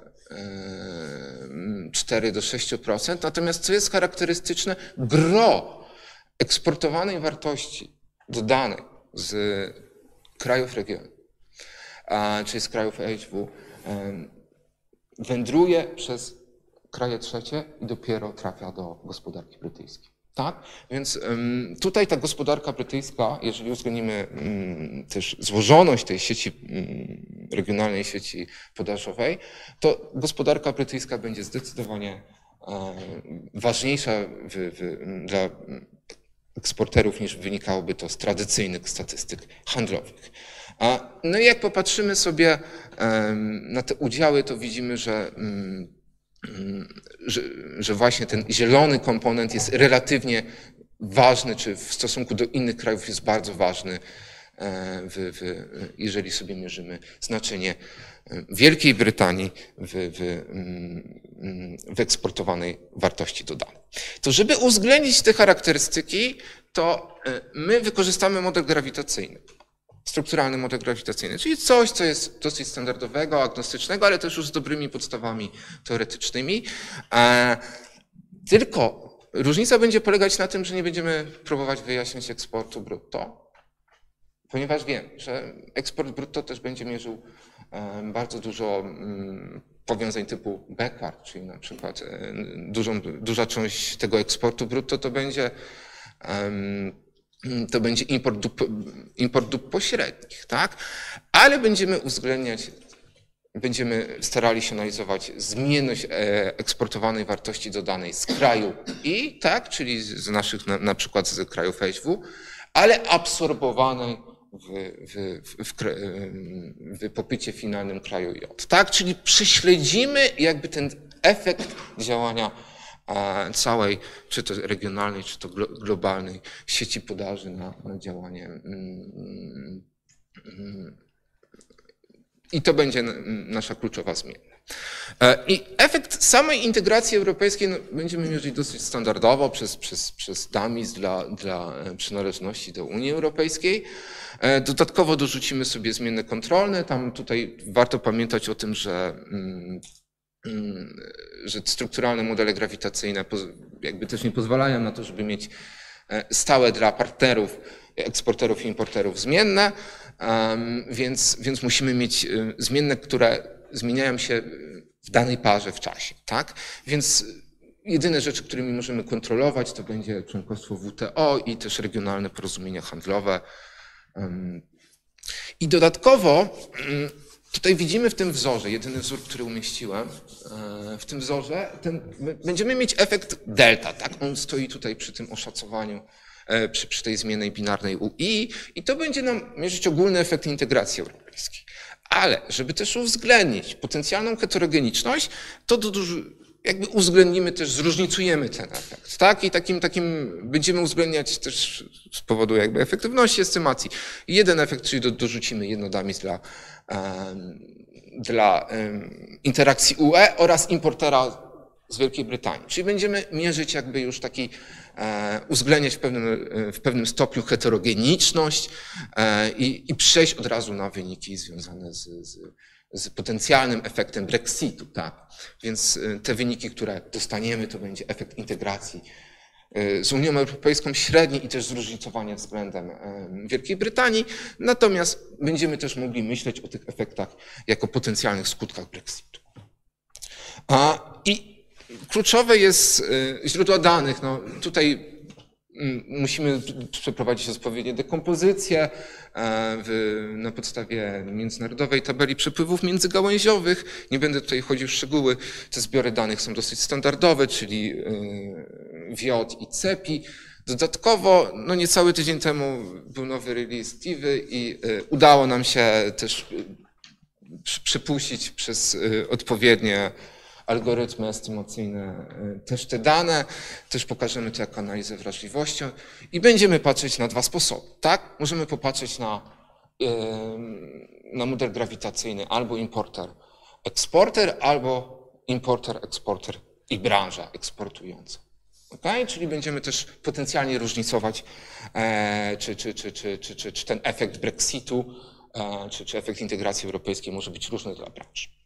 4 do 6%. Natomiast co jest charakterystyczne, gro eksportowanej wartości dodanej z krajów regionu, czyli z krajów HW, wędruje przez kraje trzecie i dopiero trafia do gospodarki brytyjskiej. Tak? Więc tutaj ta gospodarka brytyjska, jeżeli uwzględnimy też złożoność tej sieci, regionalnej sieci podażowej, to gospodarka brytyjska będzie zdecydowanie ważniejsza w, w, dla eksporterów niż wynikałoby to z tradycyjnych statystyk handlowych. A, no i jak popatrzymy sobie na te udziały, to widzimy, że, mm, że, że właśnie ten zielony komponent jest relatywnie ważny, czy w stosunku do innych krajów jest bardzo ważny, e, w, w, jeżeli sobie mierzymy znaczenie e, Wielkiej Brytanii w, w, mm, w eksportowanej wartości dodanej. To żeby uwzględnić te charakterystyki, to e, my wykorzystamy model grawitacyjny strukturalny model grawitacyjny, czyli coś, co jest dosyć standardowego, agnostycznego, ale też już z dobrymi podstawami teoretycznymi. E, tylko różnica będzie polegać na tym, że nie będziemy próbować wyjaśnić eksportu brutto, ponieważ wiem, że eksport brutto też będzie mierzył e, bardzo dużo mm, powiązań typu backward, czyli na przykład e, dużą, duża część tego eksportu brutto to będzie to będzie import dóbr, import dóbr pośrednich, tak? Ale będziemy uwzględniać, będziemy starali się analizować zmienność e, eksportowanej wartości dodanej z kraju i, tak, czyli z naszych, na, na przykład z krajów HW, ale absorbowanej w, w, w, popycie finalnym kraju J. Tak? Czyli prześledzimy jakby ten efekt działania całej, czy to regionalnej, czy to globalnej sieci podaży na, na działanie. Mm, mm, I to będzie nasza kluczowa zmiana. E, I efekt samej integracji europejskiej no, będziemy mierzyć dosyć standardowo przez, przez, przez DAMIS dla, dla przynależności do Unii Europejskiej. E, dodatkowo dorzucimy sobie zmienne kontrolne. Tam tutaj warto pamiętać o tym, że mm, Mm, że strukturalne modele grawitacyjne jakby też nie pozwalają na to, żeby mieć e, stałe dla partnerów, eksporterów i importerów zmienne, więc, więc musimy mieć e, zmienne, które zmieniają się w danej parze w czasie. Tak? Więc jedyne rzeczy, którymi możemy kontrolować, to będzie członkostwo WTO i też regionalne porozumienia handlowe. I dodatkowo Tutaj widzimy w tym wzorze, jedyny wzór, który umieściłem, e, w tym wzorze, ten, będziemy mieć efekt delta, tak? On stoi tutaj przy tym oszacowaniu, e, przy, przy tej zmiennej binarnej UI i to będzie nam mierzyć ogólny efekt integracji europejskiej. Ale żeby też uwzględnić potencjalną heterogeniczność, to do, jakby uwzględnimy też, zróżnicujemy ten efekt, tak? I takim, takim będziemy uwzględniać też z powodu jakby efektywności estymacji. Jeden efekt, czyli do, dorzucimy jednodamiz dla, um, dla um, interakcji UE oraz importera z Wielkiej Brytanii. Czyli będziemy mierzyć jakby już taki, e, uwzględniać w pewnym, w pewnym stopniu heterogeniczność e, i, i przejść od razu na wyniki związane z, z z potencjalnym efektem Brexitu, tak. Więc y, te wyniki, które dostaniemy, to będzie efekt integracji y, z Unią Europejską średni i też zróżnicowanie względem y, Wielkiej Brytanii. Natomiast będziemy też mogli myśleć o tych efektach jako potencjalnych skutkach Brexitu. I kluczowe jest źródła danych. No, tutaj musimy przeprowadzić odpowiednie dekompozycje e, na podstawie międzynarodowej tabeli przepływów międzygałęziowych. Nie będę tutaj chodził w szczegóły. Te zbiory danych są dosyć standardowe, czyli e, WIOT i CEPI. Dodatkowo, no niecały tydzień temu był nowy release Tivy i e, udało nam się też przepuścić przez odpowiednie algorytmy estymacyjne, y, też te dane, też pokażemy to jako analizę wrażliwości i będziemy patrzeć na dwa sposoby, tak? Możemy popatrzeć na, na model grawitacyjny albo importer, eksporter, albo importer, eksporter i branża eksportująca. Okay? Czyli będziemy też potencjalnie różnicować, e, czy, czy, czy, czy, czy, czy, czy ten efekt Brexitu, e, czy, czy efekt integracji europejskiej może być różny dla branż.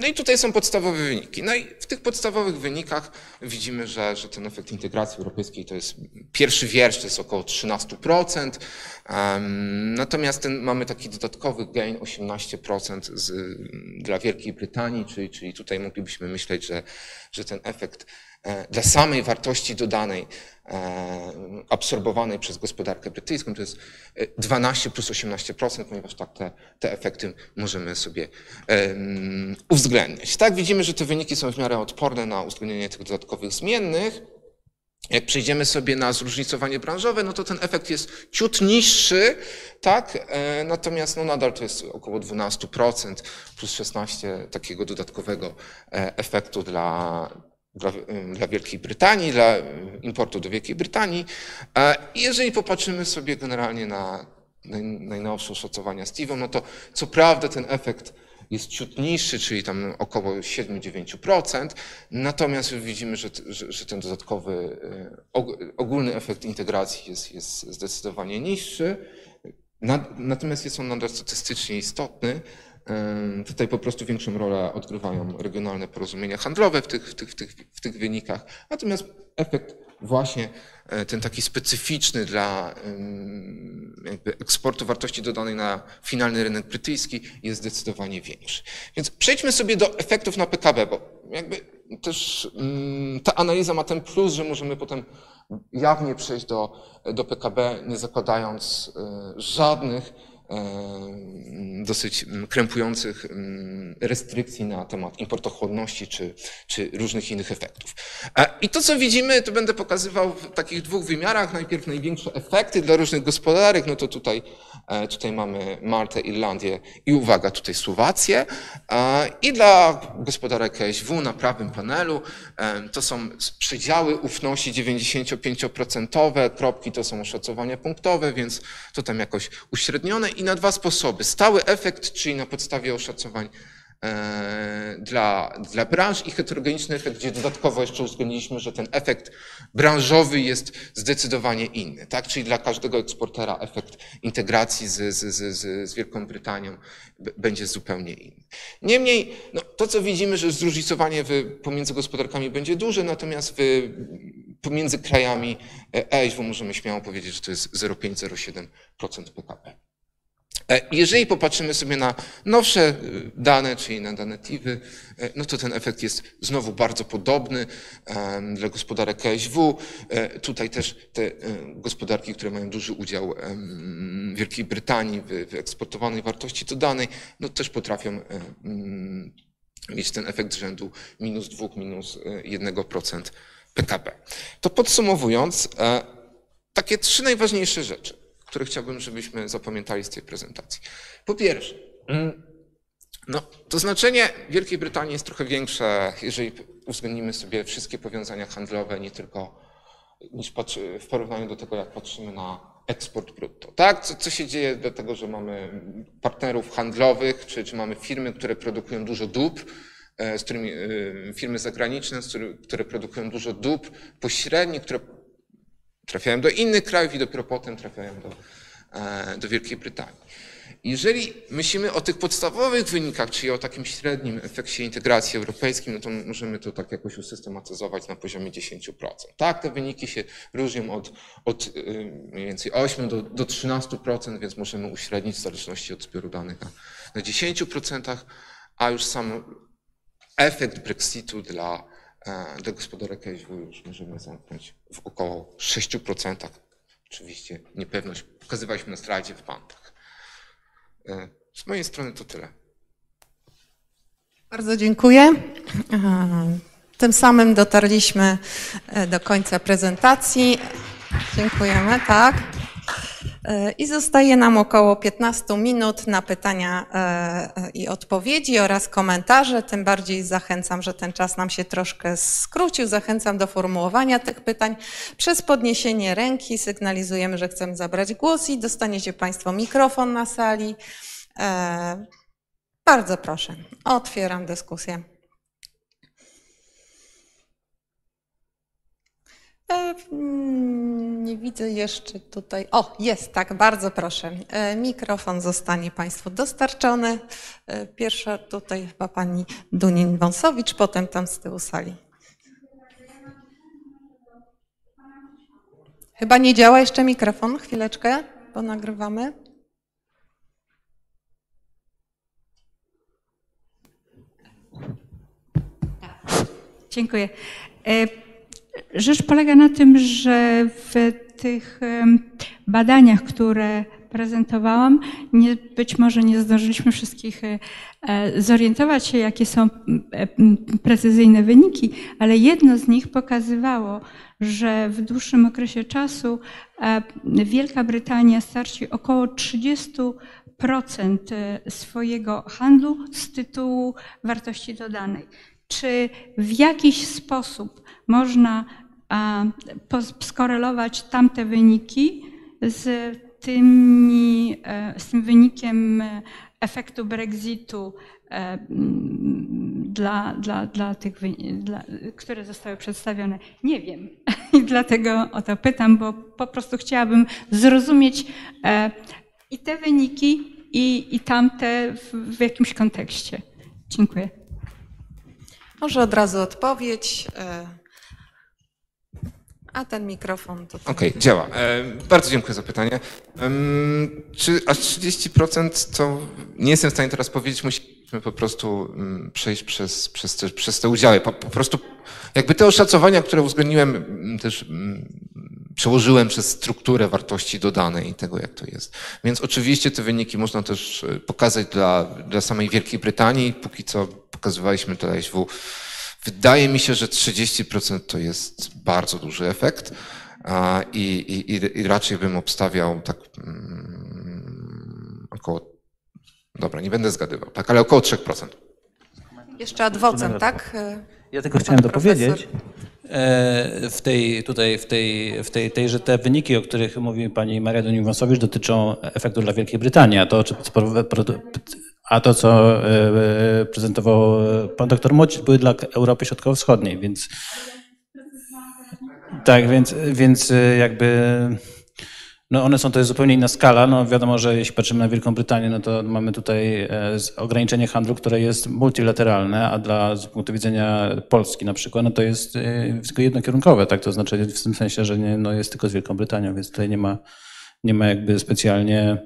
No i tutaj są podstawowe wyniki. No i w tych podstawowych wynikach widzimy, że, że ten efekt integracji europejskiej to jest pierwszy wiersz, to jest około 13%. natomiast ten, mamy taki dodatkowy gain 18% z, dla Wielkiej Brytanii, czyli, czyli tutaj moglibyśmy myśleć, że, że ten efekt dla samej wartości dodanej e, absorbowanej przez gospodarkę brytyjską to jest 12 e, plus 18%, ponieważ tak te, te efekty możemy sobie um, uwzględniać. Tak, widzimy, że te wyniki są w miarę odporne na uwzględnienie tych dodatkowych zmiennych. Jak przejdziemy sobie na zróżnicowanie branżowe, no to ten efekt jest ciut niższy, tak? Natomiast no nadal to jest około 12% plus 16 takiego dodatkowego efektu dla, dla, dla, Wielkiej Brytanii, dla importu do Wielkiej Brytanii. I jeżeli popatrzymy sobie generalnie na najnowsze szacowania Steve'em, no to co prawda ten efekt jest ciut niższy, czyli tam około 7-9%, natomiast widzimy, że, że, że, ten dodatkowy e, ogólny efekt integracji jest, jest zdecydowanie niższy, natomiast jest on nadal statystycznie istotny, Tutaj po prostu większą rolę odgrywają regionalne porozumienia handlowe w tych, w tych, w tych, w tych wynikach. Natomiast efekt właśnie e, ten taki specyficzny dla eksportu wartości dodanej na finalny rynek brytyjski jest zdecydowanie większy. Więc przejdźmy sobie do efektów na PKB, bo jakby też ta analiza ma ten plus, że możemy potem jawnie przejść do, do PKB, nie zakładając e, żadnych dosyć krępujących restrykcji na temat importochłonności czy, czy różnych innych efektów. I to, co widzimy, to będę pokazywał w takich dwóch wymiarach. Najpierw największe efekty dla różnych gospodarek, no to tutaj, tutaj mamy Maltę, Irlandię i uwaga, tutaj Słowację. I dla gospodarek KSW na prawym panelu to są przedziały ufności 95%, kropki to są oszacowania punktowe, więc to tam jakoś uśrednione i na dwa sposoby. Stały efekt, czyli na podstawie oszacowań e, dla, dla branż i heterogeniczny efekt, gdzie dodatkowo jeszcze uwzględniliśmy, że ten efekt branżowy jest zdecydowanie inny, tak? Czyli dla każdego eksportera efekt integracji z, z, z, z Wielką Brytanią będzie zupełnie inny. Niemniej, no, to co widzimy, że zróżnicowanie pomiędzy gospodarkami będzie duże, natomiast w, pomiędzy krajami EIŚ możemy śmiało powiedzieć, że to jest 0,5-0,7% PKB. E, jeżeli popatrzymy sobie na nowsze e, dane, czyli na dane TIWy, e, no to ten efekt jest znowu bardzo podobny dla gospodarek KSW. Tutaj też te gospodarki, które mają duży udział Wielkiej Brytanii w eksportowanej wartości dodanej, no też potrafią mieć ten efekt rzędu minus 2, minus 1% PKB. To podsumowując, takie trzy najważniejsze rzeczy które chciałbym, żebyśmy zapamiętali z tej prezentacji. Po pierwsze, mm, No, to znaczenie Wielkiej Brytanii jest trochę większe, jeżeli uwzględnimy sobie wszystkie powiązania handlowe, nie tylko niż patrzy, w porównaniu do tego, jak patrzymy na eksport brutto. Tak, co, co się dzieje dlatego, że mamy partnerów handlowych, czy, czy mamy firmy, które produkują dużo dóbr, e, z którymi, e, firmy zagraniczne, które produkują dużo dóbr pośrednich, które trafiają do innych krajów i dopiero potem trafiają do, e, do Wielkiej Brytanii. Jeżeli myślimy o tych podstawowych wynikach, czyli o takim średnim efekcie integracji europejskiej, no to możemy to tak jakoś usystematyzować na poziomie 10%. Tak, te wyniki się różnią od, od y, mniej więcej 8 do, do 13%, więc możemy uśrednić w zależności od zbioru danych na, na 10%, a już sam efekt Brexitu dla, e, dla gospodarek ASW już możemy zamknąć w około 6%. Oczywiście niepewność pokazywaliśmy na slajdzie w bantach. E, z mojej strony to tyle. Bardzo dziękuję. E, tym samym dotarliśmy do końca prezentacji. Dziękujemy, tak. I zostaje nam około 15 minut na pytania i odpowiedzi oraz komentarze. Tym bardziej zachęcam, że ten czas nam się troszkę skrócił. Zachęcam do formułowania tych pytań. Przez podniesienie ręki sygnalizujemy, że chcemy zabrać głos i dostaniecie Państwo mikrofon na sali. Bardzo proszę, otwieram dyskusję. E, mm, nie widzę jeszcze tutaj. O, jest, tak, bardzo proszę. E, mikrofon zostanie Państwu dostarczony. E, pierwsza tutaj chyba pani Dunin-Wąsowicz, potem tam z tyłu sali. Chyba nie działa jeszcze mikrofon, chwileczkę, bo nagrywamy. Dziękuję. Rzecz polega na tym, że w tych badaniach, które prezentowałam, nie, być może nie zdążyliśmy wszystkich e, e, zorientować się, jakie są precyzyjne wyniki, ale jedno z nich pokazywało, że w dłuższym okresie czasu e, Wielka Brytania starczy około 30% swojego handlu z tytułu wartości dodanej. Czy w jakiś sposób można skorelować tamte wyniki z, tymi, e, z tym wynikiem efektu Brexitu e, dla, dla, dla tych, dla, które zostały przedstawione? Nie wiem. [LAUGHS] I dlatego o to pytam, bo po prostu chciałabym zrozumieć e, i te wyniki, i, i tamte w, w jakimś kontekście. Dziękuję. Może od razu odpowiedź. E, a ten mikrofon to. Okej, okay, działa. E, bardzo dziękuję za pytanie. czy aż 30% to nie jestem w stanie teraz powiedzieć, musimy po prostu mm, przejść przez, przez, te, przez te udziały. Po, po prostu jakby te oszacowania, które uwzględniłem, mm, też mm, przełożyłem przez strukturę wartości dodanej i tego, jak to jest. Więc oczywiście te wyniki można też e, pokazać dla, dla samej Wielkiej Brytanii. Póki co pokazywaliśmy dla SW. Wydaje mi się, że 30% to jest bardzo duży efekt i, i, i raczej bym obstawiał tak um, około, dobra, nie będę zgadywał, tak, ale około 3%. Jeszcze adwocem, tak? Ja tylko chciałem dopowiedzieć, e, w tej, tutaj, w tej, w tej, tej, że te wyniki, o których mówi pani Maria Doniwąsowicz, dotyczą efektu dla Wielkiej Brytanii, a to, czy a to, co e, e, prezentował pan doktor Mocic, były dla Europy Środkowo-Wschodniej, więc tak, więc, więc e, jakby no one są, to jest zupełnie inna skala. No wiadomo, że jeśli patrzymy na Wielką Brytanię, no to mamy tutaj ograniczenie handlu, które jest multilateralne, a dla z punktu widzenia Polski na przykład, no to jest tylko jednokierunkowe, tak? To znaczy w tym sensie, że nie, no jest tylko z Wielką Brytanią, więc tutaj nie ma, nie ma jakby specjalnie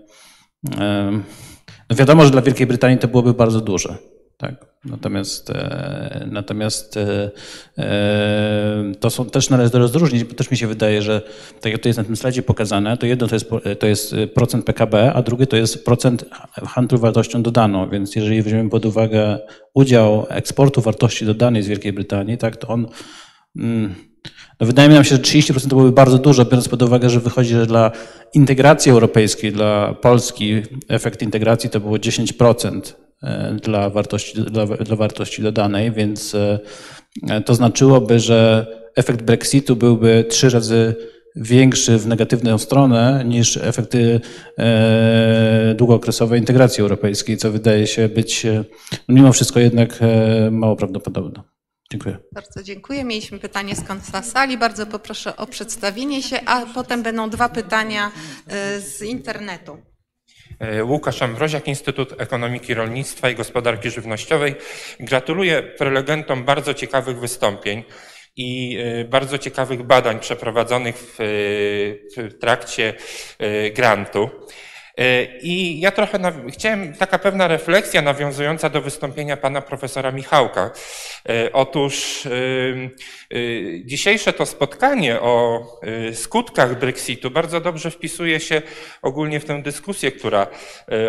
no wiadomo, że dla Wielkiej Brytanii to byłoby bardzo duże. Tak. Natomiast, e, natomiast e, e, to są, też należy rozróżnić, bo też mi się wydaje, że tak jak to jest na tym slajdzie pokazane, to jedno to jest, to jest procent PKB, a drugie to jest procent handlu wartością dodaną. Więc jeżeli weźmiemy pod uwagę udział eksportu wartości dodanej z Wielkiej Brytanii, tak, to on mm, no wydaje mi się, że 30% to byłoby bardzo dużo, biorąc pod uwagę, że wychodzi, że dla integracji europejskiej, dla Polski efekt integracji to było 10% dla wartości, dla, dla wartości dodanej, więc to znaczyłoby, że efekt Brexitu byłby trzy razy większy w negatywną stronę niż efekty długookresowej integracji europejskiej, co wydaje się być mimo wszystko jednak mało prawdopodobne. Dziękuję. Bardzo dziękuję. Mieliśmy pytanie z końca sali. Bardzo poproszę o przedstawienie się, a potem będą dwa pytania e, z internetu. E, Łukasz Ambroziak, Instytut Ekonomiki Rolnictwa i Gospodarki Żywnościowej. Gratuluję prelegentom bardzo ciekawych wystąpień i e, bardzo ciekawych badań przeprowadzonych w, w trakcie grantu. E, I ja trochę chciałem, taka pewna refleksja nawiązująca do wystąpienia pana profesora Michałka. E, otóż e, dzisiejsze to spotkanie o skutkach Brexitu bardzo dobrze wpisuje się ogólnie w tę dyskusję, która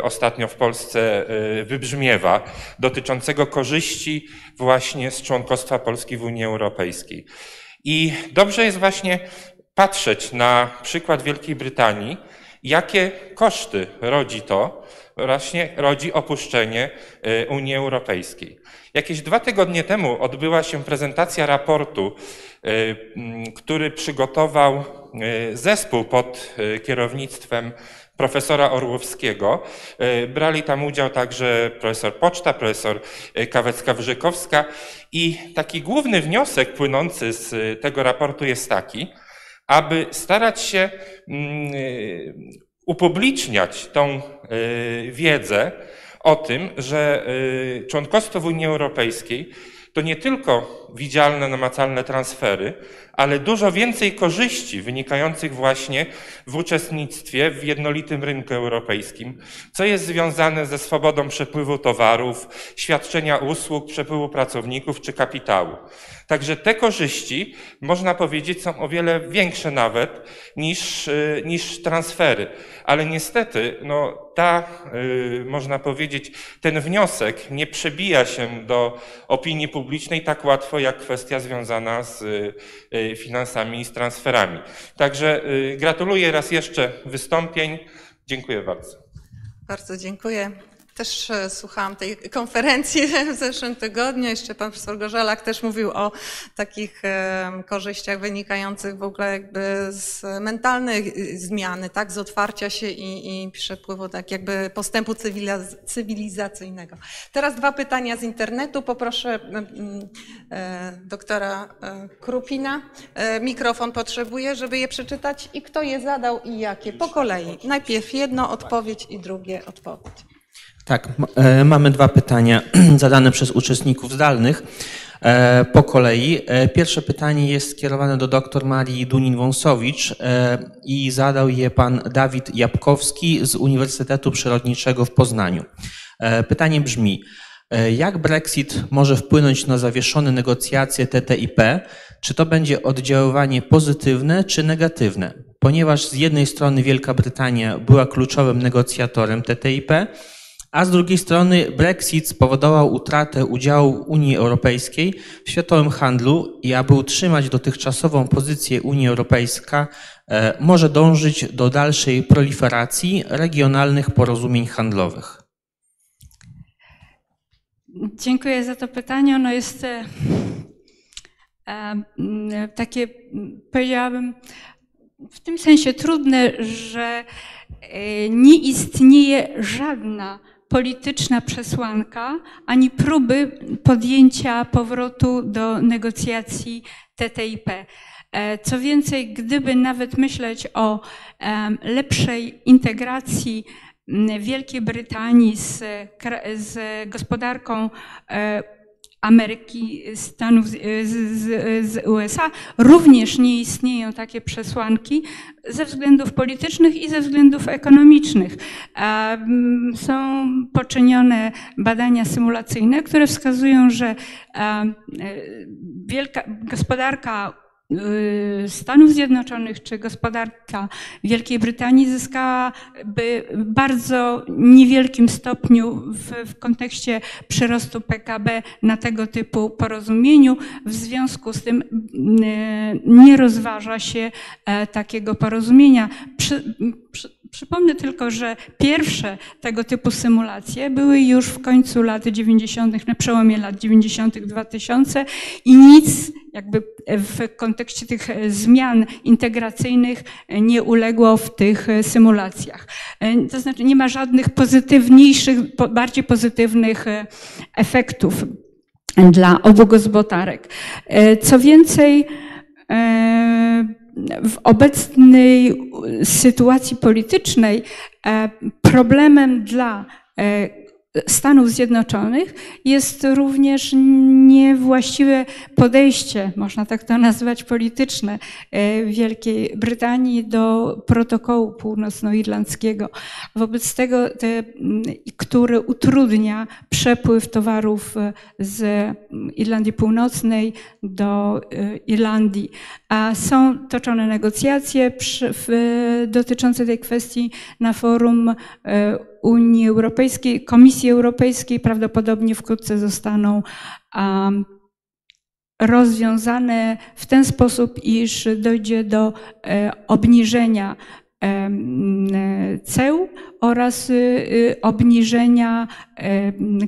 ostatnio w Polsce wybrzmiewa, dotyczącego korzyści właśnie z członkostwa Polski w Unii Europejskiej. I dobrze jest właśnie patrzeć na przykład Wielkiej Brytanii, Jakie koszty rodzi to? Właśnie rodzi opuszczenie y, Unii Europejskiej. Jakieś dwa tygodnie temu odbyła się prezentacja raportu, y, który przygotował y, zespół pod kierownictwem profesora Orłowskiego. Brali tam udział także profesor Poczta, profesor Kawecka-Wyżykowska i taki główny wniosek płynący z tego raportu jest taki, aby starać się mm, upubliczniać tą y, wiedzę o tym, że y, członkostwo w Unii Europejskiej to nie tylko widzialne, namacalne transfery, ale dużo więcej korzyści wynikających właśnie w uczestnictwie w jednolitym rynku europejskim, co jest związane ze swobodą przepływu towarów, świadczenia usług, przepływu pracowników czy kapitału. Także te korzyści, można powiedzieć, są o wiele większe nawet niż, y, niż transfery. Ale niestety, no, ta, y, można powiedzieć, ten wniosek nie przebija się do opinii publicznej tak łatwo jak kwestia związana z y, finansami i z transferami. Także gratuluję raz jeszcze wystąpień. Dziękuję bardzo. Bardzo dziękuję. Też e, słuchałam tej konferencji [LAUGHS] w zeszłym tygodniu. Jeszcze pan profesor Gorzelak też mówił o takich e, korzyściach wynikających w ogóle jakby z mentalnej e, zmiany, tak, z otwarcia się i, i przepływu tak jakby postępu cywilizacyjnego. Teraz dwa pytania z internetu. Poproszę doktora Krupina. Mikrofon potrzebuję, żeby je przeczytać i kto je zadał i jakie. Po kolei. Najpierw jedno odpowiedź i drugie odpowiedź. Tak, e, mamy dwa pytania [CLEARS THROAT] zadane przez uczestników zdalnych. E, po kolei. E, pierwsze pytanie jest skierowane do dr Marii Dunin-Wąsowicz i zadał je pan Dawid Jabkowski z Uniwersytetu Przyrodniczego w Poznaniu. Pytanie brzmi, jak Brexit może wpłynąć na zawieszone negocjacje TTIP? Czy to będzie oddziaływanie pozytywne czy negatywne? Ponieważ z jednej strony Wielka Brytania była kluczowym negocjatorem TTIP, a z drugiej strony Brexit spowodował utratę udziału Unii Europejskiej w światowym handlu i aby utrzymać dotychczasową pozycję Unii Europejska, e, może dążyć do dalszej proliferacji regionalnych porozumień handlowych. Dziękuję za to pytanie. Ono jest e, e, takie, powiedziałabym, w tym sensie trudne, że nie istnieje żadna polityczna przesłanka, ani próby podjęcia powrotu do negocjacji TTIP. E, co więcej, gdyby nawet myśleć o lepszej integracji Wielkiej Brytanii z, z gospodarką e, Ameryki, Stanów, z, z, z, USA, również nie istnieją takie przesłanki ze względów politycznych i ze względów ekonomicznych. Są poczynione badania symulacyjne, które wskazują, że e, wielka gospodarka Stanów Zjednoczonych czy gospodarka Wielkiej Brytanii zyskałaby w bardzo niewielkim stopniu w, w, kontekście przyrostu PKB na tego typu porozumieniu. W związku z tym y, nie rozważa się e, takiego porozumienia. Przy, przy, Przypomnę tylko, że pierwsze tego typu symulacje były już w końcu lat 90., na przełomie lat 90., 2000 i nic jakby w kontekście tych zmian integracyjnych nie uległo w tych symulacjach. To znaczy nie ma żadnych pozytywniejszych, bardziej pozytywnych efektów dla obu gospodarek. Co więcej, w obecnej sytuacji politycznej e, problemem dla e, Stanów Zjednoczonych jest również niewłaściwe podejście, można tak to nazwać, polityczne e, Wielkiej Brytanii do protokołu północnoirlandzkiego. Wobec tego, te, który utrudnia przepływ towarów e, z Irlandii Północnej do e, Irlandii. A są toczone negocjacje przy, w, dotyczące tej kwestii na forum Unii Europejskiej, Komisji Europejskiej prawdopodobnie wkrótce zostaną um, rozwiązane w ten sposób, iż dojdzie do e, obniżenia ceł oraz y, y, obniżenia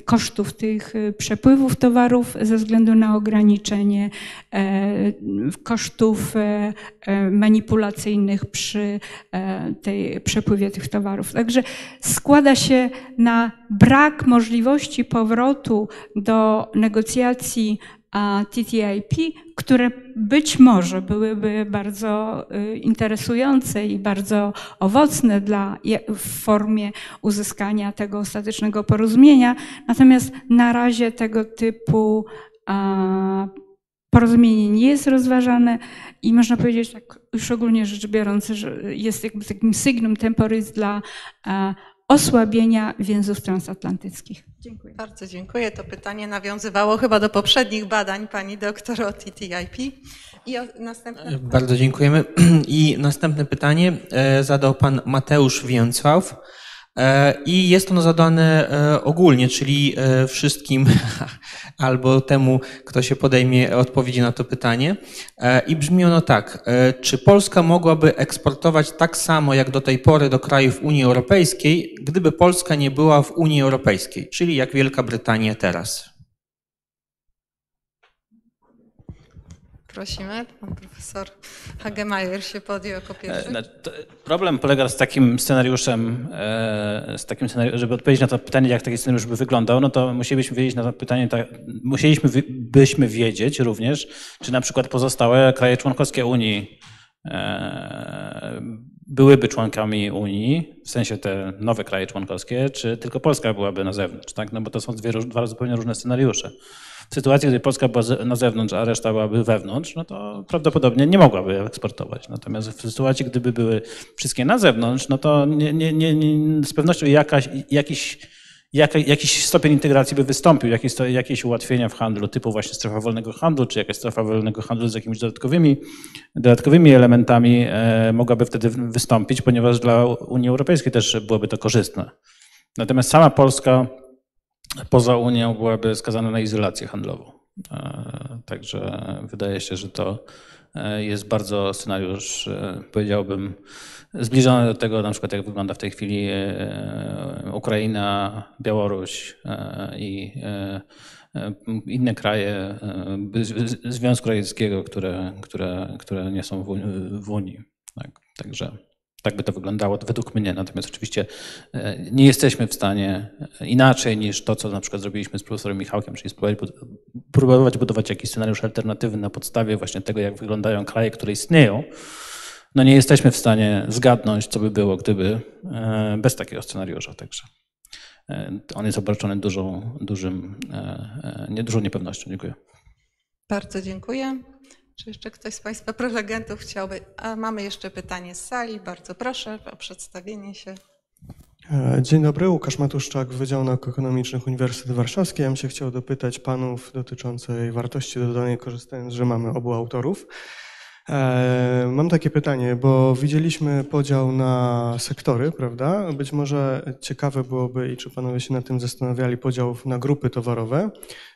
kosztów tych y, przepływów towarów ze względu na ograniczenie e, kosztów e, e, manipulacyjnych przy tej przepływie tych towarów. Także składa się na brak możliwości powrotu do negocjacji TTIP, które być może byłyby bardzo y, interesujące i bardzo owocne dla, w formie uzyskania tego ostatecznego porozumienia. Natomiast na razie tego typu porozumienie nie jest rozważane i można powiedzieć tak już ogólnie rzecz biorąc, że jest jakby takim sygnum temporis dla osłabienia więzów transatlantyckich. Dziękuję. Bardzo dziękuję. To pytanie nawiązywało chyba do poprzednich badań pani doktor o TTIP. I następne... Bardzo dziękujemy. [CLEARS THROAT] I następne pytanie e, zadał pan Mateusz Więcław. E, I jest ono zadane e, ogólnie, czyli e, wszystkim [LAUGHS] albo temu, kto się podejmie odpowiedzi na to pytanie. I brzmi ono tak. Czy Polska mogłaby eksportować tak samo jak do tej pory do krajów Unii Europejskiej, gdyby Polska nie była w Unii Europejskiej, czyli jak Wielka Brytania teraz? Prosimy, pan profesor Hagemeyer się podjął jako pierwszy. E, problem polega z takim scenariuszem, e, z takim scenariuszem, żeby odpowiedzieć na to pytanie, jak taki scenariusz by wyglądał, no to musielibyśmy wiedzieć na to pytanie, tak, musielibyśmy wiedzieć również, czy na przykład pozostałe kraje członkowskie Unii e, byłyby członkami Unii, w sensie te nowe kraje członkowskie, czy tylko Polska byłaby na zewnątrz, tak? No bo to są dwie, dwa zupełnie różne scenariusze. W sytuacji, gdy Polska była na zewnątrz, a reszta byłaby wewnątrz, no to prawdopodobnie nie mogłaby eksportować. Natomiast w sytuacji, gdyby były wszystkie na zewnątrz, no to nie, nie, nie, z pewnością jakaś, jakiś, jakiś stopień integracji by wystąpił, jakieś, jakieś ułatwienia w handlu, typu właśnie strefa wolnego handlu, czy jakaś strefa wolnego handlu z jakimiś dodatkowymi, dodatkowymi elementami e, mogłaby wtedy wystąpić, ponieważ dla Unii Europejskiej też byłoby to korzystne. Natomiast sama Polska poza Unią byłaby skazana na izolację handlową. E, także wydaje się, że to e, jest bardzo scenariusz, e, powiedziałbym, zbliżony do tego, na przykład jak wygląda w tej chwili Ukraina, Białoruś i inne kraje Związku Radzieckiego, które, które, które nie są w Unii. Tak, także tak by to wyglądało według mnie. Natomiast oczywiście e, nie jesteśmy w stanie inaczej niż to, co na przykład zrobiliśmy z profesorem Michałkiem, czyli spróbować budować jakiś scenariusz alternatywny na podstawie właśnie tego, jak wyglądają kraje, które istnieją. No nie jesteśmy w stanie zgadnąć, co by było, gdyby e, bez takiego scenariusza. Także e, on jest obarczony dużą, dużym, nie, dużą niepewnością. Dziękuję. Bardzo dziękuję. Czy jeszcze ktoś z Państwa prelegentów chciałby? A mamy jeszcze pytanie z sali. Bardzo proszę o przedstawienie się. E, dzień dobry, Łukasz Matuszczak, Wydział Nauk Ekonomicznych Uniwersytet Warszawski. Ja bym się chciał dopytać panów dotyczącej wartości dodanej, korzystając, że mamy obu autorów. E, mam takie pytanie, bo widzieliśmy podział na sektory, prawda? Być może ciekawe byłoby, i czy panowie się nad tym zastanawiali, podział na grupy towarowe.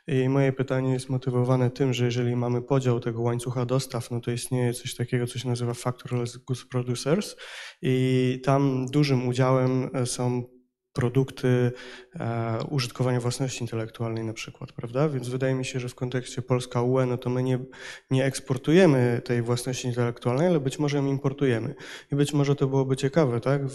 I moje pytanie jest motywowane tym, że jeżeli mamy podział tego łańcucha dostaw, no to istnieje coś takiego, co się nazywa Factorless Goods Producers i tam dużym udziałem są produkty e, użytkowania własności intelektualnej na przykład, prawda? Więc wydaje mi się, że w kontekście Polska UE, no to my nie, nie eksportujemy tej własności intelektualnej, ale być może ją importujemy. I być może to byłoby ciekawe, tak? E,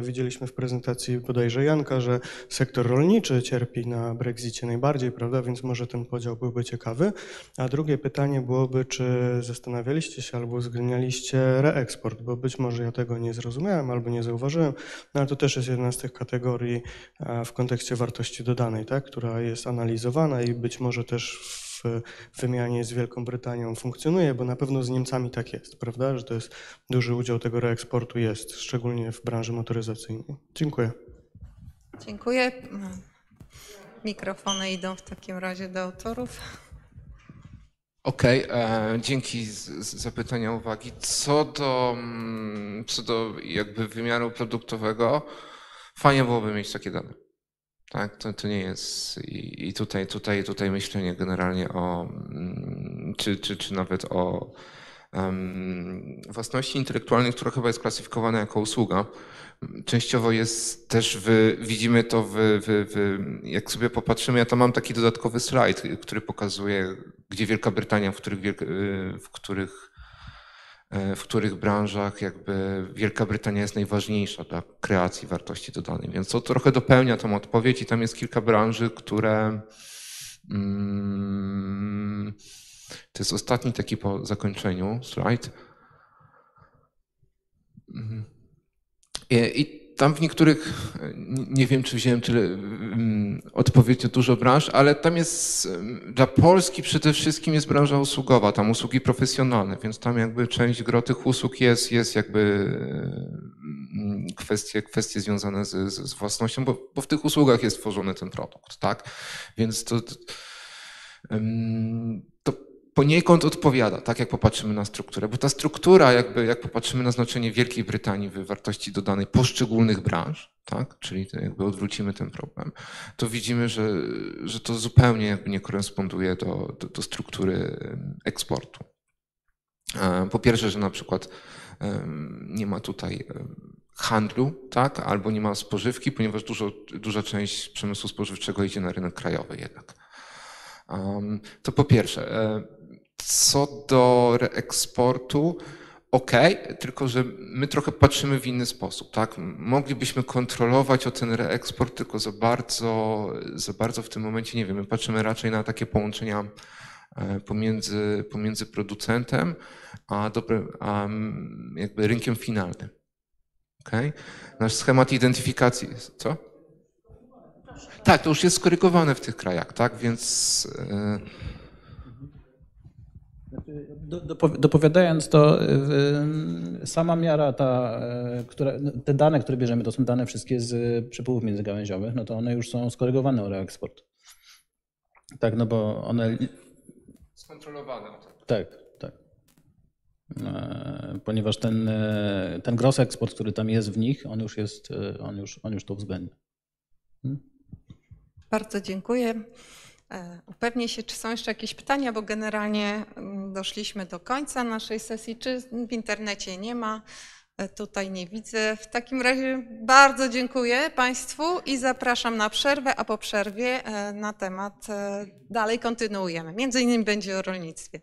widzieliśmy w prezentacji bodajże Janka, że sektor rolniczy cierpi na Brexicie najbardziej, prawda? Więc może ten podział byłby ciekawy. A drugie pytanie byłoby, czy zastanawialiście się albo uwzględnialiście reeksport, bo być może ja tego nie zrozumiałem albo nie zauważyłem, no ale to też jest jedna z tych kategorii, E, w kontekście wartości dodanej, tak, która jest analizowana i być może też w wymianie z Wielką Brytanią funkcjonuje, bo na pewno z Niemcami tak jest, prawda, że to jest duży udział tego reeksportu jest, szczególnie w branży motoryzacyjnej. Dziękuję. Dziękuję. Mikrofony idą w takim razie do autorów. Okej, okay, dzięki za pytania, uwagi. Co do, mm, co do jakby wymiaru produktowego, Fajnie byłoby mieć takie dane. Tak, to, to nie jest. I, i tutaj, tutaj, tutaj myślenie generalnie o, mm, czy, czy, czy nawet o um, własności intelektualnej, która chyba jest klasyfikowana jako usługa. Częściowo jest też, w, widzimy to, w, w, w, jak sobie popatrzymy, ja tam mam taki dodatkowy slajd, który pokazuje, gdzie Wielka Brytania, w których, w których w których branżach jakby Wielka Brytania jest najważniejsza dla kreacji wartości dodanej. Więc to trochę dopełnia tą odpowiedź i tam jest kilka branży, które mm, to jest ostatni taki po zakończeniu slajd. Mhm. I, i tam w niektórych, nie wiem czy wziąłem tyle mm, odpowiedzi dużo branż, ale tam jest, dla Polski przede wszystkim jest branża usługowa, tam usługi profesjonalne, więc tam jakby część gro tych usług jest, jest jakby mm, kwestie, kwestie związane z, z własnością, bo, bo w tych usługach jest tworzony ten produkt, tak? Więc to, to poniekąd odpowiada, tak jak popatrzymy na strukturę, bo ta struktura, jakby jak popatrzymy na znaczenie Wielkiej Brytanii w wartości dodanej poszczególnych branż, tak, czyli jakby odwrócimy ten problem, to widzimy, że, że to zupełnie jakby nie koresponduje do, do, do struktury eksportu. Po pierwsze, że na przykład nie ma tutaj handlu, tak, albo nie ma spożywki, ponieważ dużo, duża część przemysłu spożywczego idzie na rynek krajowy jednak. To po pierwsze. Co do reeksportu, ok, tylko że my trochę patrzymy w inny sposób. Tak? Moglibyśmy kontrolować o ten reeksport, tylko za bardzo, za bardzo w tym momencie nie wiem. My patrzymy raczej na takie połączenia e, pomiędzy, pomiędzy producentem a, a jakby rynkiem finalnym. Okay? Nasz schemat identyfikacji co? Tak, to już jest skorygowane w tych krajach, tak? Więc. Yy, Dopowiadając to, sama miara, ta, e, która, te dane, które bierzemy, to są dane wszystkie z przepływów międzygałęziowych, no to one już są skorygowane o reeksport. Tak, no bo one... Skontrolowane. Tak, tak. E, ponieważ ten, e, ten gross eksport, który tam jest w nich, on już jest, on już, on już to uwzględnia. Hmm? Bardzo dziękuję. E, upewnię się, czy są jeszcze jakieś pytania, bo generalnie mm, doszliśmy do końca naszej sesji. Czy w internecie nie ma? E, tutaj nie widzę. W takim razie bardzo dziękuję Państwu i zapraszam na przerwę, a po przerwie e, na temat dalej kontynuujemy. Między innymi będzie o rolnictwie.